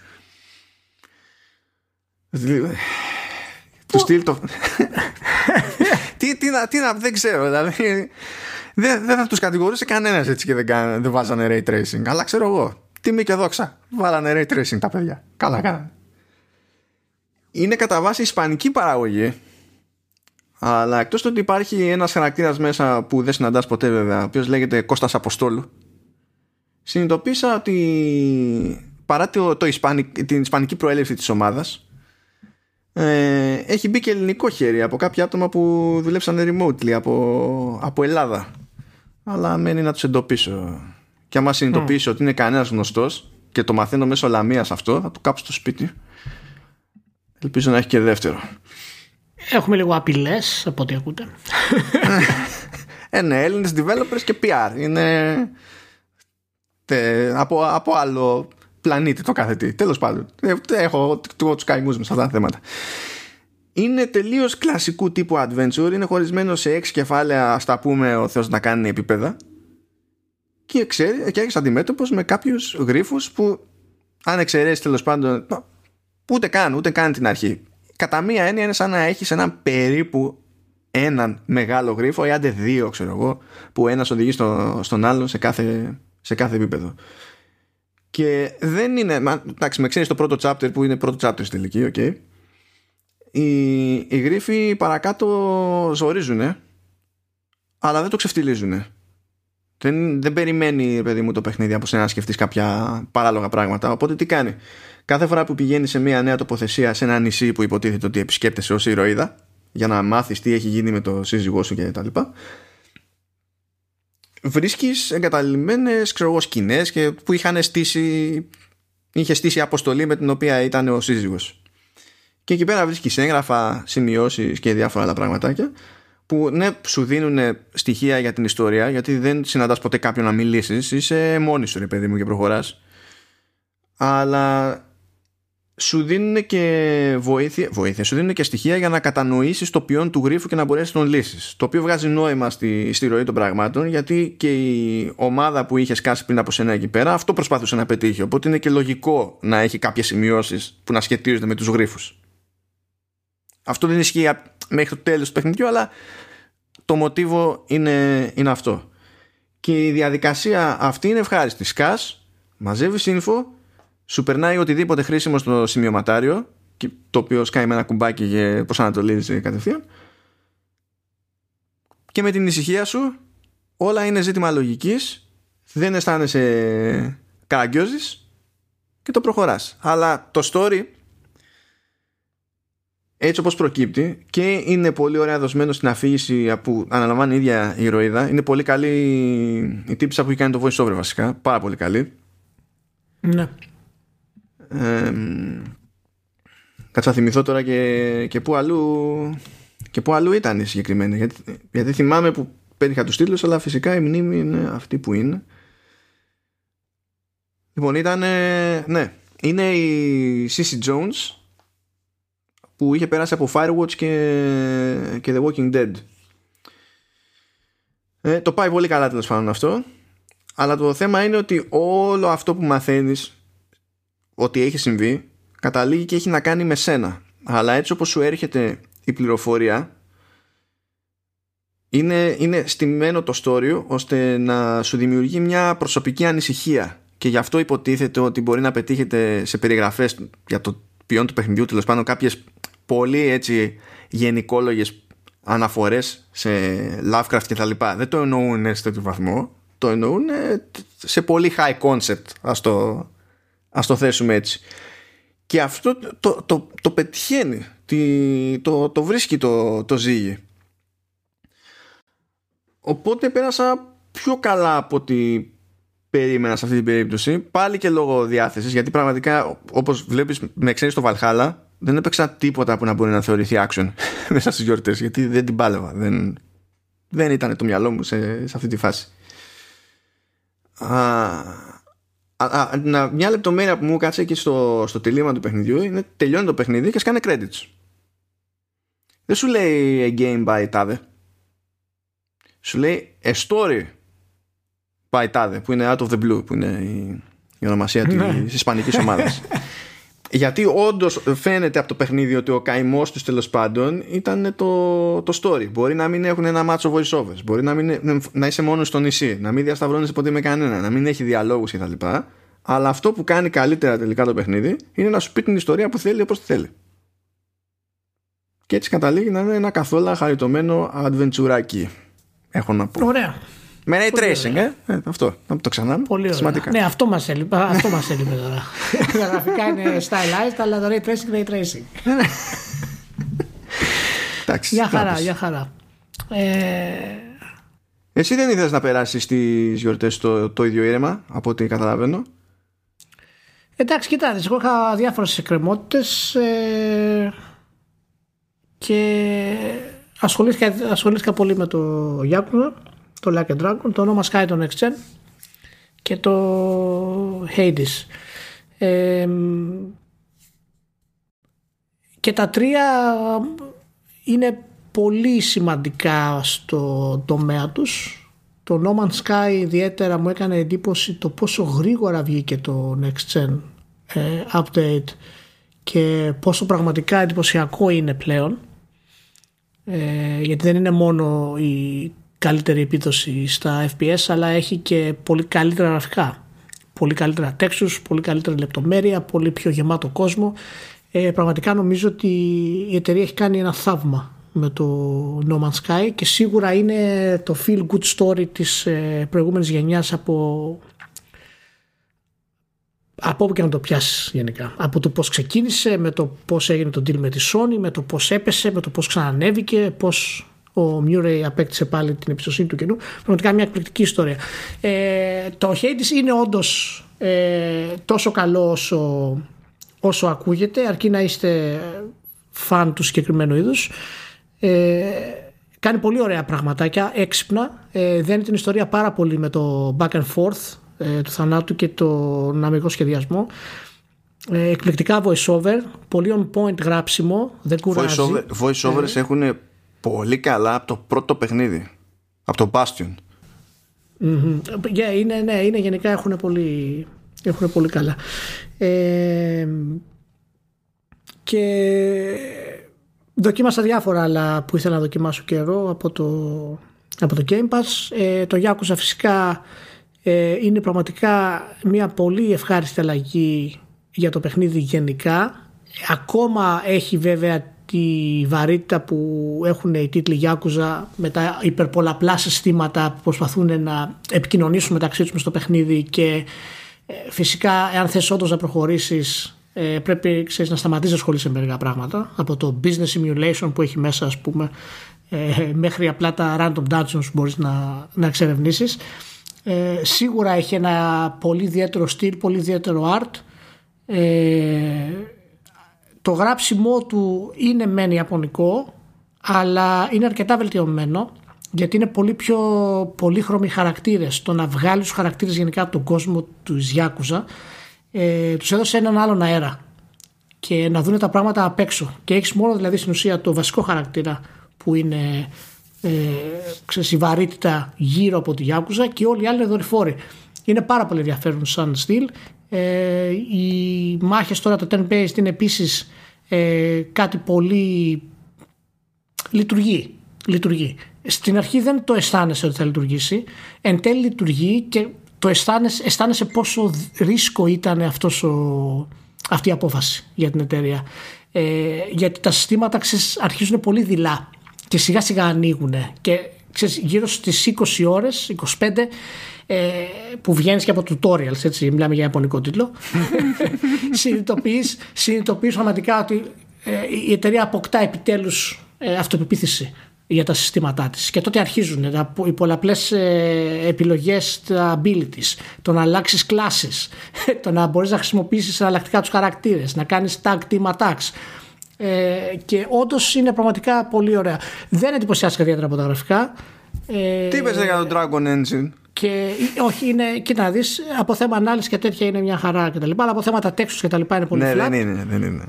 Του στυλ το. τι, τι, τι, να, δεν ξέρω. Δηλαδή, δεν, δεν θα τους κατηγορούσε κανένας έτσι και δεν, δεν βάζανε ray tracing. Αλλά ξέρω εγώ. Τιμή και δόξα. Βάλανε ray tracing τα παιδιά. Καλά, καλά. Είναι κατά βάση ισπανική παραγωγή. Αλλά εκτός του ότι υπάρχει ένας χαρακτήρας μέσα που δεν συναντάς ποτέ βέβαια, ο οποίος λέγεται Κώστας Αποστόλου, συνειδητοποίησα ότι παρά το, το την ισπανική προέλευση της ομάδας, ε, έχει μπει και ελληνικό χέρι από κάποια άτομα που δουλέψαν remotely από, από Ελλάδα. Αλλά μένει να τους εντοπίσω. Και άμα συνειδητοποιήσω ότι είναι κανένας γνωστός και το μαθαίνω μέσω λαμίας αυτό, θα το κάψω στο σπίτι. Ελπίζω να έχει και δεύτερο. Έχουμε λίγο απειλές από ό,τι ακούτε. ε, ναι, Έλληνες developers και PR. Είναι από, από άλλο πλανήτη το κάθε τι. Τέλος πάντων. Ε, έχω τους καημούς με σε αυτά τα θέματα. Είναι τελείως κλασικού τύπου adventure. Είναι χωρισμένο σε έξι κεφάλαια, στα πούμε ο Θεός να κάνει επίπεδα. Και, ξέρει, και έχεις αντιμέτωπος με κάποιους γρήφου που, αν εξαιρέσεις τέλος πάντων. Ούτε καν, ούτε καν την αρχή. Κατά μία έννοια είναι σαν να έχεις έναν περίπου έναν μεγάλο γρίφο ή άντε δύο, ξέρω εγώ, που ένας οδηγεί στο, στον άλλον σε κάθε, σε κάθε επίπεδο. Και δεν είναι. Εντάξει, με ξέρεις το πρώτο chapter που είναι πρώτο chapter στην τελική, okay. Οι, οι γρίφοι παρακάτω ζορίζουν, αλλά δεν το ξεφτιλίζουν. Δεν, δεν περιμένει, παιδί μου, το παιχνίδι από σένα να σκεφτείς κάποια παράλογα πράγματα. Οπότε τι κάνει; Κάθε φορά που πηγαίνει σε μια νέα τοποθεσία σε ένα νησί που υποτίθεται ότι επισκέπτεσαι ως ηρωίδα, για να μάθεις τι έχει γίνει με το σύζυγό σου κτλ βρίσκεις εγκαταλειμμένες ξέρω εγώ σκηνές και που είχαν στήσει είχε στήσει αποστολή με την οποία ήταν ο σύζυγος και εκεί πέρα βρίσκεις έγγραφα, σημειώσεις και διάφορα άλλα πραγματάκια που ναι σου δίνουν στοιχεία για την ιστορία γιατί δεν συναντάς ποτέ κάποιον να μιλήσεις είσαι μόνη σου ρε παιδί μου και προχωράς αλλά σου δίνουν και βοήθεια, βοήθεια, σου δίνουν και στοιχεία για να κατανοήσεις το ποιόν του γρίφου και να μπορέσεις να τον λύσεις. Το οποίο βγάζει νόημα στη, στη ροή των πραγμάτων γιατί και η ομάδα που είχες σκάσει πριν από σένα εκεί πέρα αυτό προσπάθησε να πετύχει. Οπότε είναι και λογικό να έχει κάποιες σημειώσεις που να σχετίζονται με τους γρίφους. Αυτό δεν ισχύει μέχρι το τέλος του παιχνιδιού αλλά το μοτίβο είναι, είναι αυτό. Και η διαδικασία αυτή είναι ευχάριστη. Σκάς, μαζεύεις info σου περνάει οτιδήποτε χρήσιμο στο σημειωματάριο το οποίο σκάει με ένα κουμπάκι και προσανατολίζει κατευθείαν και με την ησυχία σου όλα είναι ζήτημα λογικής δεν αισθάνεσαι καραγκιόζης και το προχωράς αλλά το story έτσι όπως προκύπτει και είναι πολύ ωραία δοσμένο στην αφήγηση που αναλαμβάνει η ίδια η ηρωίδα είναι πολύ καλή η τύπησα που έχει κάνει το voice over βασικά πάρα πολύ καλή ναι ε, κάτσα θυμηθώ τώρα και, και, που αλλού, και που αλλού ήταν η συγκεκριμένη. Γιατί, γιατί θυμάμαι που πέτυχα τους τίτλους, αλλά φυσικά η μνήμη είναι αυτή που είναι. Λοιπόν, ήταν. Ναι, είναι η CC Jones που είχε περάσει από Firewatch και, και The Walking Dead. Ε, το πάει πολύ καλά τέλος πάντων αυτό. Αλλά το θέμα είναι ότι όλο αυτό που μαθαίνεις ότι έχει συμβεί καταλήγει και έχει να κάνει με σένα. Αλλά έτσι όπως σου έρχεται η πληροφορία είναι, είναι στημένο το story ώστε να σου δημιουργεί μια προσωπική ανησυχία και γι' αυτό υποτίθεται ότι μπορεί να πετύχετε σε περιγραφές για το ποιόν του παιχνιδιού τέλος πάντων κάποιες πολύ έτσι γενικόλογες αναφορές σε Lovecraft και τα λοιπά δεν το εννοούν σε τέτοιο βαθμό το εννοούν σε πολύ high concept ας το, Ας το θέσουμε έτσι. Και αυτό το, το, το, πετυχαίνει, το, το βρίσκει το, το ζύγι. Οπότε πέρασα πιο καλά από ότι περίμενα σε αυτή την περίπτωση. Πάλι και λόγω διάθεσης, γιατί πραγματικά όπως βλέπεις με ξέρεις το Βαλχάλα δεν έπαιξα τίποτα που να μπορεί να θεωρηθεί action μέσα στις γιορτές, γιατί δεν την πάλευα. Δεν, δεν ήταν το μυαλό μου σε, σε αυτή τη φάση. Α, α, α, μια λεπτομέρεια που μου κάτσε εκεί στο, στο τελείωμα του παιχνιδιού είναι τελειώνει το παιχνίδι και σκάνε credits. δεν σου λέει a game by τάδε. Σου λέει a story by τάδε, που είναι out of the blue, που είναι η, η ονομασία ναι. της ισπανικής ομάδας. Γιατί όντως φαίνεται από το παιχνίδι ότι ο καημός τους τέλος πάντων ήταν το, το story. Μπορεί να μην έχουν ένα μάτσο voiceovers, μπορεί να, μην, να είσαι μόνος στο νησί, να μην διασταυρώνεις ποτέ με κανένα, να μην έχει διαλόγους κτλ. Αλλά αυτό που κάνει καλύτερα τελικά το παιχνίδι είναι να σου πει την ιστορία που θέλει όπως τη θέλει. Και έτσι καταλήγει να είναι ένα καθόλου χαριτωμένο adventureάκι. Έχω να πω. Ωραία. Με ray tracing, ε; ε. Αυτό. Να το ξανά. Πολύ ωραία. Ναι, αυτό μας έλειπε, αυτό μας έλειπε τώρα. Τα γραφικά είναι stylized, αλλά το ray tracing ray tracing. Εντάξει. Για χαρά, για χαρά. Ε... Εσύ δεν ήθελες να περάσεις τις γιορτές το, το ίδιο ήρεμα, από ό,τι καταλαβαίνω; Εντάξει, κοιτάξτε, εγώ είχα διάφορες εκκρεμότητες ε, και ασχολήθηκα, ασχολήθηκα πολύ με το Yakuza το Like a Dragon, το όνομα Sky το Next Gen και το Hades. και τα τρία είναι πολύ σημαντικά στο τομέα τους. Το No Man's Sky ιδιαίτερα μου έκανε εντύπωση το πόσο γρήγορα βγήκε το Next Gen ε, update και πόσο πραγματικά εντυπωσιακό είναι πλέον. Ε, γιατί δεν είναι μόνο η καλύτερη επίδοση στα FPS αλλά έχει και πολύ καλύτερα γραφικά πολύ καλύτερα textures, πολύ καλύτερη λεπτομέρεια πολύ πιο γεμάτο κόσμο ε, πραγματικά νομίζω ότι η εταιρεία έχει κάνει ένα θαύμα με το No Man's Sky και σίγουρα είναι το feel good story της ε, προηγούμενης γενιάς από από όπου και να το πιάσεις γενικά. Από το πώς ξεκίνησε, με το πώς έγινε το deal με τη Sony, με το πώς έπεσε, με το πώς ξανανέβηκε, πώς ο Μιούρεϊ απέκτησε πάλι την εμπιστοσύνη του κοινού. Πραγματικά μια εκπληκτική ιστορία. Ε, το Hades είναι όντως ε, τόσο καλό όσο, όσο ακούγεται, αρκεί να είστε φαν του συγκεκριμένου είδους. Ε, κάνει πολύ ωραία πραγματάκια, έξυπνα. Ε, δένει την ιστορία πάρα πολύ με το back and forth ε, του θανάτου και τον αμυγό σχεδιασμό. Ε, εκπληκτικά voice-over, πολύ on point γράψιμο, δεν κουράζει. Voice-overs ε, έχουν πολύ καλά από το πρώτο παιχνίδι. Από το Bastion. Yeah, είναι, ναι, είναι γενικά έχουν πολύ, έχουν πολύ καλά. Ε, και δοκίμασα διάφορα άλλα που ήθελα να δοκιμάσω καιρό από το, από το Game Pass. Ε, το Yakuza φυσικά ε, είναι πραγματικά μια πολύ ευχάριστη αλλαγή για το παιχνίδι γενικά. Ακόμα έχει βέβαια τη βαρύτητα που έχουν οι τίτλοι Yakuza με τα υπερπολαπλά συστήματα που προσπαθούν να επικοινωνήσουν μεταξύ τους στο παιχνίδι και ε, φυσικά εάν θες όντως να προχωρήσεις ε, πρέπει ξέρεις, να σταματήσεις να ασχολείσαι με μερικά πράγματα. Από το business simulation που έχει μέσα ας πούμε ε, μέχρι απλά τα random dungeons που μπορείς να, να εξερευνήσεις. Σίγουρα έχει ένα πολύ ιδιαίτερο στυλ, πολύ ιδιαίτερο art το γράψιμό του είναι μεν ιαπωνικό αλλά είναι αρκετά βελτιωμένο γιατί είναι πολύ πιο πολύχρωμοι χαρακτήρες. Το να βγάλει τους χαρακτήρες γενικά από τον κόσμο του Ιζιάκουζα ε, τους έδωσε έναν άλλον αέρα και να δουν τα πράγματα απ' έξω. Και έχεις μόνο δηλαδή στην ουσία το βασικό χαρακτήρα που είναι ε, ξέρεις, η βαρύτητα γύρω από τη Γιάκουζα και όλοι οι άλλοι είναι δορυφόροι. Είναι πάρα πολύ ενδιαφέρον σαν στυλ ε, οι μάχες τώρα το turn based είναι επίσης ε, κάτι πολύ λειτουργεί, λειτουργεί. Στην αρχή δεν το αισθάνεσαι ότι θα λειτουργήσει. Εν τέλει λειτουργεί και το αισθάνεσαι, αισθάνεσαι πόσο ρίσκο ήταν αυτός ο, αυτή η απόφαση για την εταιρεία. Ε, γιατί τα συστήματα ξέρεις, αρχίζουν πολύ δειλά και σιγά σιγά ανοίγουν και ξέρεις, γύρω στις 20 ώρες, 25 ε, που βγαίνεις και από tutorials, έτσι, μιλάμε για ιαπωνικό τίτλο, συνειδητοποιείς πραγματικά ότι ε, η εταιρεία αποκτά επιτέλους ε, αυτοπεποίθηση για τα συστήματά της. Και τότε αρχίζουν οι πολλαπλές ε, επιλογές τα abilities. Το να αλλάξεις κλάσεις το να μπορείς να χρησιμοποιήσεις εναλλακτικά τους χαρακτήρες να κάνεις tag team attacks. Ε, και όντως είναι πραγματικά πολύ ωραία. Δεν εντυπωσιάστηκα ιδιαίτερα από τα γραφικά. Ε, Τι είπες για το Dragon Engine; Και όχι, είναι, κοίτα να δεις, από θέμα ανάλυσης και τέτοια είναι μια χαρά κτλ. Αλλά από θέματα τέξους και τα λοιπά είναι πολύ ναι, δεν είναι, δεν είναι.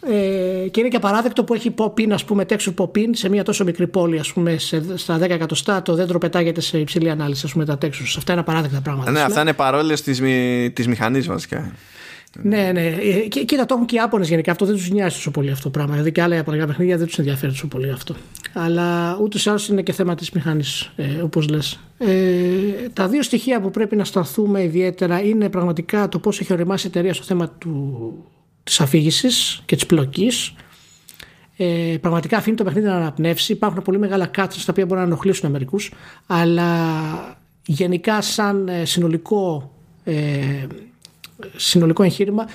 ε, και είναι και απαράδεκτο που έχει pop-in, ας πούμε, texture pop-in σε μια τόσο μικρή πόλη, ας πούμε, σε, στα 10 εκατοστά το δέντρο πετάγεται σε υψηλή ανάλυση, ας πούμε, τα textures. Αυτά είναι απαράδεκτα πράγματα. Ναι, αυτά είναι παρόλες της, της μηχανής βασικά. Ναι, ναι. Ε, και, κοίτα, το έχουν και οι Άπωνες γενικά. Αυτό δεν τους νοιάζει τόσο πολύ αυτό το πράγμα. Δηλαδή και άλλα Ιαπωνικά παιχνίδια δεν τους ενδιαφέρει τόσο πολύ αυτό. Αλλά ούτως ή άλλως είναι και θέμα της μηχανή, ε, όπως λες. Ε, τα δύο στοιχεία που πρέπει να σταθούμε ιδιαίτερα είναι πραγματικά το πώς έχει οριμάσει η εταιρεία στο θέμα της αφήγησης και της πλοκής. Ε, πραγματικά αφήνει το παιχνίδι να αναπνεύσει. Υπάρχουν πολύ μεγάλα κάτσα τα οποία μπορεί να ενοχλήσουν μερικούς. Αλλά γενικά, σαν ε, συνολικό ε, συνολικό εγχείρημα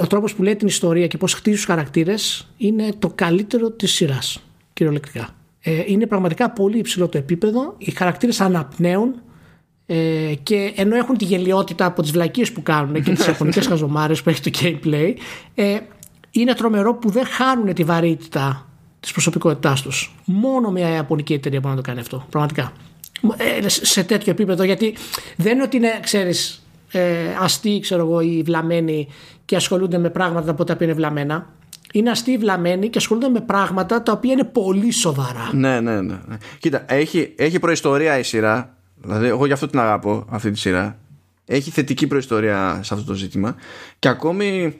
ο τρόπος που λέει την ιστορία και πώς χτίζει τους χαρακτήρες είναι το καλύτερο της σειράς κυριολεκτικά. Ε, είναι πραγματικά πολύ υψηλό το επίπεδο, οι χαρακτήρες αναπνέουν ε, και ενώ έχουν τη γελιότητα από τις βλακίες που κάνουν και τις ιαπωνικές χαζομάρες που έχει το gameplay ε, είναι τρομερό που δεν χάνουν τη βαρύτητα της προσωπικότητάς τους. Μόνο μια ιαπωνική εταιρεία μπορεί να το κάνει αυτό, πραγματικά. Ε, σε τέτοιο επίπεδο γιατί δεν είναι ότι είναι, ξέρεις, ε, αστεί, ξέρω εγώ, ή βλαμμένοι και ασχολούνται με πράγματα από τα οποία είναι βλαμμένα. Είναι αστεί, βλαμμένοι και ασχολούνται με πράγματα τα οποία είναι πολύ σοβαρά. Ναι, ναι, ναι. ναι. Κοίτα, έχει, έχει προϊστορία η σειρά. Δηλαδή, εγώ γι' αυτό την αγαπώ αυτή τη σειρά. Έχει θετική προϊστορία σε αυτό το ζήτημα. Και ακόμη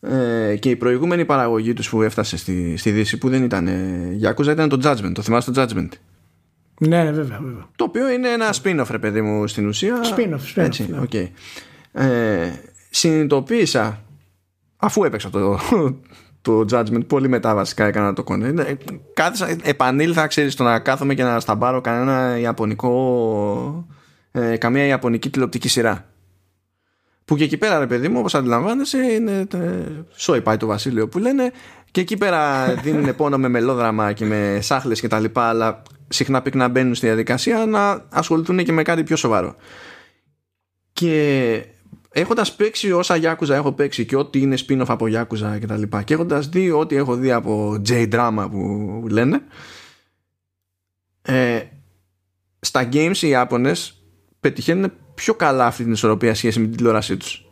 ε, και η προηγούμενη παραγωγή τους που έφτασε στη, στη Δύση που δεν ήταν ε, Yakuza ήταν το Judgment. Το θυμάσαι το Judgment; Ναι, ναι, βέβαια, βέβαια. Το οποίο είναι ένα spin-off, ρε παιδί μου, στην ουσία. Spin-off, spin-off. Έτσι, ναι. okay. ε, συνειδητοποίησα, αφού έπαιξα το, το Judgment, πολύ μετά βασικά έκανα το κονέ. Ε, κάθισα, επανήλθα, ξέρεις, το να κάθομαι και να σταμπάρω κανένα ιαπωνικό, ε, καμία ιαπωνική τηλεοπτική σειρά. Που και εκεί πέρα, ρε παιδί μου, όπως αντιλαμβάνεσαι, είναι σόι πάει το βασίλειο που λένε. Και εκεί πέρα δίνουν πόνο με μελόδραμα και με σάχλες και τα λοιπά, αλλά συχνά πυκνά μπαίνουν στη διαδικασία να ασχοληθούν και με κάτι πιο σοβαρό. Και έχοντας παίξει όσα Yakuza έχω παίξει και ό,τι είναι spin-off από Yakuza και τα λοιπά και έχοντας δει ό,τι έχω δει από J-drama που λένε ε, στα games οι Ιάπωνες πετυχαίνουν πιο καλά αυτή την ισορροπία σχέση με την τηλεόρασή τους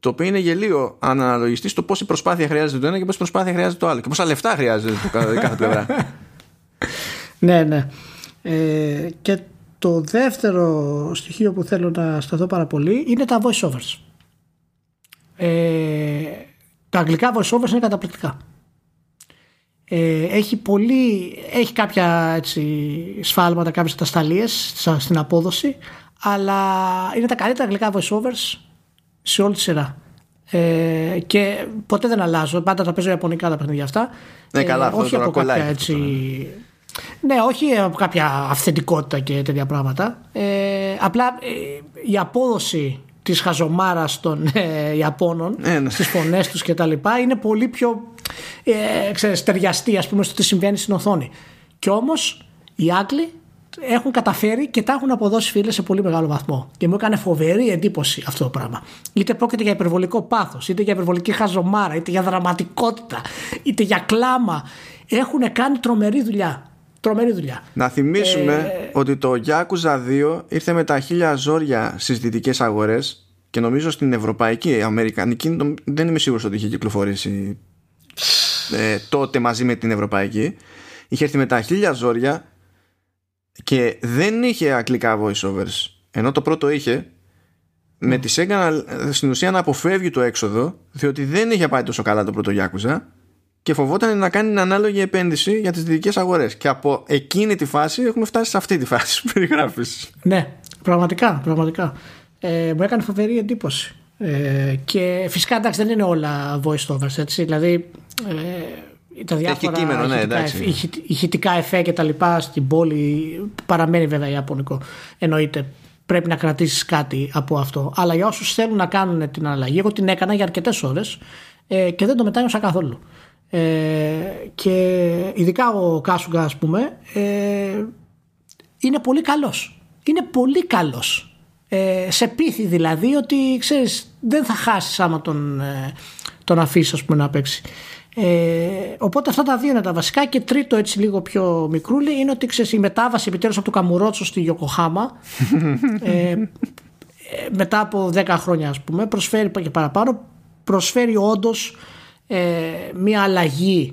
το οποίο είναι γελίο αν αναλογιστείς το πόση προσπάθεια χρειάζεται το ένα και πόση προσπάθεια χρειάζεται το άλλο και πόσα λεφτά χρειάζεται το κάθε πλευρά ναι, ναι. Ε, και το δεύτερο στοιχείο που θέλω να σταθώ πάρα πολύ είναι τα voiceovers. Ε, τα αγγλικά voiceovers είναι καταπληκτικά. Ε, έχει πολύ, έχει κάποια έτσι, σφάλματα, κάποιες ατασταλίες στην απόδοση, αλλά είναι τα καλύτερα αγγλικά voiceovers σε όλη τη σειρά. Ε, και ποτέ δεν αλλάζω. Πάντα τα παίζω ιαπωνικά τα παιχνίδια αυτά. Ναι, καλά, ε, αυτό όχι από κάποια έτσι ναι, όχι από κάποια αυθεντικότητα και τέτοια πράγματα. Ε, απλά ε, η απόδοση της χαζομάρας των ε, Ιαπώνων ε, ναι. στις φωνές τους και τα λοιπά είναι πολύ πιο ε, ξέρεις, ταιριαστή ας πούμε στο τι συμβαίνει στην οθόνη. Κι όμως οι Άγγλοι έχουν καταφέρει και τα έχουν αποδώσει φίλες σε πολύ μεγάλο βαθμό. Και μου έκανε φοβερή εντύπωση αυτό το πράγμα. Είτε πρόκειται για υπερβολικό πάθος, είτε για υπερβολική χαζομάρα, είτε για δραματικότητα, είτε για κλάμα. Έχουν κάνει τρομερή δουλειά. Τρομερή δουλειά. Να θυμίσουμε ε, ότι το Yakuza 2 ήρθε με τα χίλια ζόρια στις δυτικές αγορές και νομίζω στην ευρωπαϊκή, αμερικανική, δεν είμαι σίγουρος ότι είχε κυκλοφορήσει ε, τότε μαζί με την ευρωπαϊκή. Είχε έρθει με τα χίλια ζόρια και δεν είχε αγγλικά voiceovers. Ενώ το πρώτο είχε, με τη Sega στην ουσία να αποφεύγει το έξοδο, διότι δεν είχε πάει τόσο καλά το πρώτο Yakuza και φοβόταν να κάνει την ανάλογη επένδυση για τις δυτικές αγορές. Και από εκείνη τη φάση έχουμε φτάσει σε αυτή τη φάση που περιγράφεις. Ναι, πραγματικά, πραγματικά. Ε, μου έκανε φοβερή εντύπωση. Ε, και φυσικά εντάξει δεν είναι όλα voice overs έτσι, δηλαδή ε, τα διάφορα κείμενο, ναι, ηχητικά, εφέ, ηχητικά εφέ και τα λοιπά στην πόλη παραμένει βέβαια Ιαπωνικό εννοείται πρέπει να κρατήσεις κάτι από αυτό αλλά για όσους θέλουν να κάνουν την αλλαγή εγώ την έκανα για αρκετές ώρες ε, και δεν το μετάνιωσα καθόλου ε, και ειδικά ο Κάσουγκα ας πούμε ε, είναι πολύ καλός. Είναι πολύ καλός. Ε, σε πείθει δηλαδή ότι ξέρεις δεν θα χάσεις άμα τον, ε, τον αφήσεις ας πούμε να παίξει. Ε, οπότε αυτά τα δύο είναι τα βασικά και τρίτο έτσι λίγο πιο μικρούλι είναι ότι ξέρεις η μετάβαση επιτέλους από το Καμουρότσο στη Γιοκοχάμα ε, μετά από 10 χρόνια ας πούμε προσφέρει και παραπάνω προσφέρει όντως ε, μια αλλαγή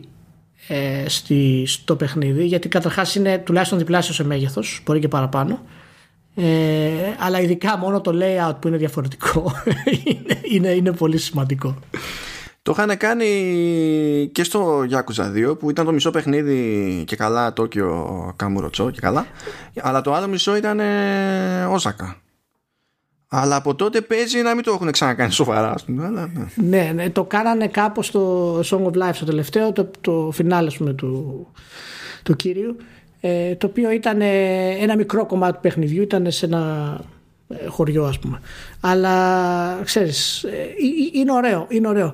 ε, στη, στο παιχνίδι γιατί καταρχάς είναι τουλάχιστον διπλάσιος σε μέγεθος μπορεί και παραπάνω. Ε, αλλά ειδικά μόνο το layout που είναι διαφορετικό είναι, είναι, είναι πολύ σημαντικό. Το είχαν κάνει και στο Yakuza 2 που ήταν το μισό παιχνίδι και καλά Τόκιο Καμουροτσό και καλά αλλά το άλλο μισό ήταν Όσακα αλλά από τότε παίζει να μην το έχουν ξανακάνει σοβαρά. πούμε, ναι. ναι, ναι, το κάνανε κάπως στο Song of Life στο τελευταίο, το, το φινάλε του, του κύριου. Ε, το οποίο ήταν ε, ένα μικρό κομμάτι του παιχνιδιού, ήταν σε ένα ε, χωριό ας πούμε. Αλλά ξέρεις, ε, είναι ωραίο, είναι ωραίο.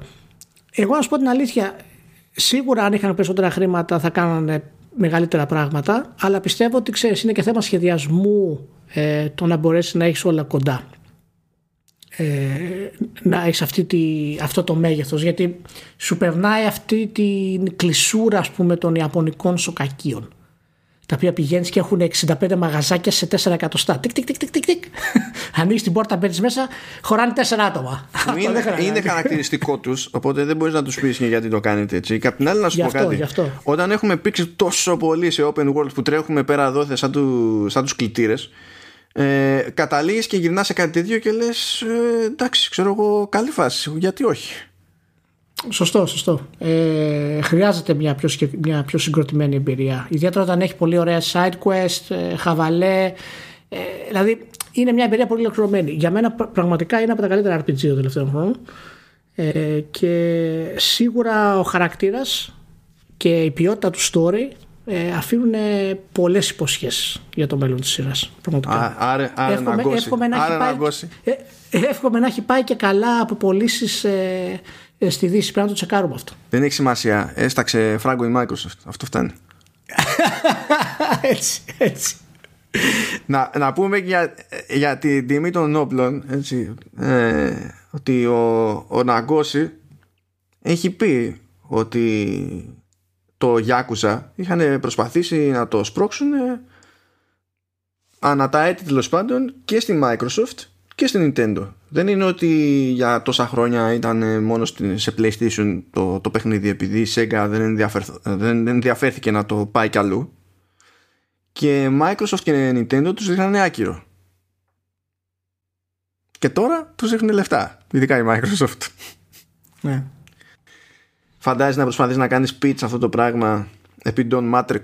Εγώ να σου πω την αλήθεια, σίγουρα αν είχαν περισσότερα χρήματα θα κάνανε μεγαλύτερα πράγματα, αλλά πιστεύω ότι ξέρεις, είναι και θέμα σχεδιασμού ε, το να μπορέσεις να έχεις όλα κοντά ε, να έχεις αυτή τη, αυτό το μέγεθος γιατί σου περνάει αυτή την κλεισούρα ας πούμε των Ιαπωνικών σοκακίων τα οποία πηγαίνεις και έχουν 65 μαγαζάκια σε 4 εκατοστά. Τικ, τικ, τικ, τικ, τικ. Ανοίγεις την πόρτα, μπαίνεις μέσα, χωράνε 4 άτομα. Είναι, είναι χαρακτηριστικό τους, οπότε δεν μπορείς να τους πεις γιατί το κάνετε έτσι. Και απ' την άλλη, να σου πω κάτι. Όταν έχουμε πήξει τόσο πολύ σε open world που τρέχουμε πέρα δόθε σαν του σαν κλητήρες, ε, καταλήγεις και γυρνάς σε κάτι τέτοιο και λες ε, εντάξει ξέρω εγώ καλή φάση γιατί όχι Σωστό, σωστό. Ε, χρειάζεται μια πιο, μια πιο συγκροτημένη εμπειρία. Ιδιαίτερα όταν έχει πολύ ωραία side quest, ε, χαβαλέ. Ε, δηλαδή είναι μια εμπειρία πολύ ολοκληρωμένη. Για μένα πραγματικά είναι από τα καλύτερα RPG των τελευταίων χρόνων. Ε, και σίγουρα ο χαρακτήρας και η ποιότητα του story ε, αφήνουν πολλές υποσχέσεις για το μέλλον της σειράς. Άρα, άρα εύχομαι, να εύχομαι, να άρα πάει, ε, εύχομαι να έχει πάει και καλά από πωλήσεις ε, ε, στη Δύση. Πρέπει να το τσεκάρουμε αυτό. Δεν έχει σημασία. Έσταξε φράγκο η Microsoft. Αυτό φτάνει. έτσι, έτσι. Να, να πούμε για, για την τιμή των όπλων έτσι, ε, ότι ο, ο Ναγκώση έχει πει ότι το Yakuza είχαν προσπαθήσει να το σπρώξουν ανά τα έτη τέλος πάντων και στη Microsoft και στην Nintendo. Δεν είναι ότι για τόσα χρόνια ήταν μόνο σε PlayStation το, το παιχνίδι επειδή η Sega δεν, δεν ενδιαφέρθηκε να το πάει κι αλλού και Microsoft και Nintendo τους δείχνανε άκυρο. Και τώρα τους δείχνουν λεφτά, ειδικά η Microsoft. Ναι. Φαντάζεσαι να προσπαθείς να κάνεις pitch αυτό το πράγμα επί Don Matrix.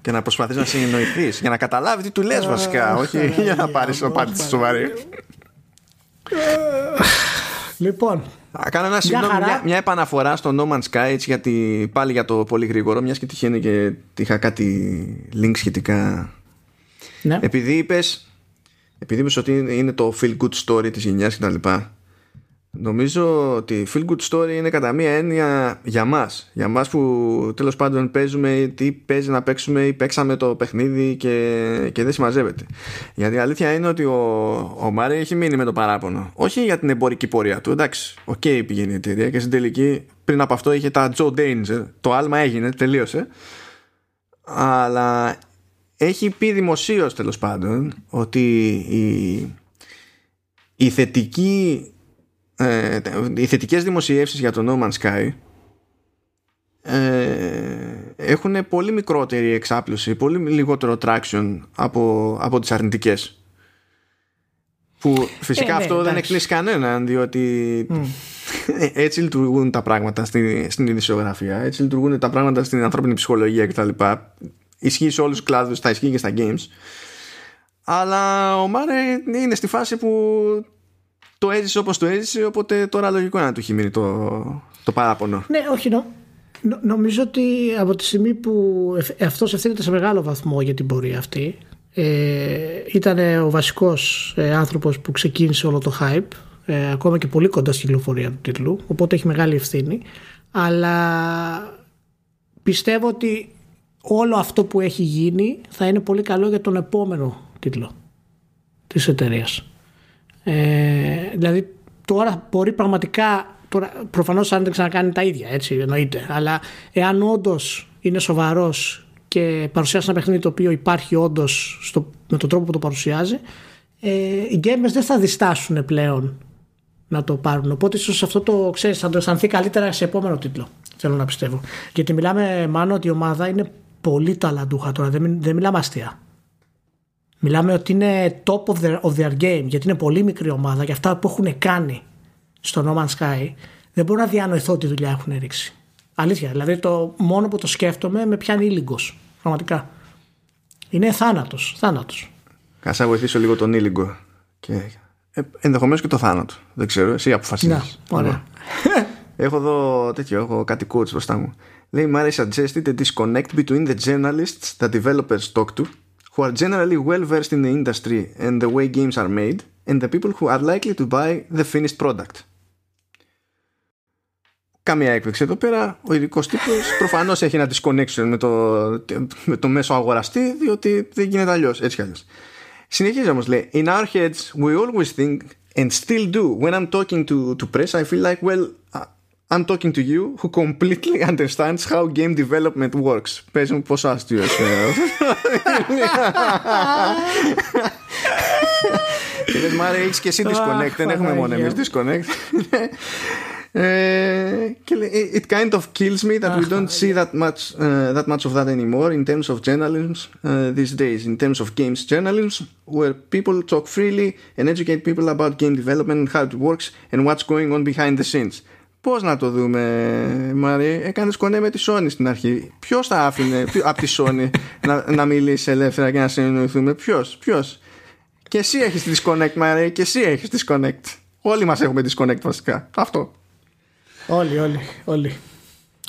Και να προσπαθείς να συνεννοηθείς για να καταλάβεις τι του λες βασικά όχι για να πάρεις το πάτη στη σοβαρή. Λοιπόν Θα κάνω ένα συγγνώμη, μια, μια, επαναφορά στο No Man's Sky έτσι, γιατί, πάλι για το πολύ γρήγορο μιας και τυχαίνει και είχα κάτι link σχετικά. Ναι. επειδή είπες επειδή είπες ότι είναι το feel good story της γενιάς και τα λοιπά Νομίζω ότι feel good story είναι κατά μία έννοια για μας. Για μας που τέλος πάντων παίζουμε τι παίζει να παίξουμε ή παίξαμε το παιχνίδι και, και δεν συμμαζεύεται. Γιατί η αλήθεια είναι ότι ο, ο Μάρι έχει μείνει με το παράπονο. Όχι για την εμπορική πορεία του. Εντάξει, OK okay, πηγαίνει η εταιρεία και στην τελική πριν από αυτό είχε τα Joe Danger. Το άλμα έγινε, τελείωσε. Αλλά έχει πει δημοσίως τέλος πάντων ότι η, η θετική ε, οι θετικές δημοσιεύσεις για το No Man's Sky ε, έχουν πολύ μικρότερη εξάπλωση, πολύ λιγότερο traction από, από τις αρνητικές. Που φυσικά ε, ναι, αυτό δεν εκπλήσει κανέναν διότι έτσι λειτουργούν τα πράγματα στην, στην ειδησιογραφία, έτσι λειτουργούν τα πράγματα στην ανθρώπινη ψυχολογία κτλ. Ισχύει σε όλους τους κλάδους, θα ισχύει και στα games. Αλλά ο Μάρε είναι στη φάση που το έζησε όπως το έζησε οπότε τώρα λογικό να του έχει μείνει το, το παράπονο. Ναι όχι νο, νομίζω ότι από τη στιγμή που αυτός ευθύνεται σε μεγάλο βαθμό για την πορεία αυτή ε, ήταν ο βασικός ε, άνθρωπος που ξεκίνησε όλο το hype ε, ακόμα και πολύ κοντά στην κυκλοφορία του τίτλου οπότε έχει μεγάλη ευθύνη. Αλλά πιστεύω ότι όλο αυτό που έχει γίνει θα είναι πολύ καλό για τον επόμενο τίτλο της εταιρείας ε, δηλαδή τώρα μπορεί πραγματικά, τώρα, προφανώς αν δεν ξανακάνει τα ίδια έτσι εννοείται, αλλά εάν όντως είναι σοβαρός και παρουσιάσει ένα παιχνίδι το οποίο υπάρχει όντως με τον τρόπο που το παρουσιάζει, ε, οι gamers δεν θα διστάσουν πλέον να το πάρουν. Οπότε ίσως αυτό το ξέρεις, θα το αισθανθεί καλύτερα σε επόμενο τίτλο. Θέλω να πιστεύω. Γιατί μιλάμε, μάλλον ότι η ομάδα είναι πολύ ταλαντούχα τώρα. Δεν, δεν μιλάμε αστεία. Μιλάμε ότι είναι top of, the, of their game. Γιατί είναι πολύ μικρή ομάδα και αυτά που έχουν κάνει στο No Man's Sky δεν μπορώ να διανοηθώ τι δουλειά έχουν ρίξει. Αλήθεια. Δηλαδή το μόνο που το σκέφτομαι με πιάνει ήλιγκος. Πραγματικά. Είναι θάνατος. Θάνατος. Κάτσε να βοηθήσω λίγο τον ήλιγκο. Και ε, ενδεχομένως και το θάνατο. Δεν ξέρω, εσύ αποφασίζεις. Ναι, ωραία. έχω εδώ τέτοιο, έχω κάτι quotes μπροστά μου. Λέει, Mary suggested a disconnect between the journalists that developers talk to, who are generally well versed in the industry and the way games are made, and the people who are likely to buy the finished product. Καμία έκπληξη εδώ πέρα. Ο ειδικό τύπο προφανώ έχει ένα disconnection με το, με το μέσο αγοραστή, διότι δεν γίνεται αλλιώ. Έτσι κι αλλιώ. Συνεχίζει όμω, λέει: In our heads, we always think and still do. When I'm talking to, to press, I feel like, well, I'm talking to you who completely understands how game development works. Πες μου πόσο αστείο Και λες Μάρε έχεις και εσύ disconnect Δεν έχουμε μόνο εμείς disconnect It kind of kills me that we don't see that much, uh, that much of that anymore in terms of journalism uh, these days, in terms of games journalism, where people talk freely and educate people about game development and how it works and what's going on behind the scenes. Πώς να το δούμε, Μαρή, έκανες κονέ με τη Sony στην αρχή. Ποιος θα άφηνε από τη Sony να, να μιλήσει ελεύθερα και να συνεννοηθούμε, Ποιος, ποιος; Και εσύ έχεις disconnect, Μαρή, και εσύ έχεις disconnect. Όλοι μας έχουμε disconnect βασικά. Αυτό. Όλοι, όλοι, όλοι.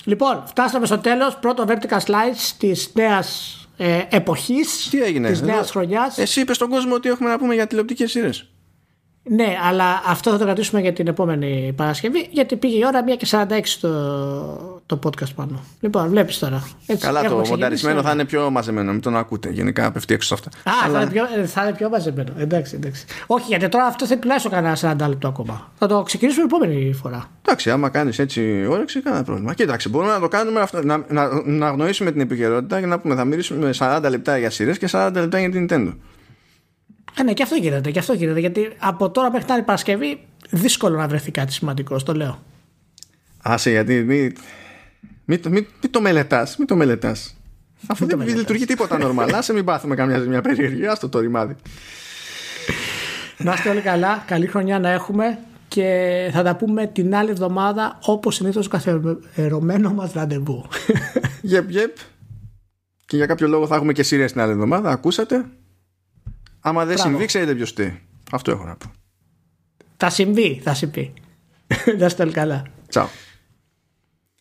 Λοιπόν, φτάσαμε στο τέλος. Πρώτο vertical slice της νέας ε, εποχής. Τι έγινε, της νέας χρονιάς. Εσύ είπες στον κόσμο ότι έχουμε να πούμε για τηλεοπτικές σειρές. Ναι, αλλά αυτό θα το κρατήσουμε για την επόμενη Παρασκευή, γιατί πήγε η ώρα 1 και 46 το, το podcast πάνω. Λοιπόν, βλέπεις τώρα. Έτσι, Καλά, το μονταρισμένο θα είναι πιο μαζεμένο, μην τον ακούτε. Γενικά πέφτει έξω σε αυτά. Α, αλλά... θα, είναι πιο, ε, θα είναι πιο μαζεμένο. Εντάξει, εντάξει. Όχι, γιατί τώρα αυτό θέλει τουλάχιστον κανένα 40 λεπτό ακόμα. Θα το ξεκινήσουμε την επόμενη φορά. Εντάξει, άμα κάνεις έτσι όρεξη, κανένα πρόβλημα. Κοίταξε, μπορούμε να το κάνουμε αυτό, να, να, να αγνοήσουμε την επικαιρότητα και να πούμε θα μιλήσουμε 40 λεπτά για σειρές και 40 λεπτά για την Nintendo. Ε, ναι, και αυτό γίνεται. Και αυτό γίνεται. Γιατί από τώρα μέχρι την Παρασκευή δύσκολο να βρεθεί κάτι σημαντικό, το λέω. Άσε, γιατί μην μη, μη, μη το μελετάς. Μην το μελετάς. Αφού δεν λειτουργεί τίποτα νορμαλά, άσε μην πάθουμε καμιά μια περίεργη. Άστο το ρημάδι. Να είστε όλοι καλά. Καλή χρονιά να έχουμε και θα τα πούμε την άλλη εβδομάδα όπως συνήθως καθερωμένο μας ραντεβού. Γεπ, γεπ. Και για κάποιο λόγο θα έχουμε και σειρές την άλλη εβδομάδα. Ακούσατε. Άμα δεν συμβεί, ξέρετε ποιος τι. Αυτό έχω να πω. Θα συμβεί, θα συμβεί. Να είστε καλά. Τσαου.